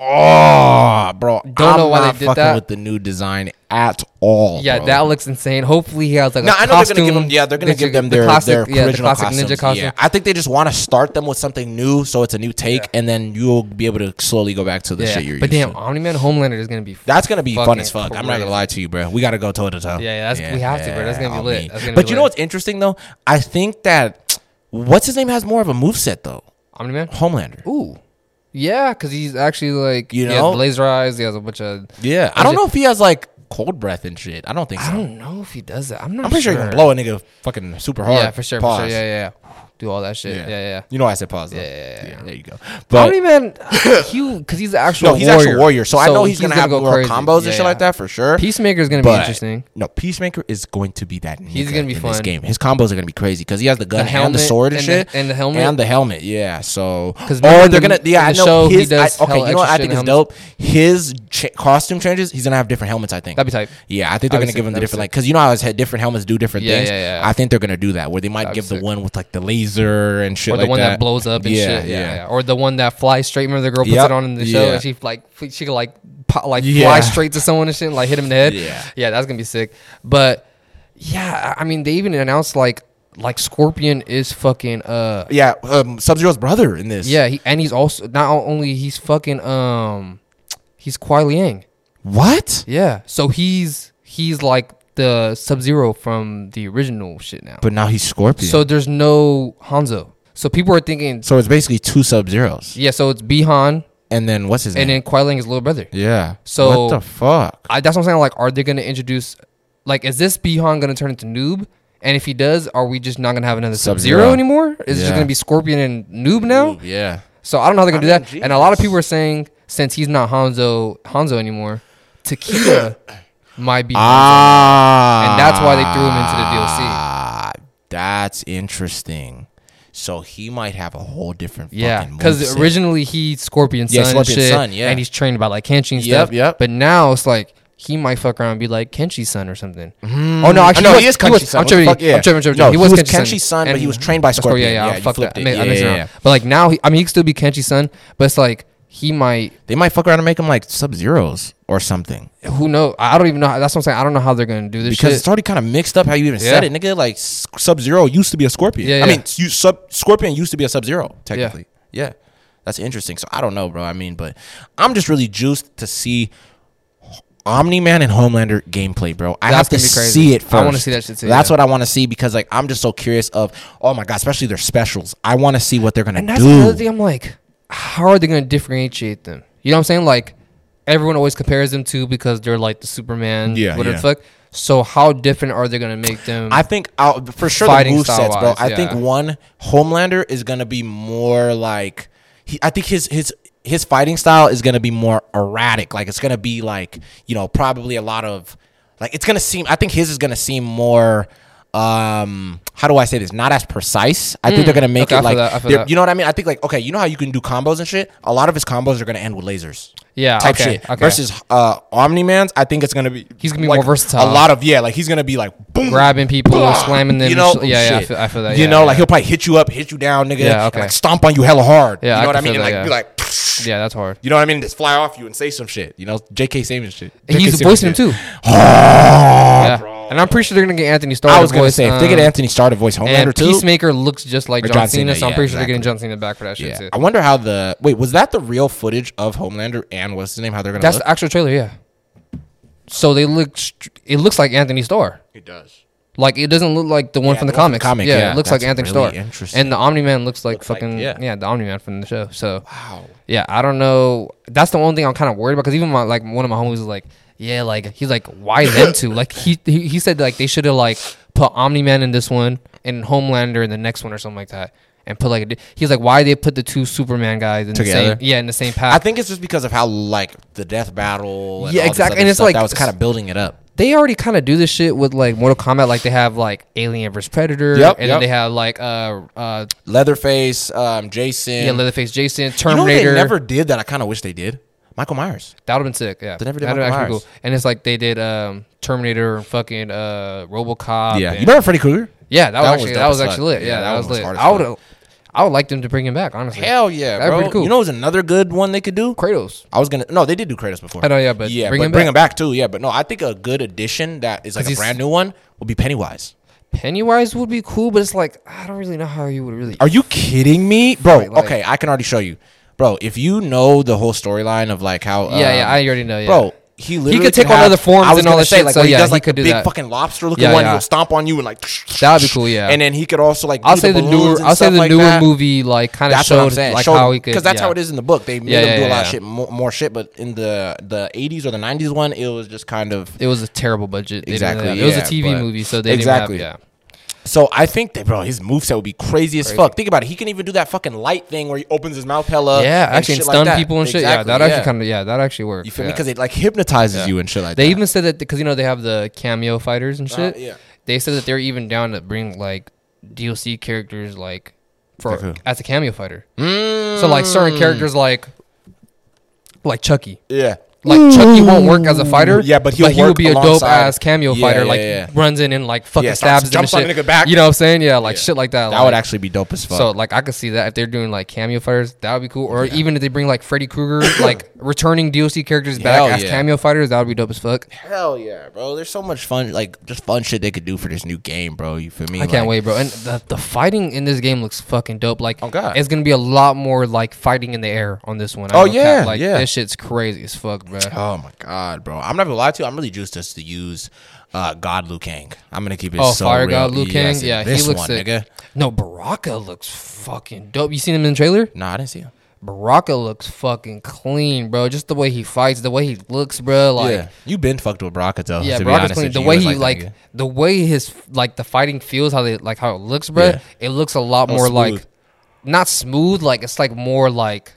oh, ah, bro, Don't I'm know why they not did fucking that. with the new design at all. Yeah, bro. that looks insane. Hopefully, he has like No, a I know costume. they're gonna give them. Yeah, they're gonna give them the their classic, their yeah, the original classic costumes. ninja costume. Yeah, I think they just want to start them with something new, so it's a new take, and then you'll be able to slowly go back to the Yeah, shit you're but used damn, to. Omni Man Homelander is gonna be. That's gonna be fun fucking as fuck. I'm not crazy. gonna lie to you, bro. We gotta go toe to toe. Yeah, yeah, that's- we have to, bro. That's gonna be lit. That's gonna but be you know lit. what's interesting though? I think that what's his name has more of a move set though. Omni Man. Homelander. Ooh, yeah, because he's actually like You he has know? laser eyes. He has a bunch of. Yeah, I don't know if he has like cold breath and shit. I don't think so. I don't know if he does that. I'm not. I'm pretty sure, he can blow a nigga fucking super hard. Yeah, for sure, for Pause. sure. Yeah, yeah, yeah. Do all that shit. Yeah, yeah. yeah. You know I said pause. Yeah, yeah, yeah, yeah. There you go. But Omni Man, he because he's the actual no, he's warrior. actual warrior. So, I know he's, gonna, have go more crazy. combos and shit like that for sure. Peacemaker is gonna be interesting. No, Peacemaker is going to be that. He's gonna be in this game. His combos are gonna be crazy because he has the gun The and the sword and, and shit, the- and the helmet? and the helmet. Yeah. So 'Cause or remember they're gonna yeah. I know his. Okay, you know what I think is dope. His costume changes. He's gonna have different helmets. I think. That'd be tight. Yeah, I think they're gonna give him the different like because you know how his head different helmets do different things. I think they're gonna do that where they might give the one with like the laser and shit Or the like one that. that. blows up and Yeah, shit. Yeah, yeah. yeah. Or the one that flies straight. Remember the girl puts Yep. it on in the show Yeah. and she like she could like pop, like fly straight to someone and shit, and, like hit him in the head. Yeah. yeah, that's gonna be sick. But yeah, I mean, they even announced like like Scorpion is fucking uh Yeah, um, Sub Zero's brother in this. yeah, he, and he's also not only he's fucking um he's Kuai Liang. What? Yeah, so he's he's like the Sub Zero from the original shit now. But now he's Scorpion. So there's no Hanzo. So people are thinking, so it's basically two Sub Zeros. yeah. So it's Bihan, And then what's his and name? And then Kuai Liang is little brother. yeah. So- what the fuck? I, that's what I'm saying. Like, are they gonna introduce? Like, is this Bihan gonna turn into Noob? And if he does, are we just not gonna have another Sub Zero anymore? Is it just gonna be Scorpion and Noob now? Ooh, yeah. So I don't know how they're gonna I do mean, that. And a lot of people are saying since he's not Hanzo Hanzo anymore, Takeda might be. Ah. And that's why they threw him into the DLC. That's interesting. So he might have a whole different Yeah, because originally he's Scorpion's Yeah, son, Scorpion's and shit, son, yeah. and he's trained by like Kenshi and Yep, stuff. yep. But now it's like he might fuck around and be like Kenshi's son or something. Mm. Oh no, actually, no, was- he is was- Kenshi's son. I'm What the tripping. fuck? Yeah. I'm tripping. Tripping. No, he was he was Kenshi's son, Kenshi's son, but he was trained by cool, Scorpion. Yeah, yeah, Yeah, you fuck flipped that. it. I I Yeah, yeah, yeah. But like now, he, I mean, he could still be Kenshi's son, but it's like he might. They might fuck around and make him like Sub Zeros or something. Who knows? I don't even know. That's what I'm saying. I don't know how they're gonna do this Because shit. it's already kind of mixed up how you even said it, nigga. Like Sub Zero used to be a Scorpion. Yeah, yeah. I mean, you, Sub Scorpion used to be a Sub Zero technically. Yeah. that's interesting. So I don't know, bro. I mean, but I'm just really juiced to see Omni Man and Homelander gameplay, bro. I That's have to gonna be crazy. see it first. I wanna see that shit too, That's yeah. what I want to see because like I'm just so curious of oh my god, especially their specials. I want to see what they're gonna And that's do. another thing. I'm like, how are they gonna differentiate them? You know what I'm saying? Like everyone always compares them to because they're like the Superman, Yeah, whatever yeah. the fuck. So how different are they gonna make them? I think uh, for sure the move sets, bro. I think one Homelander is gonna be more like he. I think his his his fighting style is gonna be more erratic. Like it's gonna be like you know probably a lot of like it's gonna seem. I think his is gonna seem more. Um, how do I say this? Not as precise. I think they're gonna make Mm. Okay, it like that, I that. you know what I mean. I think like okay, you know how you can do combos and shit. A lot of his combos are gonna end with lasers yeah, type okay, shit. okay. Versus uh Omni Man's, I think it's gonna be He's gonna be like, more versatile. A lot of yeah, like he's gonna be like boom, grabbing people, slamming them. you know, yeah, yeah, I feel, I feel that. you yeah, know, yeah. like he'll probably hit you up, hit you down, nigga. Yeah, and, okay. like stomp on you hella hard. Yeah, you I know what I mean? And like that, be like, yeah, that's hard. you know what I mean? Just fly off you and say some shit. You know, J.K. Simmons shit. And J.K. he's voicing him too. Yeah, and I'm pretty sure they're gonna get Anthony Starr. I was gonna voice, say if they get um, Anthony Starr to voice Homelander and too. Peacemaker looks just like John, John Cena, Cena, so I'm yeah, pretty sure they're getting John Cena back for that shit yeah, too. I wonder how the wait was that the real footage of Homelander and what's his name? How they're gonna That's look? the actual trailer, yeah. So they look. str- It looks like Anthony Starr. It does. Like it doesn't look like the one Yeah, from the, the one from the comics. comic, yeah, yeah, it looks that's like Anthony really Starr. interesting. And the Omni Man looks like Looks like- fucking yeah. yeah. the Omni Man from the show. So Wow. yeah, I don't know. That's the only thing I'm kind of worried about because even my like one of my homies was like, yeah, like he's like, why them two? Like he he, he said like they should have like put Omni Man in this one and Homelander in the next one or something like that. And put like a, he's like, why they put the two Superman guys in Together? the same yeah in the same path? I think it's just because of how like the death battle. And Yeah, all exactly. other And it's like- that was kind of building it up. they already kind of do this shit with like Mortal Kombat. Like they have like Alien vs Predator, Yep, and yep. then they have like uh uh Leatherface, um, Jason. yeah Leatherface Jason, You know Terminator. what they never did that I kind of wish they did? Michael Myers. that would have been sick. Yeah, They never did That'd Michael Myers. And it's like they did um Terminator fucking uh RoboCop. yeah. You remember Freddy Krueger? yeah, that was actually was that was actually lit. Yeah, that, was lit. I would. I would like them to bring him back. Honestly, Hell yeah, That'd be pretty cool. You know, what's another good one they could do. Kratos. I was gonna no, they did do Kratos before. I know, yeah, but yeah, bring but him bring back. him back too. Yeah, but no, I think a good addition that is like a brand new one would be Pennywise. Pennywise would be cool, but it's like I don't really know how you would really. Are you kidding me, bro? Right, like- okay, I can already show you, bro. If you know the whole storyline of like how, yeah, yeah, um, I already know. Yeah. bro. He literally could take can on have- other forms I was and all that say, shit, Like so he yeah, does he like could the do big that. fucking lobster looking Yeah, one, yeah. he'll stomp on you and like That'd be cool, yeah. And then he could also like I'll say the newer. I'll say the like newer that. movie like kind of That's what I'm showed like Showed- how he could. because that's yeah. how it is in the book. They made Yeah, him yeah, do a lot yeah. of shit, more, more shit. But in the the 80s or the 90s one, it was just kind of It was a terrible budget. Exactly, It was a TV movie, so they Exactly. have. So I think that bro, his moveset would be crazy as fuck. Think about it. He can even do that fucking light thing where he opens his mouth hella. Yeah, yeah, and actually, and shit like stun people and shit. Yeah, that actually kind of. Yeah, that actually works. You feel me? Because it like hypnotizes Yeah. you and shit like They that. They even said that because you know they have the cameo fighters and shit. Uh, yeah. They said that they're even down to bring like DLC characters like for Like as a cameo fighter. Mm, So like certain characters like like Chucky. Yeah. Like Chucky won't work as a mm. fighter. Yeah, but he'll he would work be a dope ass cameo Yeah, fighter. yeah, like yeah. runs in and like fucking Yeah, starts- stabs them and jumps shit. back. You know what I'm saying? Yeah, like Yeah. shit like that. That would actually be dope as fuck. So like I could see that if they're doing like cameo fighters, that would be cool. Or even if they bring like Freddy Krueger, like returning DLC characters back Hell as yeah. cameo fighters, that would be dope as fuck. Hell yeah, bro. There's so much fun, like just fun shit they could do for this new game, bro. You feel me? I can't wait, bro. And the, the fighting in this game looks fucking dope. Like, Oh, God. it's gonna be a lot more like fighting in the air on this one. I Oh, don't yeah, cap. like yeah. this shit's crazy as fuck, Oh my god, bro. I'm not gonna lie to you. I'm really juiced just to use uh, God Liu Kang. I'm gonna keep it. Oh, so Fire real. God Liu Kang? Yes, Yeah, he this looks one, sick. nigga. No, Baraka looks fucking dope. You seen him in the trailer? Nah, I didn't see him. Baraka looks fucking clean, bro. Just the way he fights, the way he looks, bro. Like, yeah, you've been fucked with Baraka though. Yeah, to be Baraka's clean. The way he that like, the way his like the fighting feels, how they like how it looks, bro. Yeah. It looks a lot more smooth. like, not smooth. Like it's like more like,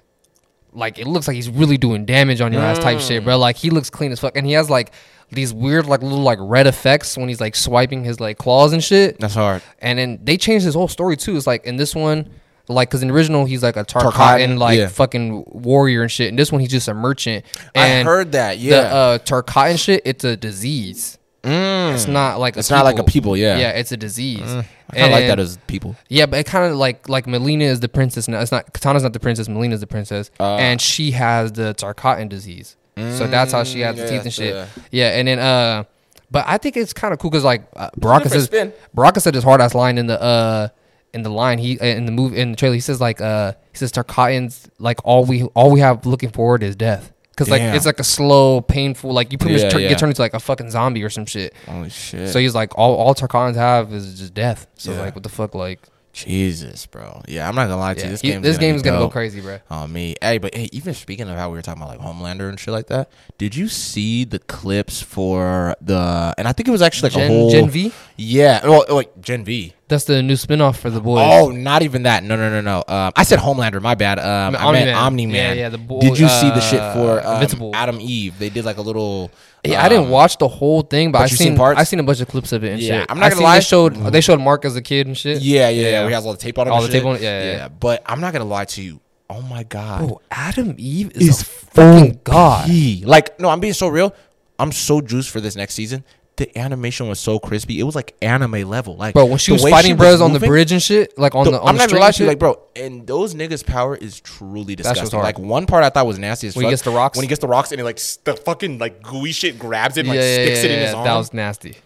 like it looks like he's really doing damage on your ass type shit, Mm. bro. Like he looks clean as fuck, and he has like these weird like little like red effects when he's like swiping his like claws and shit. That's hard. And then they changed his whole story too. It's like in this one, like because in the original he's like a Tarkatan, Tarkatan like yeah. fucking warrior and shit. And this one he's just a merchant. I heard that. the Yeah, uh, Tarkatan shit, it's a disease. It's not like a It's not like a people, yeah. Yeah, it's a disease. I kind of like that as people. yeah, but it kind of like like Mileena is the princess now. It's not Kitana's not the princess. Mileena's the princess, Uh. and she has the Tarkatan disease. so that's how she has the Mm, teeth and shit. yeah. Yeah, and then uh, but I think it's kind of cool because like uh, Baraka says. Baraka said his hard ass line in the uh in the line he uh, in the movie in the trailer he says like uh he says Tarkatan's like all we all we have looking forward is death. Cause like Damn. it's like a slow, painful, like you pretty Yeah, much turn, yeah. get turned into like a fucking zombie or some shit. Holy shit. So he's like, all all Tarkans have is just death. So Yeah. like, what the fuck, like, Jesus, bro. Yeah, I'm not gonna lie to you. This he- game's this gonna game's gonna go crazy, bro. on me. Hey, but hey, even speaking of how we were talking about like Homelander and shit like that, did you see the clips for the? And I think it was actually like Gen, a whole Gen V. Yeah, well, oh, wait, Gen V. That's the new spinoff for the boys. Oh, not even that. No, no, no, no. Um, I said Homelander. My bad. Um, I meant Omni-Man. Yeah, yeah, the boy- Did you see the shit uh, for um, Atom Eve? They did like a little. Yeah, I didn't um, watch the whole thing, but, but I seen, seen parts? I seen a bunch of clips of it and Yeah, shit. I'm not I gonna lie. They showed they showed Mark as a kid and shit. Yeah, yeah, yeah. Yeah. He has all the tape on him. All the shit. tape on yeah, yeah, yeah. But I'm not gonna lie to you. Oh my god. Bro, Atom Eve is, is a fucking god. Like, no, I'm being so real. I'm so juiced for this next season. The animation was so crispy. It was like anime level. Like, Bro, when she was fighting bros on the bridge and shit, like on the- the on I'm the not gonna lie to you, like, bro, and those niggas' power is truly disgusting. Like, one part I thought was nasty as fuck. When he gets the rocks? When he gets the rocks and he like the fucking like gooey shit grabs it, and, yeah, like yeah, sticks yeah, it in yeah, his arm. That was nasty.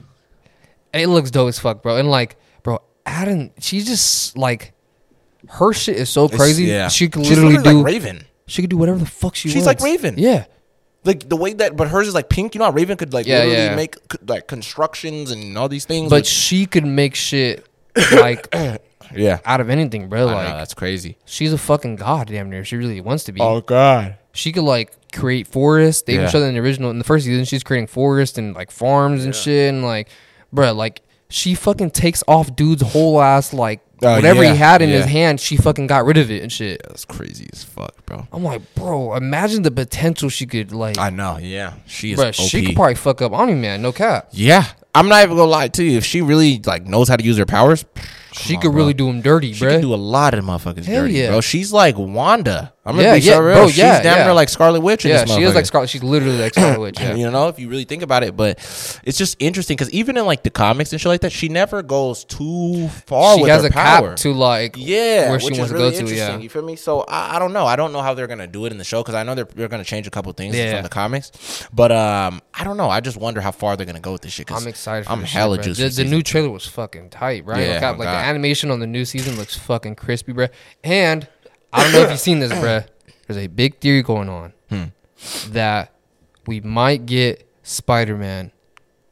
And it looks dope as fuck, bro. And like, bro, Atom, she just like her shit is so crazy. yeah. She could She's literally, do. like Raven. she could do whatever the fuck she She's wants. She's like Raven. Yeah. Like the way that, but hers is like pink. You know, how Raven could like Yeah, literally yeah. make like constructions and all these things. But with- she could make shit like yeah, out of anything, bro. I Like know, that's crazy. she's a fucking god, damn near. She really wants to be. Oh god. She could like create forests. They even Yeah. showed that in the original in the first season. She's creating forests and like farms and shit and like, bro, like she fucking takes off dude's whole ass like Oh, whatever yeah, he had in his hand. She fucking got rid of it and shit. That's crazy as fuck, bro. I'm like, bro, imagine the potential she could like. I know. Yeah, she is. Bro, she could probably fuck up Omni Man, no cap. Yeah, I'm not even gonna lie to you. If she really like knows how to use her powers, She on, could bro. really do him dirty, she bro. She can do a lot of motherfuckers Hell dirty, yeah. bro. She's like Wanda. I'm gonna Yeah, be yeah, so real. bro, She's yeah, damn yeah. near like Scarlet Witch. in yeah, she is like. Scarlet. She's literally like Scarlet Witch. Yeah. You know, if you really think about it, but it's just interesting because even in like the comics and shit like that, she never goes too far she with has her a power. cap to like yeah, where she wants is to really go to. Yeah, You feel me? So I, I don't know. I don't know how they're gonna do it in the show because I know they're they're gonna change a couple things from the comics. But um, I don't know. I just wonder how far they're gonna go with this shit. I'm excited. For I'm hella shit, juiced. The, the new trailer was fucking tight, right? Yeah, like, like the God. animation on the new season looks fucking crispy, bro. And I don't know if you've seen this, bro. There's a big theory going on Hmm. that we might get Spider-Man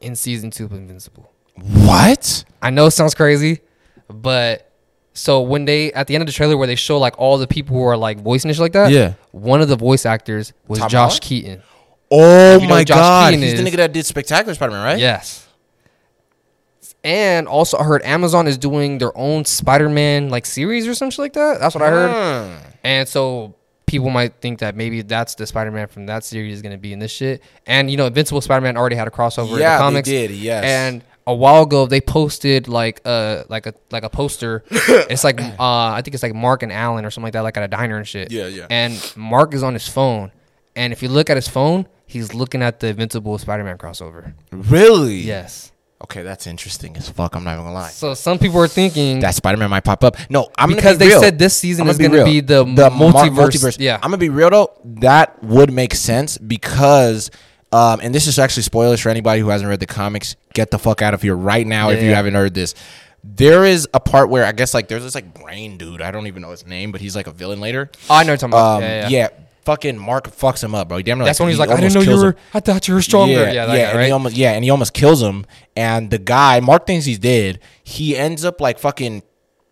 in season two of Invincible. What? I know it sounds crazy, but so when they at the end of the trailer where they show like all the people who are like voicing and shit like that, Yeah. one of the voice actors was Tom Josh Holland? Keaton. Oh my Josh god! Keaton He's the nigga that did Spectacular Spider-Man, right? Yes. And also, I heard Amazon is doing their own Spider-Man like series or something like that. That's what I heard. Hmm. And so people might think that maybe that's the Spider-Man from that series is going to be in this shit. And you know, Invincible Spider-Man already had a crossover in Yeah, the they comics. did, yes. And a while ago, they posted like a like a like a poster. it's like uh, I think it's like Mark and Alan or something like that, like at a diner and shit. Yeah, yeah. And Mark is on his phone, and if you look at his phone, he's looking at the Invincible Spider-Man crossover. Really? Yes. Okay, that's interesting as fuck. I'm not even gonna lie. So some people are thinking That Spider-Man might pop up. No, I'm gonna because be they real. said this season is going to real. be the, Mar- multiverse. Yeah, I'm gonna be real though. That would make sense because, um, and this is actually spoilers for anybody who hasn't read the comics. Get the fuck out of here right now if you Yeah. haven't heard this. There is a part where I guess like there's this like brain dude. I don't even know his name, but he's like a villain later. oh, I know what you're talking about. Um, yeah, yeah, yeah. Fucking Mark fucks him up, bro. He damn near, That's when he he's like, I didn't know you were. him. I thought you were stronger. Yeah, that guy, and right? he almost yeah, and he almost kills him. And the guy, Mark thinks he's dead. He ends up like fucking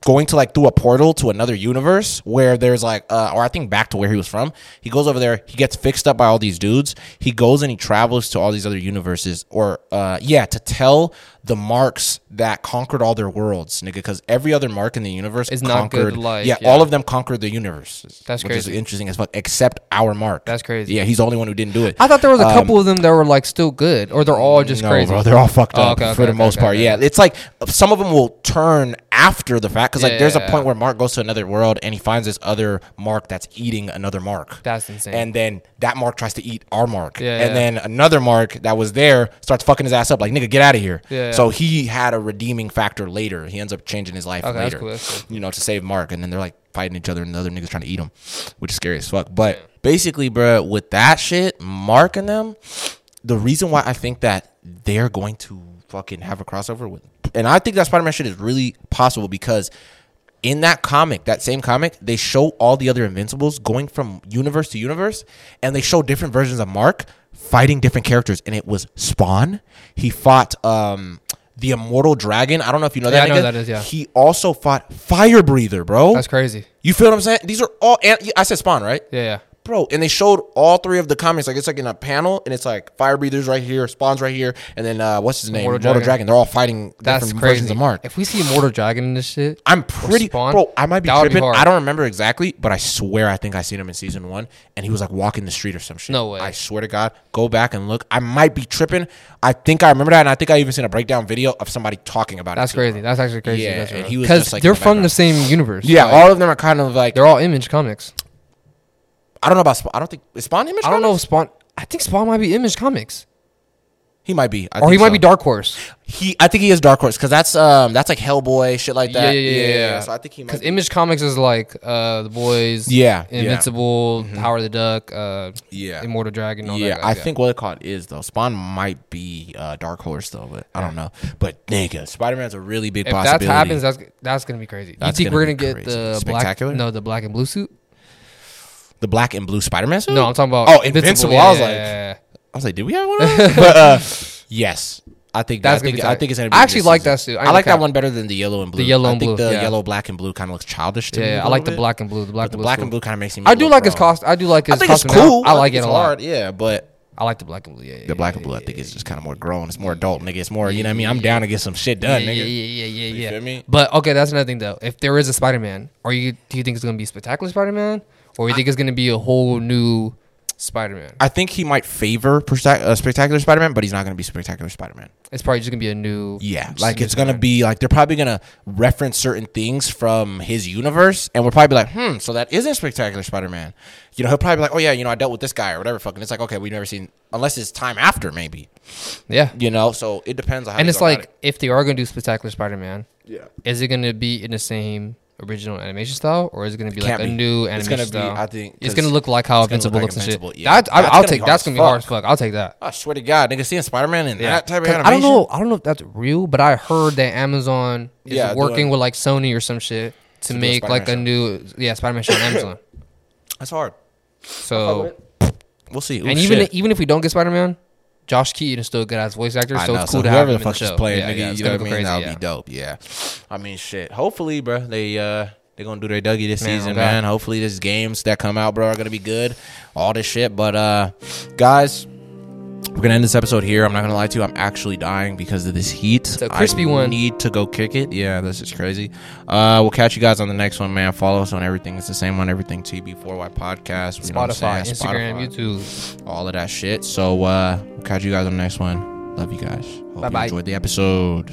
going to like through a portal to another universe where there's like uh or I think back to where he was from. He goes over there, he gets fixed up by all these dudes. He goes and he travels to all these other universes or uh yeah, to tell the marks that conquered all their worlds, nigga, because every other mark in the universe Is not good, like, yeah, yeah. all of them conquered the universe. That's crazy. which is interesting as fuck, except our mark. That's crazy. Yeah, he's the only one who didn't do it. I thought there was a Um, couple of them that were like still good, or they're all just no, crazy. bro. They're all fucked Oh, up okay, for okay, the okay, most part. Yeah, it's like some of them will turn after the fact because like Yeah, there's a point where Mark goes to another world and he finds this other Mark that's eating another Mark. That's insane. And then that Mark tries to eat our Mark. Yeah, and then another Mark that was there starts fucking his ass up. Like, nigga, get out of here. Yeah, yeah. So he had a redeeming factor later. He ends up changing his life Okay, that's later. cool, that's You know, to save Mark. And then they're like fighting each other and the other niggas trying to eat him, which is scary as fuck. But basically, bro, with that shit, Mark and them, the reason why I think that they're going to fucking have a crossover with, and I think that Spider Man shit is really possible because in that comic, that same comic, they show all the other Invincibles going from universe to universe, and they show different versions of Mark fighting different characters. And it was Spawn. He fought um the Immortal Dragon. I don't know if you know Yeah, that. I know nigga. that is, yeah. He also fought Fire Breather, bro. That's crazy. you feel what I'm saying? These are all. And I said Spawn, right? Yeah, yeah. Bro, and they showed all three of the comics. Like it's like in a panel, and it's like Fire Breathers right here, Spawns right here, and then uh, what's his name? Immortal Mortal Dragon. Dragon. They're all fighting That's different crazy. versions of Mark. If we see Mortal Dragon in this shit, I'm pretty, Spawn? bro. I might be would be tripping. I don't remember exactly, but I swear I think I seen him in season one, and he was like walking the street or some shit. No way. I swear to God, go back and look. I might be tripping. I think I remember that, and I think I even seen a breakdown video of somebody talking about that's it. too, crazy. That's actually crazy. Yeah, That's and he was because like, they're the from the same universe. Yeah, Like, all of them are kind of like. they're all Image Comics. I don't know about. Spawn. I don't think is Spawn image. I don't know Comics? if Spawn. I think Spawn might be Image Comics, He might be, I or he think might so. be Dark Horse. He, I think he is Dark Horse because that's um that's like Hellboy shit like that. yeah, yeah, yeah. yeah. So I think he might. Because Be. Image Comics is like uh the boys. Yeah, yeah. Invincible, Howard the Duck, uh, Yeah. Immortal Dragon. All Yeah, that I think what it called is though. Spawn might be uh, Dark Horse though, but I don't know. But nigga, Spider Man's a really big If that possibility. happens, that's that's gonna be crazy. That's you think gonna we're gonna get crazy. the Spectacular? black? No, the black and blue suit. The black and blue Spider Man suit. No, I'm talking about. Oh, Invincible. I was like- yeah. I was like, did we have one? Of those? but uh, yes, I think That's I think I think it's gonna be. I actually like season. that suit. I I, like that one better than the yellow and blue. The yellow I and think blue, the yeah. yellow, black, and blue kind of looks childish to me. Yeah, I like the black and blue. The black But the and blue. black is and blue kind of makes me. I do like his cost. I do like his I think it's cool. I like it a lot. Yeah, but I like the black and blue. Yeah, yeah the black and blue, I think it's just kind of more grown. It's more adult, nigga. It's more, you know what I mean? I'm down to get some shit done, nigga. yeah, yeah, yeah, yeah. You yeah. feel me? But okay, that's another thing though. If there is a Spider Man, are you do you think it's gonna be spectacular Spider Man, or you think it's gonna be a whole new Spider Man? I think he might favor Persta- uh, Spectacular Spider-Man, but he's not going to be Spectacular Spider-Man. It's probably just gonna be a new. Yeah, like new it's going to be like they're probably going to reference certain things from his universe, and we'll probably be like, hmm, so that isn't Spectacular Spider-Man. You know, he'll probably be like, oh yeah, you know, I dealt with this guy or whatever. Fucking, it's like okay, we've never seen unless it's time after maybe. Yeah, You know, so it depends on how. and they it's go about like if they are gonna do spectacular Spider Man, yeah, is it gonna be in the same original animation style, or is it gonna be like Can't a be. new It's animation gonna be, style? I think, it's gonna look like how it's gonna Invincible look looks like and shit. Yeah. That, I, That's I'll gonna be take hard that's as gonna be hard as fuck. fuck. I'll take that. I swear to God, nigga, seeing Spider-Man in that type of 'Cause animation. I don't know. I don't know if that's real, but I heard that Amazon is Yeah, working doing- with like Sony or some shit to, do a make like a Spider-Man new yeah Spider-Man show on Amazon. That's hard. So We'll see. Ooh, and even shit. even if we don't get Spider-Man, Josh Keaton is still a good as voice actor, I so know, it's cool to whoever have the him in fuck the is show. playing, yeah, nigga, yeah, you know what I mean? crazy. That would yeah. be dope. Yeah. I mean, shit. Hopefully, bro, they uh they gonna do their Dougie this Man, season, God. man. Hopefully, these games that come out, bro, are gonna be good. All this shit, but uh, guys. We're gonna end this episode here. I'm not gonna lie to you. I'm actually dying because of this heat. a crispy I one. Need to go kick it. Yeah, this is crazy. Uh, we'll catch you guys on the next one, man. Follow us on everything. It's the same on everything. TB4Y podcast. You know what I'm Spotify. Instagram, Spotify, YouTube. all of that shit. So uh, we'll catch you guys on the next one. Love you guys. Hope Bye-bye. you enjoyed the episode.